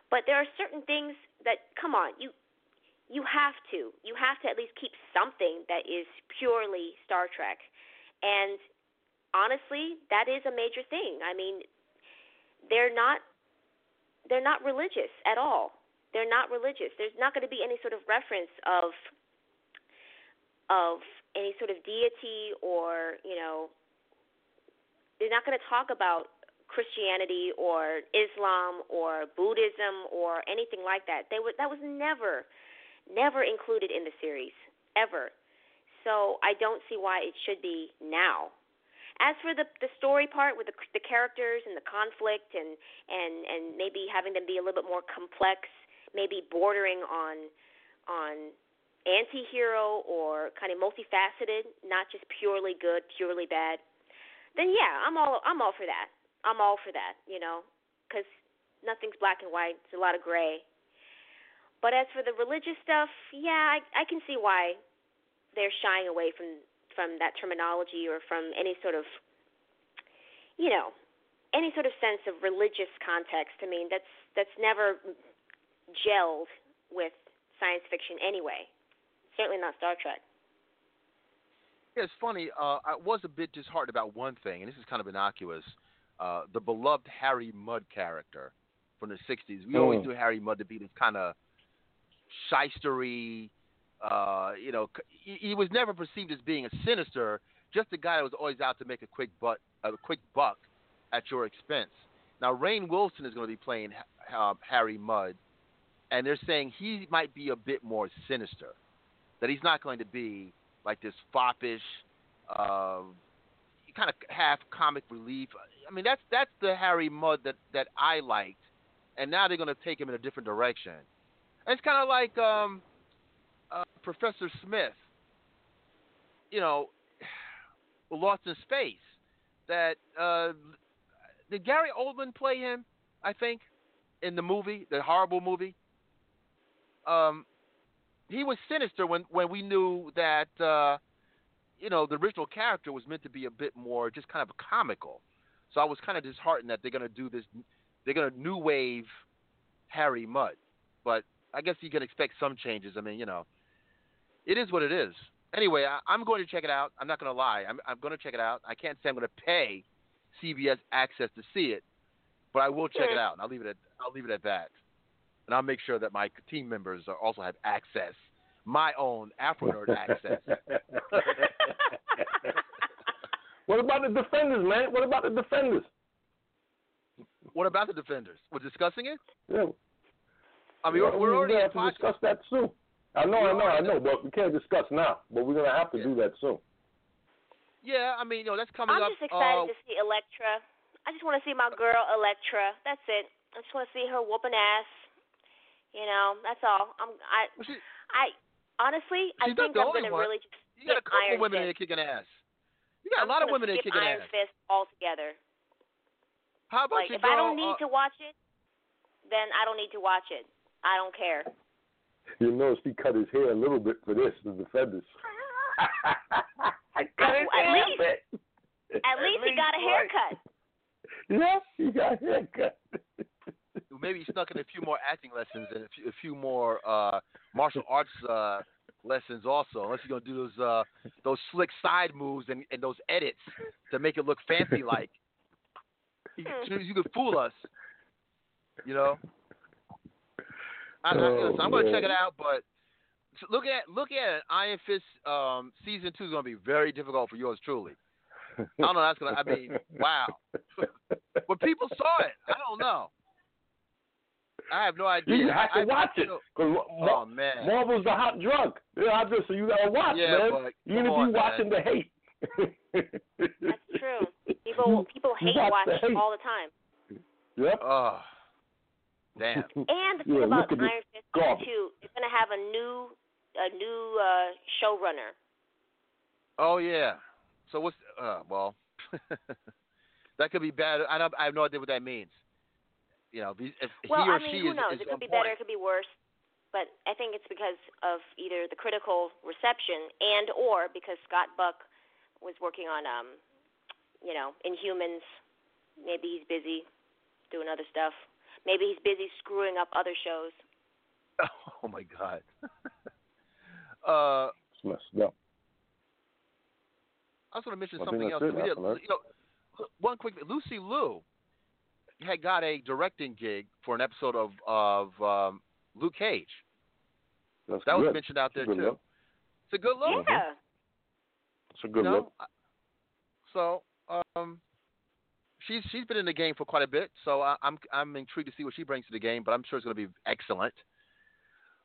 But there are certain things that come on you you have to you have to at least keep something that is purely Star Trek, and honestly, that is a major thing. I mean, they're not they're not religious at all. They're not religious. There's not going to be any sort of reference of of any sort of deity or you know they're not going to talk about Christianity or Islam or Buddhism or anything like that. They were that was never never included in the series ever. So I don't see why it should be now. As for the the story part with the the characters and the conflict and and and maybe having them be a little bit more complex, maybe bordering on on anti-hero or kind of multifaceted, not just purely good, purely bad, then yeah, I'm all I'm all for that. I'm all for that, you know, cuz nothing's black and white. It's a lot of gray. But as for the religious stuff, yeah, I I can see why they're shying away from from that terminology or from any sort of you know any sort of sense of religious context. I mean, that's that's never gelled with science fiction anyway. Certainly not Star Trek. Yeah, it's funny. Uh, I was a bit disheartened about one thing, and this is kind of innocuous. Uh, the beloved Harry Mudd character from the '60s. We oh. always knew Harry Mudd to be this kind of shystery, uh, you know, he, he was never perceived as being a sinister, just a guy that was always out to make a quick butt, a quick buck at your expense. Now, Rainn Wilson is going to be playing uh, Harry Mudd, and they're saying he might be a bit more sinister. That he's not going to be like this foppish, uh, kind of half comic relief. I mean, that's that's the Harry Mudd that that I liked, and now they're going to take him in a different direction. And it's kind of like um, uh, Professor Smith, you know, Lost in Space. That uh, did Gary Oldman play him? I think in the movie, the horrible movie. Um, he was sinister when when we knew that uh, you know the original character was meant to be a bit more just kind of comical. So I was kind of disheartened that they're going to do this. They're going to new wave Harry Mudd, but I guess you can expect some changes. I mean, you know, it is what it is. Anyway, I, am going to check it out. I'm not going to lie. I'm, I'm going to check it out. I can't say I'm going to pay CBS access to see it, but I will check it out. And I'll leave it at I'll leave it at that. And I'll make sure that my team members also have access, my own Afronerd access. what about the defenders, man? What about the defenders? What about the defenders? We're discussing it. Yeah. I mean, we're, we're already have to discuss that soon. I know, I know, I know, but we can't discuss now. But we're gonna have to yeah. do that soon. Yeah, I mean, you know, that's coming I'm up. I'm just excited uh, to see Elektra. I just want to see my girl Elektra. That's it. I just want to see her whooping ass. You know, that's all. I'm. I. She, I honestly, I think I'm gonna one. really just. You got a couple women Fist. there kicking ass. You got I'm a lot of women there kicking Iron ass. Fist altogether. How about like, you if I don't uh, need to watch it, then I don't need to watch it. I don't care. You notice he cut his hair a little bit for this, the defenders. I cut his at hair least, a bit. At least he got a haircut. Yeah, he got a haircut. Maybe he snuck in a few more acting lessons and a few, a few more uh, martial arts uh, lessons also. Unless you're gonna do those uh, those slick side moves and, and those edits to make it look fancy like. You, you could fool us, you know. I, oh, I, I'm going to check it out, but look at look at it. Iron Fist um, season two is going to be very difficult for yours truly. I don't know. That's gonna. I mean, wow. but people saw it. I don't know. I have no idea. You have to I, watch I, it. oh man, Marvel's a hot drug. Yeah, I just so you gotta watch, yeah, man. But, Even if on, you watching the hate. That's true. People people hate watch watch hate. all the time. Yep. Oh, damn. And the thing Yeah, about look Iron this Fist garbage. too, it's gonna have a new a new uh showrunner. Oh yeah. So what's uh well that could be bad. I don't I have no idea what that means. You know, if well, he or I mean, she who is, knows? is it could be point. better, it could be worse. But I think it's because of either the critical reception and or because Scott Buck was working on um you know, Inhumans Maybe he's busy doing other stuff. Maybe he's busy screwing up other shows. Oh my God. uh, It's messed up. I was going to mention I think something else. it, We did, you know, one quick. Lucy Liu had got a directing gig for an episode of of um, Luke Cage. That's That was mentioned out there too. look. It's a good look. Yeah. It's a good you know? look. So, um, she's she's been in the game for quite a bit. So I, I'm I'm intrigued to see what she brings to the game. But I'm sure it's going to be excellent.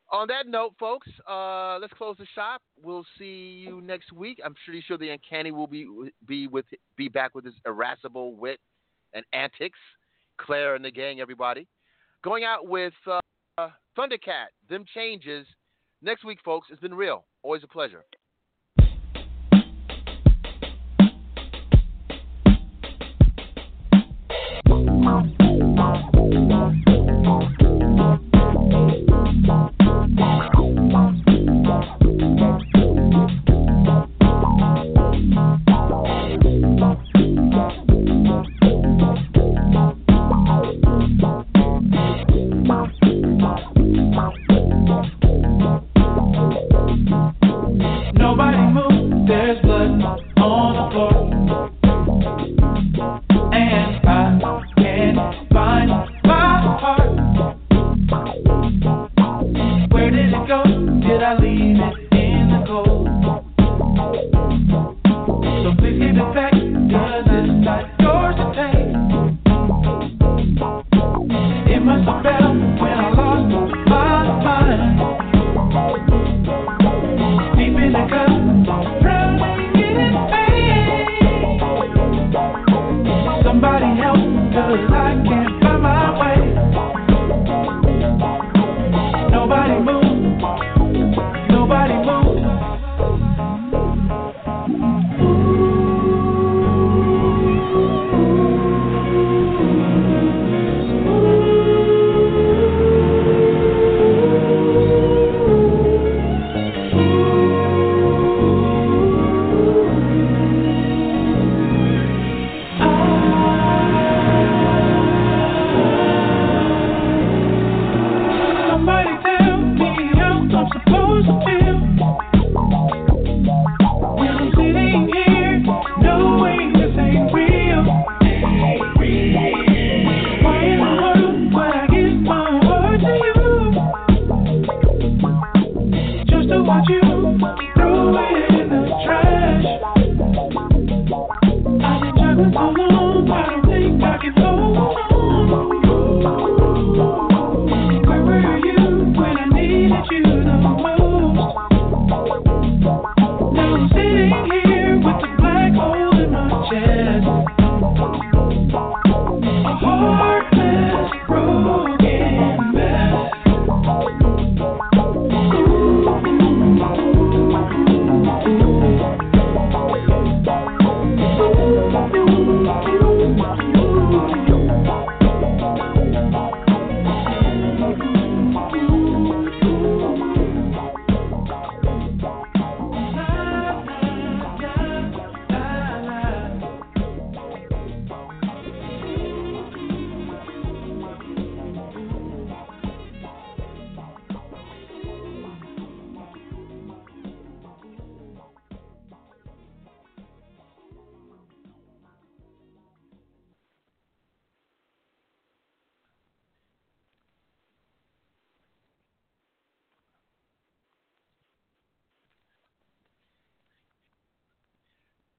On that note, folks, uh, let's close the shop. We'll see you next week. I'm pretty sure the Uncanny will be be with be back with his irascible wit and antics. Claire and the gang, everybody, going out with uh, Thundercat. Them changes next week, folks. It's been real. Always a pleasure.